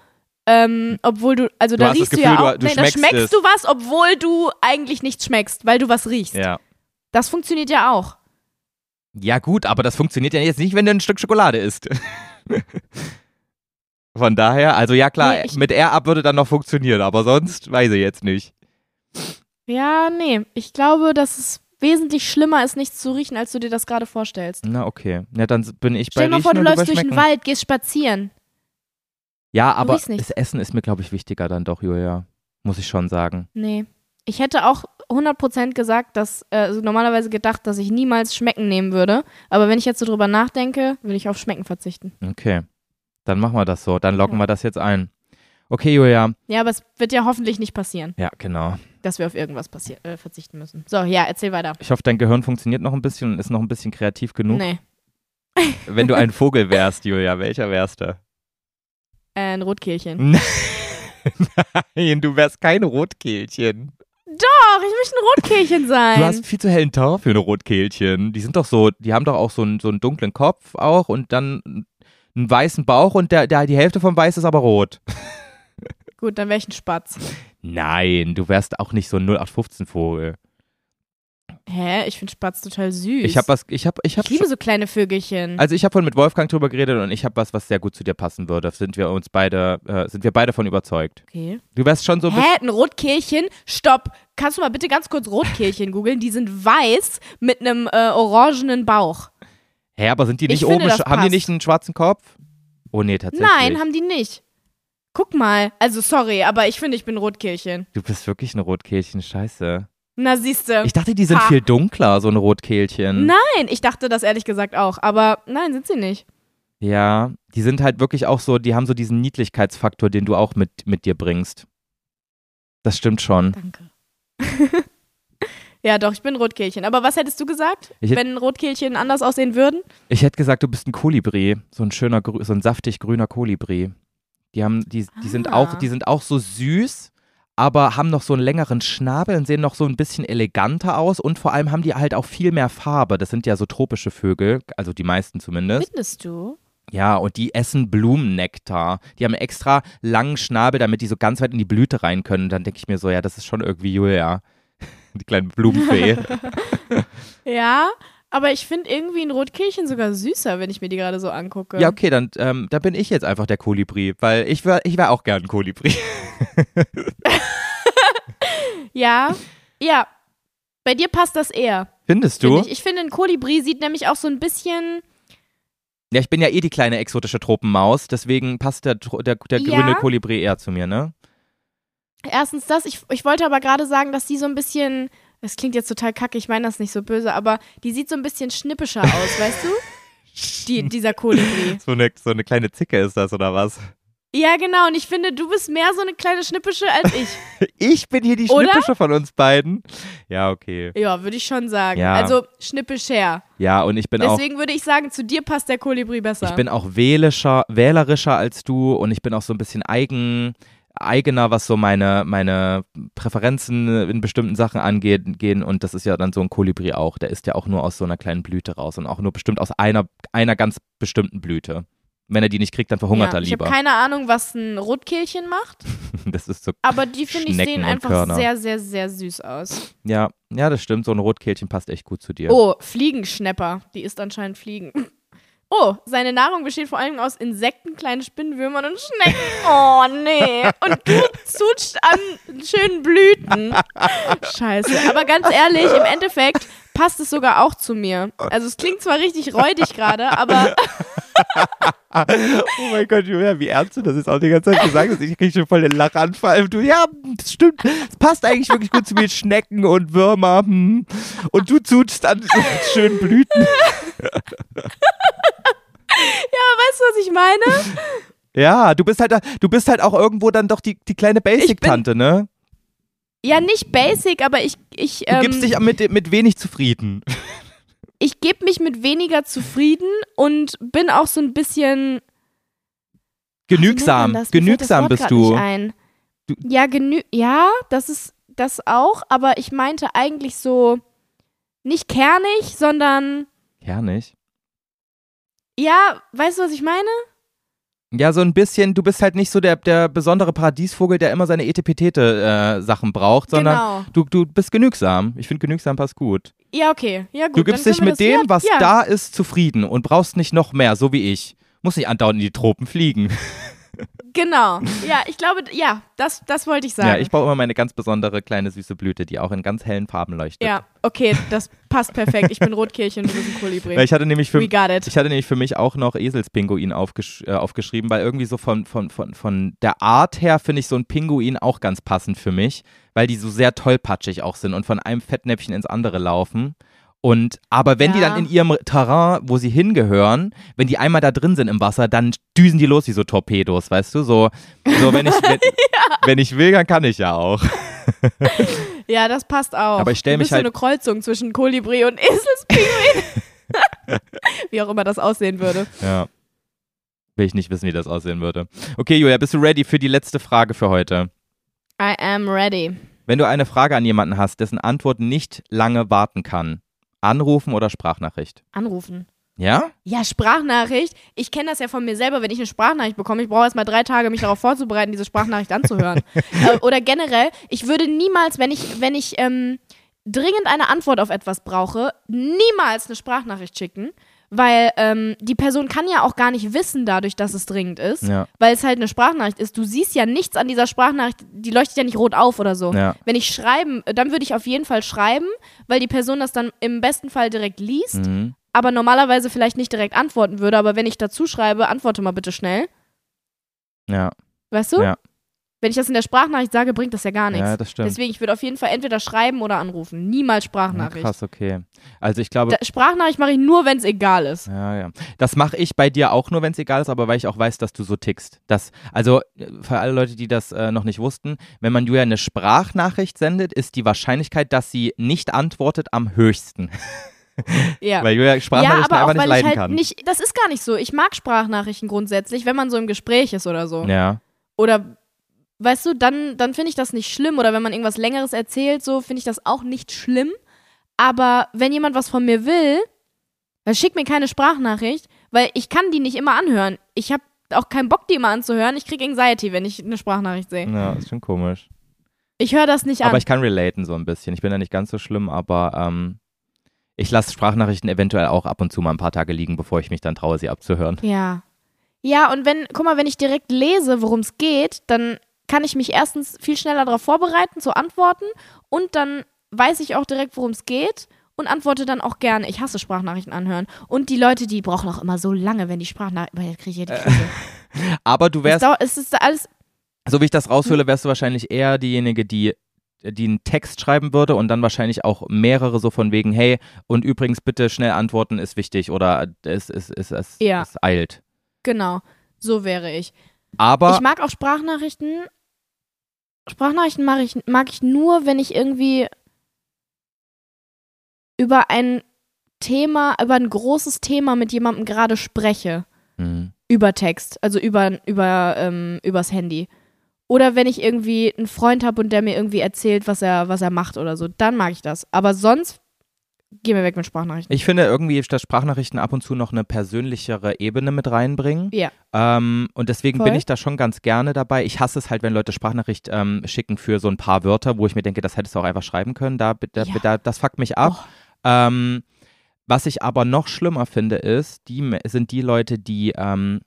ähm, obwohl du, also Du da das riechst du Gefühl, ja du- auch, du nee, da schmeckst es. du was, obwohl du eigentlich nichts schmeckst, weil du was riechst. Ja. Das funktioniert ja auch. Ja, gut, aber das funktioniert ja jetzt nicht, wenn du ein Stück Schokolade isst. Von daher, also ja klar, Nee, mit Air-Up würde dann noch funktionieren, aber sonst weiß ich jetzt nicht. Ja, nee, ich glaube, dass es wesentlich schlimmer ist, nichts zu riechen, als du dir das gerade vorstellst. Na, okay. Ja, dann bin ich Stell bei dir mal vor, du läufst durch den. Wald, gehst spazieren. Ja, aber das Essen ist mir, glaube ich, wichtiger dann doch, Julia. Muss ich schon sagen. Nee. Ich hätte auch 100% gesagt, dass, äh, also normalerweise gedacht, dass ich niemals Schmecken nehmen würde. Aber wenn ich jetzt so drüber nachdenke, würde ich auf Schmecken verzichten. Okay. Dann machen wir das so. Dann loggen Ja. wir das jetzt ein. Okay, Julia. Ja, aber es wird ja hoffentlich nicht passieren, Ja, genau. dass wir auf irgendwas äh, verzichten müssen. So, ja, erzähl weiter. Ich hoffe, dein Gehirn funktioniert noch ein bisschen und ist noch ein bisschen kreativ genug. Nee, Wenn du ein Vogel wärst, Julia, welcher wärst du? äh, ein Rotkehlchen. Nein, du wärst kein Rotkehlchen. Doch, ich möchte ein Rotkehlchen sein. Du hast viel zu hellen Teint für eine Rotkehlchen. Die sind doch so, die haben doch auch so einen, so einen dunklen Kopf auch und dann einen weißen Bauch und der, der, die Hälfte vom Weiß ist aber rot. Gut, dann wäre ich ein Spatz. Nein, du wärst auch nicht so ein 0815-Vogel. Hä? Ich finde Spatz total süß. Ich habe was, ich habe, ich habe Ich liebe so kleine Vögelchen. Also ich habe vorhin mit Wolfgang drüber geredet und ich habe was, was sehr gut zu dir passen würde. Sind wir uns beide, äh, sind wir beide von überzeugt. okay. Du wärst schon so ein Hä? Ein Rotkehlchen? Stopp. Kannst du mal bitte ganz kurz Rotkehlchen googeln? Die sind weiß mit einem äh, orangenen Bauch. Hä, aber sind die Ich nicht finde, oben, das sch- haben die passt. nicht einen schwarzen Kopf? Oh nee, tatsächlich. Nein, haben die nicht. Guck mal. Also sorry, aber ich finde, ich bin Rotkehlchen. Du bist wirklich ein Rotkehlchen, scheiße. Na siehste. Ich dachte, die sind Ha. viel dunkler, so ein Rotkehlchen. Nein, ich dachte das ehrlich gesagt auch. Aber nein, sind sie nicht. Ja, die sind halt wirklich auch so, die haben so diesen Niedlichkeitsfaktor, den du auch mit, mit dir bringst. Das stimmt schon. Danke. ja, doch, ich bin Rotkehlchen. Aber was hättest du gesagt, hätt- wenn Rotkehlchen anders aussehen würden? Ich hätte gesagt, du bist ein Kolibri, so ein schöner, so ein saftig grüner Kolibri. Die haben, die, die sind Ah. auch, die sind auch so süß, aber haben noch so einen längeren Schnabel und sehen noch so ein bisschen eleganter aus und vor allem haben die halt auch viel mehr Farbe. Das sind ja so tropische Vögel, also die meisten zumindest. Findest du? Ja, und die essen Blumennektar. Die haben einen extra langen Schnabel, damit die so ganz weit in die Blüte rein können. Und dann denke ich mir so, ja, das ist schon irgendwie Julia. Die kleine Blumenfee. Ja, aber ich finde irgendwie ein Rotkehlchen sogar süßer, wenn ich mir die gerade so angucke. ja, okay, dann, ähm, dann bin ich jetzt einfach der Kolibri, weil ich wäre ich wär auch gern ein Kolibri. Ja, ja. Bei dir passt das eher. Findest finde du? Ich. ich finde, ein Kolibri sieht nämlich auch so ein bisschen. Ja, ich bin ja eh die kleine exotische Tropenmaus, deswegen passt der, der, der Ja. grüne Kolibri eher zu mir, ne? Erstens das, ich, ich wollte aber gerade sagen, dass die so ein bisschen. Das klingt jetzt total kacke, ich meine das nicht so böse, aber die sieht so ein bisschen schnippischer aus, weißt du? Die, dieser Kolibri. So eine, so eine kleine Zicke ist das, oder was? Ja, genau, und ich finde, du bist mehr so eine kleine Schnippische als ich. Ich bin hier die Oder? Schnippische von uns beiden. Ja, okay. Ja, würde ich schon sagen. Ja. Also schnippischer. Ja, und ich bin auch. Deswegen würde ich sagen, zu dir passt der Kolibri besser. Ich bin auch wählischer, wählerischer als du und ich bin auch so ein bisschen eigen, eigener, was so meine, meine Präferenzen in bestimmten Sachen angeht, gehen. Und das ist ja dann so ein Kolibri auch. Der ist ja auch nur aus so einer kleinen Blüte raus und auch nur bestimmt aus einer, einer ganz bestimmten Blüte. Wenn er die nicht kriegt, dann verhungert ja, er Ich lieber. habe keine Ahnung, was ein Rotkehlchen macht, Das ist so, aber die finde ich sehen einfach Körner. sehr, sehr, sehr süß aus. ja, ja, das stimmt. So ein Rotkehlchen passt echt gut zu dir. Oh, Fliegenschnepper. Die isst anscheinend Fliegen. Oh, seine Nahrung besteht vor allem aus Insekten, kleinen Spinnenwürmern und Schnecken. Oh, nee. Und du zutscht an schönen Blüten. Scheiße. Aber ganz ehrlich, im Endeffekt passt es sogar auch zu mir. Also es klingt zwar richtig räudig gerade, aber Oh mein Gott, Julia, wie ernst du das jetzt auch die ganze Zeit gesagt hast. Ich kriege schon voll den Lachanfall. Du, ja, das stimmt. Es passt eigentlich wirklich gut zu mir. Schnecken und Würmer. Hm. Und du zutst an schönen Blüten. Weißt du, was ich meine? Ja, du bist halt, du bist halt auch irgendwo dann doch die, die kleine Basic-Tante, ne? Ja, nicht basic, aber ich, ich, Du ähm, gibst dich mit, mit wenig zufrieden. ich gebe mich mit weniger zufrieden und bin auch so ein bisschen Genügsam. Das Genügsam bist du. Du- Ja, genü ja, das ist das auch, aber ich meinte eigentlich so nicht kernig, sondern Ja, nicht? ja, weißt du, was ich meine? Ja, so ein bisschen, du bist halt nicht so der, der besondere Paradiesvogel, der immer seine Etepetete-Sachen braucht, sondern genau. du, du bist genügsam. Ich finde, genügsam passt gut. Ja, okay. Ja, gut. Du gibst dich mit dem, ja, was ja. da ist, zufrieden und brauchst nicht noch mehr, so wie ich. Muss nicht andauernd in die Tropen fliegen. Genau. Ja, ich glaube, ja, das, das wollte ich sagen. Ja, ich baue immer meine ganz besondere kleine süße Blüte, die auch in ganz hellen Farben leuchtet. Ja, okay, das passt perfekt. Ich bin Rotkehlchen und du bist ein Kolibri. Ich hatte nämlich für, We got it. ich hatte nämlich für mich auch noch Eselspinguin aufgesch äh, aufgeschrieben, weil irgendwie so von, von, von, von der Art her finde ich so ein Pinguin auch ganz passend für mich, weil die so sehr tollpatschig auch sind und von einem Fettnäpfchen ins andere laufen. Und aber wenn die Ja. dann in ihrem Terrain, wo sie hingehören, wenn die einmal da drin sind im Wasser, dann düsen die los wie so Torpedos, weißt du? So, so wenn ich wenn, wenn ich will, dann kann ich ja auch. Ja, das passt auch. Aber ich stell du mich halt- so eine Kreuzung zwischen Kolibri und Eselspinguin. wie auch immer das aussehen würde. Ja. Will ich nicht wissen, wie das aussehen würde. Okay, Julia, bist du ready für die letzte Frage für heute? I am ready. Wenn du eine Frage an jemanden hast, dessen Antwort nicht lange warten kann, anrufen oder Sprachnachricht? Anrufen. Ja? Ja, Sprachnachricht. Ich kenne das ja von mir selber, wenn ich eine Sprachnachricht bekomme. Ich brauche erst mal drei Tage, mich darauf vorzubereiten, diese Sprachnachricht anzuhören. äh, oder generell, ich würde niemals, wenn ich, wenn ich ähm, dringend eine Antwort auf etwas brauche, niemals eine Sprachnachricht schicken. Weil ähm, die Person kann ja auch gar nicht wissen, dadurch, dass es dringend ist, Ja. weil es halt eine Sprachnachricht ist. Du siehst ja nichts an dieser Sprachnachricht, die leuchtet ja nicht rot auf oder so. Ja. Wenn ich schreiben, dann würde ich auf jeden Fall schreiben, weil die Person das dann im besten Fall direkt liest Mhm. aber normalerweise vielleicht nicht direkt antworten würde. Aber wenn ich dazu schreibe, antworte mal bitte schnell. Ja. Weißt du? Ja. Wenn ich das in der Sprachnachricht sage, bringt das ja gar nichts. Ja, das stimmt. Deswegen, ich würde auf jeden Fall entweder schreiben oder anrufen. Niemals Ja, Sprachnachricht. krass, okay. Also ich glaube, Da, Sprachnachricht mache ich nur, wenn es egal ist. Ja, ja. Das mache ich bei dir auch nur, wenn es egal ist, aber weil ich auch weiß, dass du so tickst. Das, also für alle Leute, die das äh, noch nicht wussten, wenn man Julia eine Sprachnachricht sendet, ist die Wahrscheinlichkeit, dass sie nicht antwortet, am höchsten. Ja. Weil Julia ja, Sprachnachrichten aber auch, einfach nicht weil ich leiden halt kann. nicht, das ist gar nicht so. Ich mag Sprachnachrichten grundsätzlich, wenn man so im Gespräch ist oder so. ja, Oder, weißt du, dann, dann finde ich das nicht schlimm. Oder wenn man irgendwas Längeres erzählt, so finde ich das auch nicht schlimm. Aber wenn jemand was von mir will, dann schick mir keine Sprachnachricht, weil ich kann die nicht immer anhören. Ich habe auch keinen Bock, die immer anzuhören. Ich kriege Anxiety, wenn ich eine Sprachnachricht sehe. ja, ist schon komisch. Ich höre das nicht an. Aber ich kann relaten so ein bisschen. Ich bin ja nicht ganz so schlimm, aber ähm, ich lasse Sprachnachrichten eventuell auch ab und zu mal ein paar Tage liegen, bevor ich mich dann traue, sie abzuhören. ja. Ja, und wenn, guck mal, wenn ich direkt lese, worum es geht, dann kann ich mich erstens viel schneller darauf vorbereiten, zu antworten. Und dann weiß ich auch direkt, worum es geht und antworte dann auch gerne. Ich hasse Sprachnachrichten anhören. Und die Leute, die brauchen auch immer so lange, wenn die Sprachnachrichten. Kriege ich ja die Krise. Aber du wärst es ist alles. So wie ich das raushöhle, wärst du wahrscheinlich eher diejenige, die die einen Text schreiben würde und dann wahrscheinlich auch mehrere so von wegen, hey, und übrigens bitte schnell antworten ist wichtig oder es, es, es, es, Ja. es eilt. Genau, so wäre ich. Aber ich mag auch Sprachnachrichten. Sprachnachrichten mag ich, mag ich nur, wenn ich irgendwie über ein Thema, über ein großes Thema mit jemandem gerade spreche. Hm. Über Text, also über, über, ähm, übers Handy. Oder wenn ich irgendwie einen Freund habe und der mir irgendwie erzählt, was er, was er macht oder so, dann mag ich das. Aber sonst gehen wir weg mit Sprachnachrichten. ich finde irgendwie, dass Sprachnachrichten ab und zu noch eine persönlichere Ebene mit reinbringen. Ja. Ähm, und deswegen Voll. bin ich da schon ganz gerne dabei. Ich hasse es halt, wenn Leute Sprachnachricht ähm, schicken für so ein paar Wörter, wo ich mir denke, das hättest du auch einfach schreiben können. Da, da, Ja. da, das fuckt mich ab. Oh. Ähm, was ich aber noch schlimmer finde, ist, die sind die Leute, die ähm,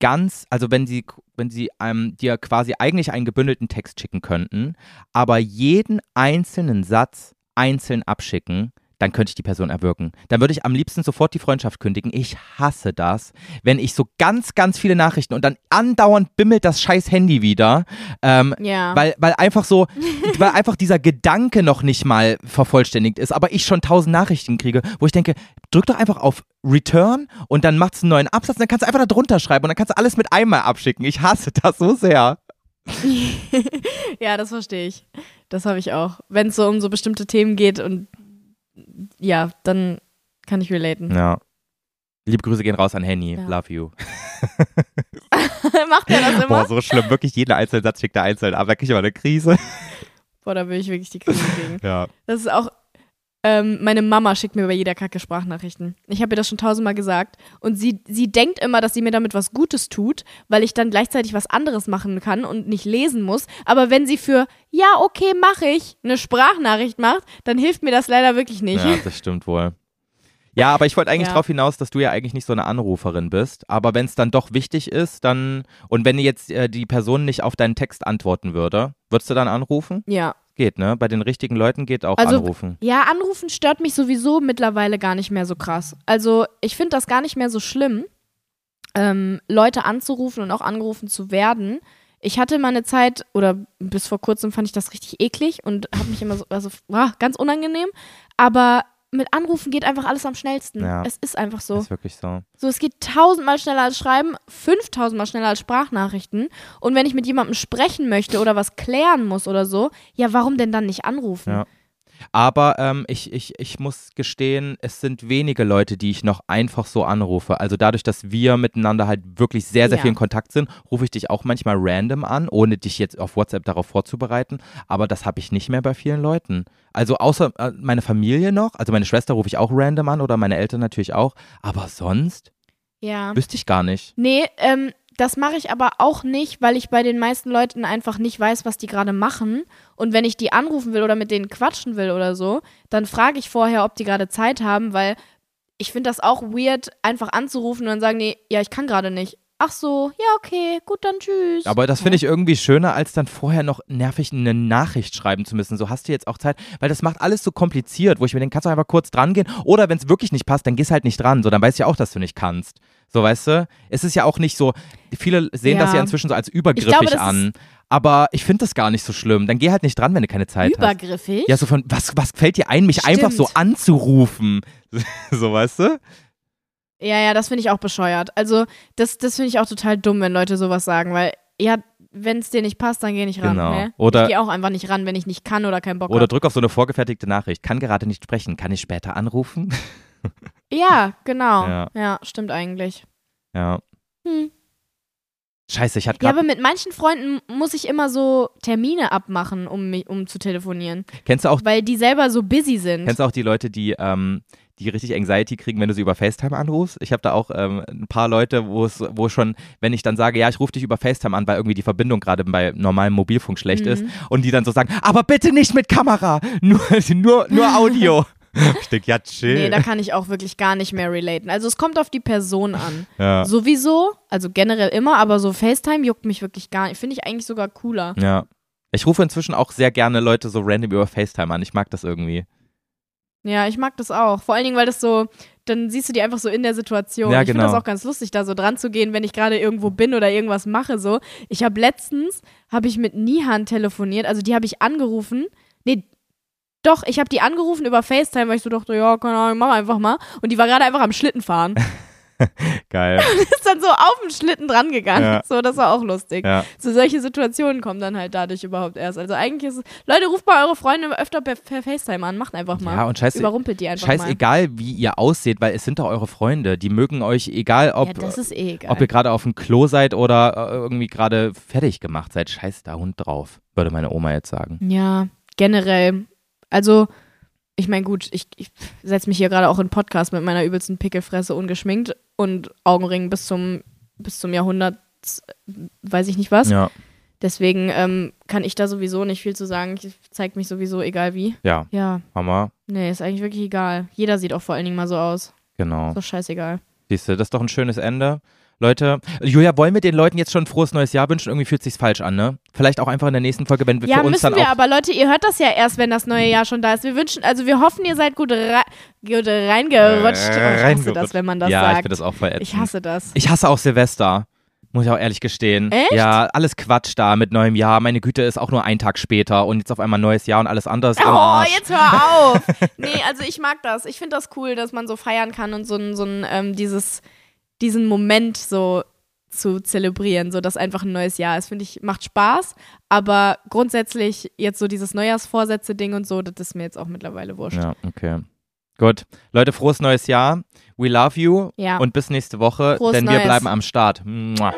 ganz, also wenn sie, wenn sie ähm, dir quasi eigentlich einen gebündelten Text schicken könnten, aber jeden einzelnen Satz einzeln abschicken, dann könnte ich die Person erwürgen. Dann würde ich am liebsten sofort die Freundschaft kündigen. Ich hasse das, wenn ich so ganz, ganz viele Nachrichten und dann andauernd bimmelt das scheiß Handy wieder. Ähm, Ja. weil, weil einfach so, weil einfach dieser Gedanke noch nicht mal vervollständigt ist, aber ich schon tausend Nachrichten kriege, wo ich denke, drück doch einfach auf Return und dann macht's einen neuen Absatz, dann kannst du einfach da drunter schreiben und dann kannst du alles mit einmal abschicken. Ich hasse das so sehr. ja, das verstehe ich. Das habe ich auch. Wenn es so um so bestimmte Themen geht und ja, dann kann ich relaten. Ja. Liebe Grüße gehen raus an Henny. Ja. Love you. Macht er das immer? Boah, so schlimm. Wirklich jeden einzelnen Satz schickt er einzeln ab. Da krieg ich immer eine Krise. Boah, da will ich wirklich die Krise kriegen. Ja. Das ist auch. Ähm, meine Mama schickt mir bei jeder Kacke Sprachnachrichten. Ich habe ihr das schon tausendmal gesagt. Und sie, sie denkt immer, dass sie mir damit was Gutes tut, weil ich dann gleichzeitig was anderes machen kann und nicht lesen muss. Aber wenn sie für Ja, okay, mache ich, eine Sprachnachricht macht, dann hilft mir das leider wirklich nicht. Ja, das stimmt wohl. Ja, aber ich wollte eigentlich Ja. darauf hinaus, dass du ja eigentlich nicht so eine Anruferin bist. Aber wenn es dann doch wichtig ist, dann und wenn jetzt äh, die Person nicht auf deinen Text antworten würde, würdest du dann anrufen? Ja. Geht, ne? Bei den richtigen Leuten geht auch Also- anrufen. Ja, anrufen stört mich sowieso mittlerweile gar nicht mehr so krass. Also ich finde das gar nicht mehr so schlimm, ähm, Leute anzurufen und auch angerufen zu werden. Ich hatte mal eine Zeit, oder bis vor kurzem fand ich das richtig eklig und habe mich immer so, also ah, ganz unangenehm. Aber mit Anrufen geht einfach alles am schnellsten. Ja. Es ist einfach so. Ist wirklich so. So, es geht tausendmal schneller als Schreiben, fünftausendmal schneller als Sprachnachrichten. Und wenn ich mit jemandem sprechen möchte oder was klären muss oder so, ja, warum denn dann nicht anrufen? Ja. Aber ähm, ich, ich, ich muss gestehen, es sind wenige Leute, die ich noch einfach so anrufe. Also dadurch, dass wir miteinander halt wirklich sehr, sehr Ja. viel in Kontakt sind, rufe ich dich auch manchmal random an, ohne dich jetzt auf WhatsApp darauf vorzubereiten. Aber das habe ich nicht mehr bei vielen Leuten. Also außer äh, meine Familie noch, also meine Schwester rufe ich auch random an oder meine Eltern natürlich auch. Aber sonst Ja. wüsste ich gar nicht. Nee, ähm, das mache ich aber auch nicht, weil ich bei den meisten Leuten einfach nicht weiß, was die gerade machen. Und wenn ich die anrufen will oder mit denen quatschen will oder so, dann frage ich vorher, ob die gerade Zeit haben, weil ich finde das auch weird, einfach anzurufen und dann sagen, nee, ja, ich kann gerade nicht. Ach so, ja, okay, gut, dann tschüss. Aber das finde ich irgendwie schöner, als dann vorher noch nervig eine Nachricht schreiben zu müssen. So hast du jetzt auch Zeit, weil das macht alles so kompliziert, wo ich mir denke, kannst du einfach kurz dran gehen. Oder wenn es wirklich nicht passt, dann gehst halt nicht dran. So, dann weißt du ja auch, dass du nicht kannst. So, weißt du? Es ist ja auch nicht so, viele sehen das Ja. ja inzwischen so als übergriffig glaube, an. Aber ich finde das gar nicht so schlimm. Dann geh halt nicht dran, wenn du keine Zeit hast. Übergriffig? Ja, so von, was, was fällt dir ein, mich einfach so Stimmt. anzurufen? so, weißt du? Ja, ja, das finde ich auch bescheuert. Also, das, das finde ich auch total dumm, wenn Leute sowas sagen, weil, ja, wenn es dir nicht passt, dann geh nicht ran. Genau. Hä? Oder- ich gehe auch einfach nicht ran, wenn ich nicht kann oder keinen Bock Oder habe. drück auf so eine vorgefertigte Nachricht. Kann gerade nicht sprechen. Kann ich später anrufen? Ja, genau. Ja. Ja. stimmt eigentlich. ja. Hm. Scheiße, ich hatte Ja, gerade. aber mit manchen Freunden muss ich immer so Termine abmachen, um, mich, um zu telefonieren. kennst du auch Weil die selber so busy sind. Kennst du auch die Leute, die, ähm, die richtig Anxiety kriegen, wenn du sie über FaceTime anrufst? Ich habe da auch ähm, ein paar Leute, wo es, wo schon, wenn ich dann sage, ja, ich rufe dich über FaceTime an, weil irgendwie die Verbindung gerade bei normalem Mobilfunk schlecht Mhm. ist, und die dann so sagen, aber bitte nicht mit Kamera, nur, nur, nur Audio. ich denke, ja, chill. Nee, da kann ich auch wirklich gar nicht mehr relaten. Also es kommt auf die Person an. ja. Sowieso, also generell immer, aber so FaceTime juckt mich wirklich gar nicht. Finde ich eigentlich sogar cooler. ja. Ich rufe inzwischen auch sehr gerne Leute so random über FaceTime an. Ich mag das irgendwie. Ja, ich mag das auch. Vor allen Dingen, weil das so, dann siehst du die einfach so in der Situation. Ja, ich finde das genau. auch ganz lustig, da so dran zu gehen, wenn ich gerade irgendwo bin oder irgendwas mache. So, ich habe letztens habe ich mit Nihan telefoniert, also die habe ich angerufen. Nee, doch, ich habe die angerufen über FaceTime, weil ich so dachte, ja, keine Ahnung, mach einfach mal. Und die war gerade einfach am Schlitten fahren. Geil. Ist dann so auf dem Schlitten dran gegangen. Ja. So, das war auch lustig. ja. So solche Situationen kommen dann halt dadurch überhaupt erst. Also eigentlich ist es, Leute, ruft mal eure Freunde öfter per, per FaceTime an, macht einfach mal. ja, und scheiße, Überrumpelt die einfach mal. scheißegal, wie ihr aussieht, weil es sind doch eure Freunde. Die mögen euch, egal ob, ja, das ist eh egal. ob ihr gerade auf dem Klo seid oder äh, irgendwie gerade fertig gemacht seid. Scheiß da Hund drauf, würde meine Oma jetzt sagen. Ja, generell. Also, ich meine, gut, ich, ich setze mich hier gerade auch in Podcast mit meiner übelsten Pickelfresse ungeschminkt und Augenring bis zum, bis zum Jahrhundert, weiß ich nicht was. Ja. Deswegen ähm, kann ich da sowieso nicht viel zu sagen. Ich zeigt mich sowieso egal wie. Ja, Ja, Mama, nee, ist eigentlich wirklich egal. Jeder sieht auch vor allen Dingen mal so aus. genau. So scheißegal. Siehst du, das ist doch ein schönes Ende. Leute, Julia, wollen wir den Leuten jetzt schon ein frohes neues Jahr wünschen? Irgendwie fühlt sich's falsch an, ne? Vielleicht auch einfach in der nächsten Folge, wenn wir Ja, für uns müssen dann wir, auch. aber Leute, ihr hört das ja erst, wenn das neue Jahr schon da ist. Wir wünschen, also wir hoffen, ihr seid gut, rei gut reingerutscht. Oh, ich hasse reingerutscht. das, wenn man das ja, ich sagt. finde das auch voll ätzend. Ich hasse das. Ich hasse auch Silvester. Muss ich auch ehrlich gestehen. Echt? Ja, alles Quatsch da mit neuem Jahr. Meine Güte ist auch nur ein Tag später und jetzt auf einmal neues Jahr und alles andere ist am Oh, Arsch. jetzt hör auf. nee, also ich mag das. Ich finde das cool, dass man so feiern kann und so ein, so ein ähm, dieses, diesen Moment so zu zelebrieren, so dass einfach ein neues Jahr ist. Finde ich, macht Spaß, aber grundsätzlich jetzt so dieses Neujahrsvorsätze-Ding und so, das ist mir jetzt auch mittlerweile wurscht. Ja, okay. Gut. Leute, frohes neues Jahr. We love you. Ja. Und bis nächste Woche, Frohes denn wir Neues. bleiben am Start. Mua.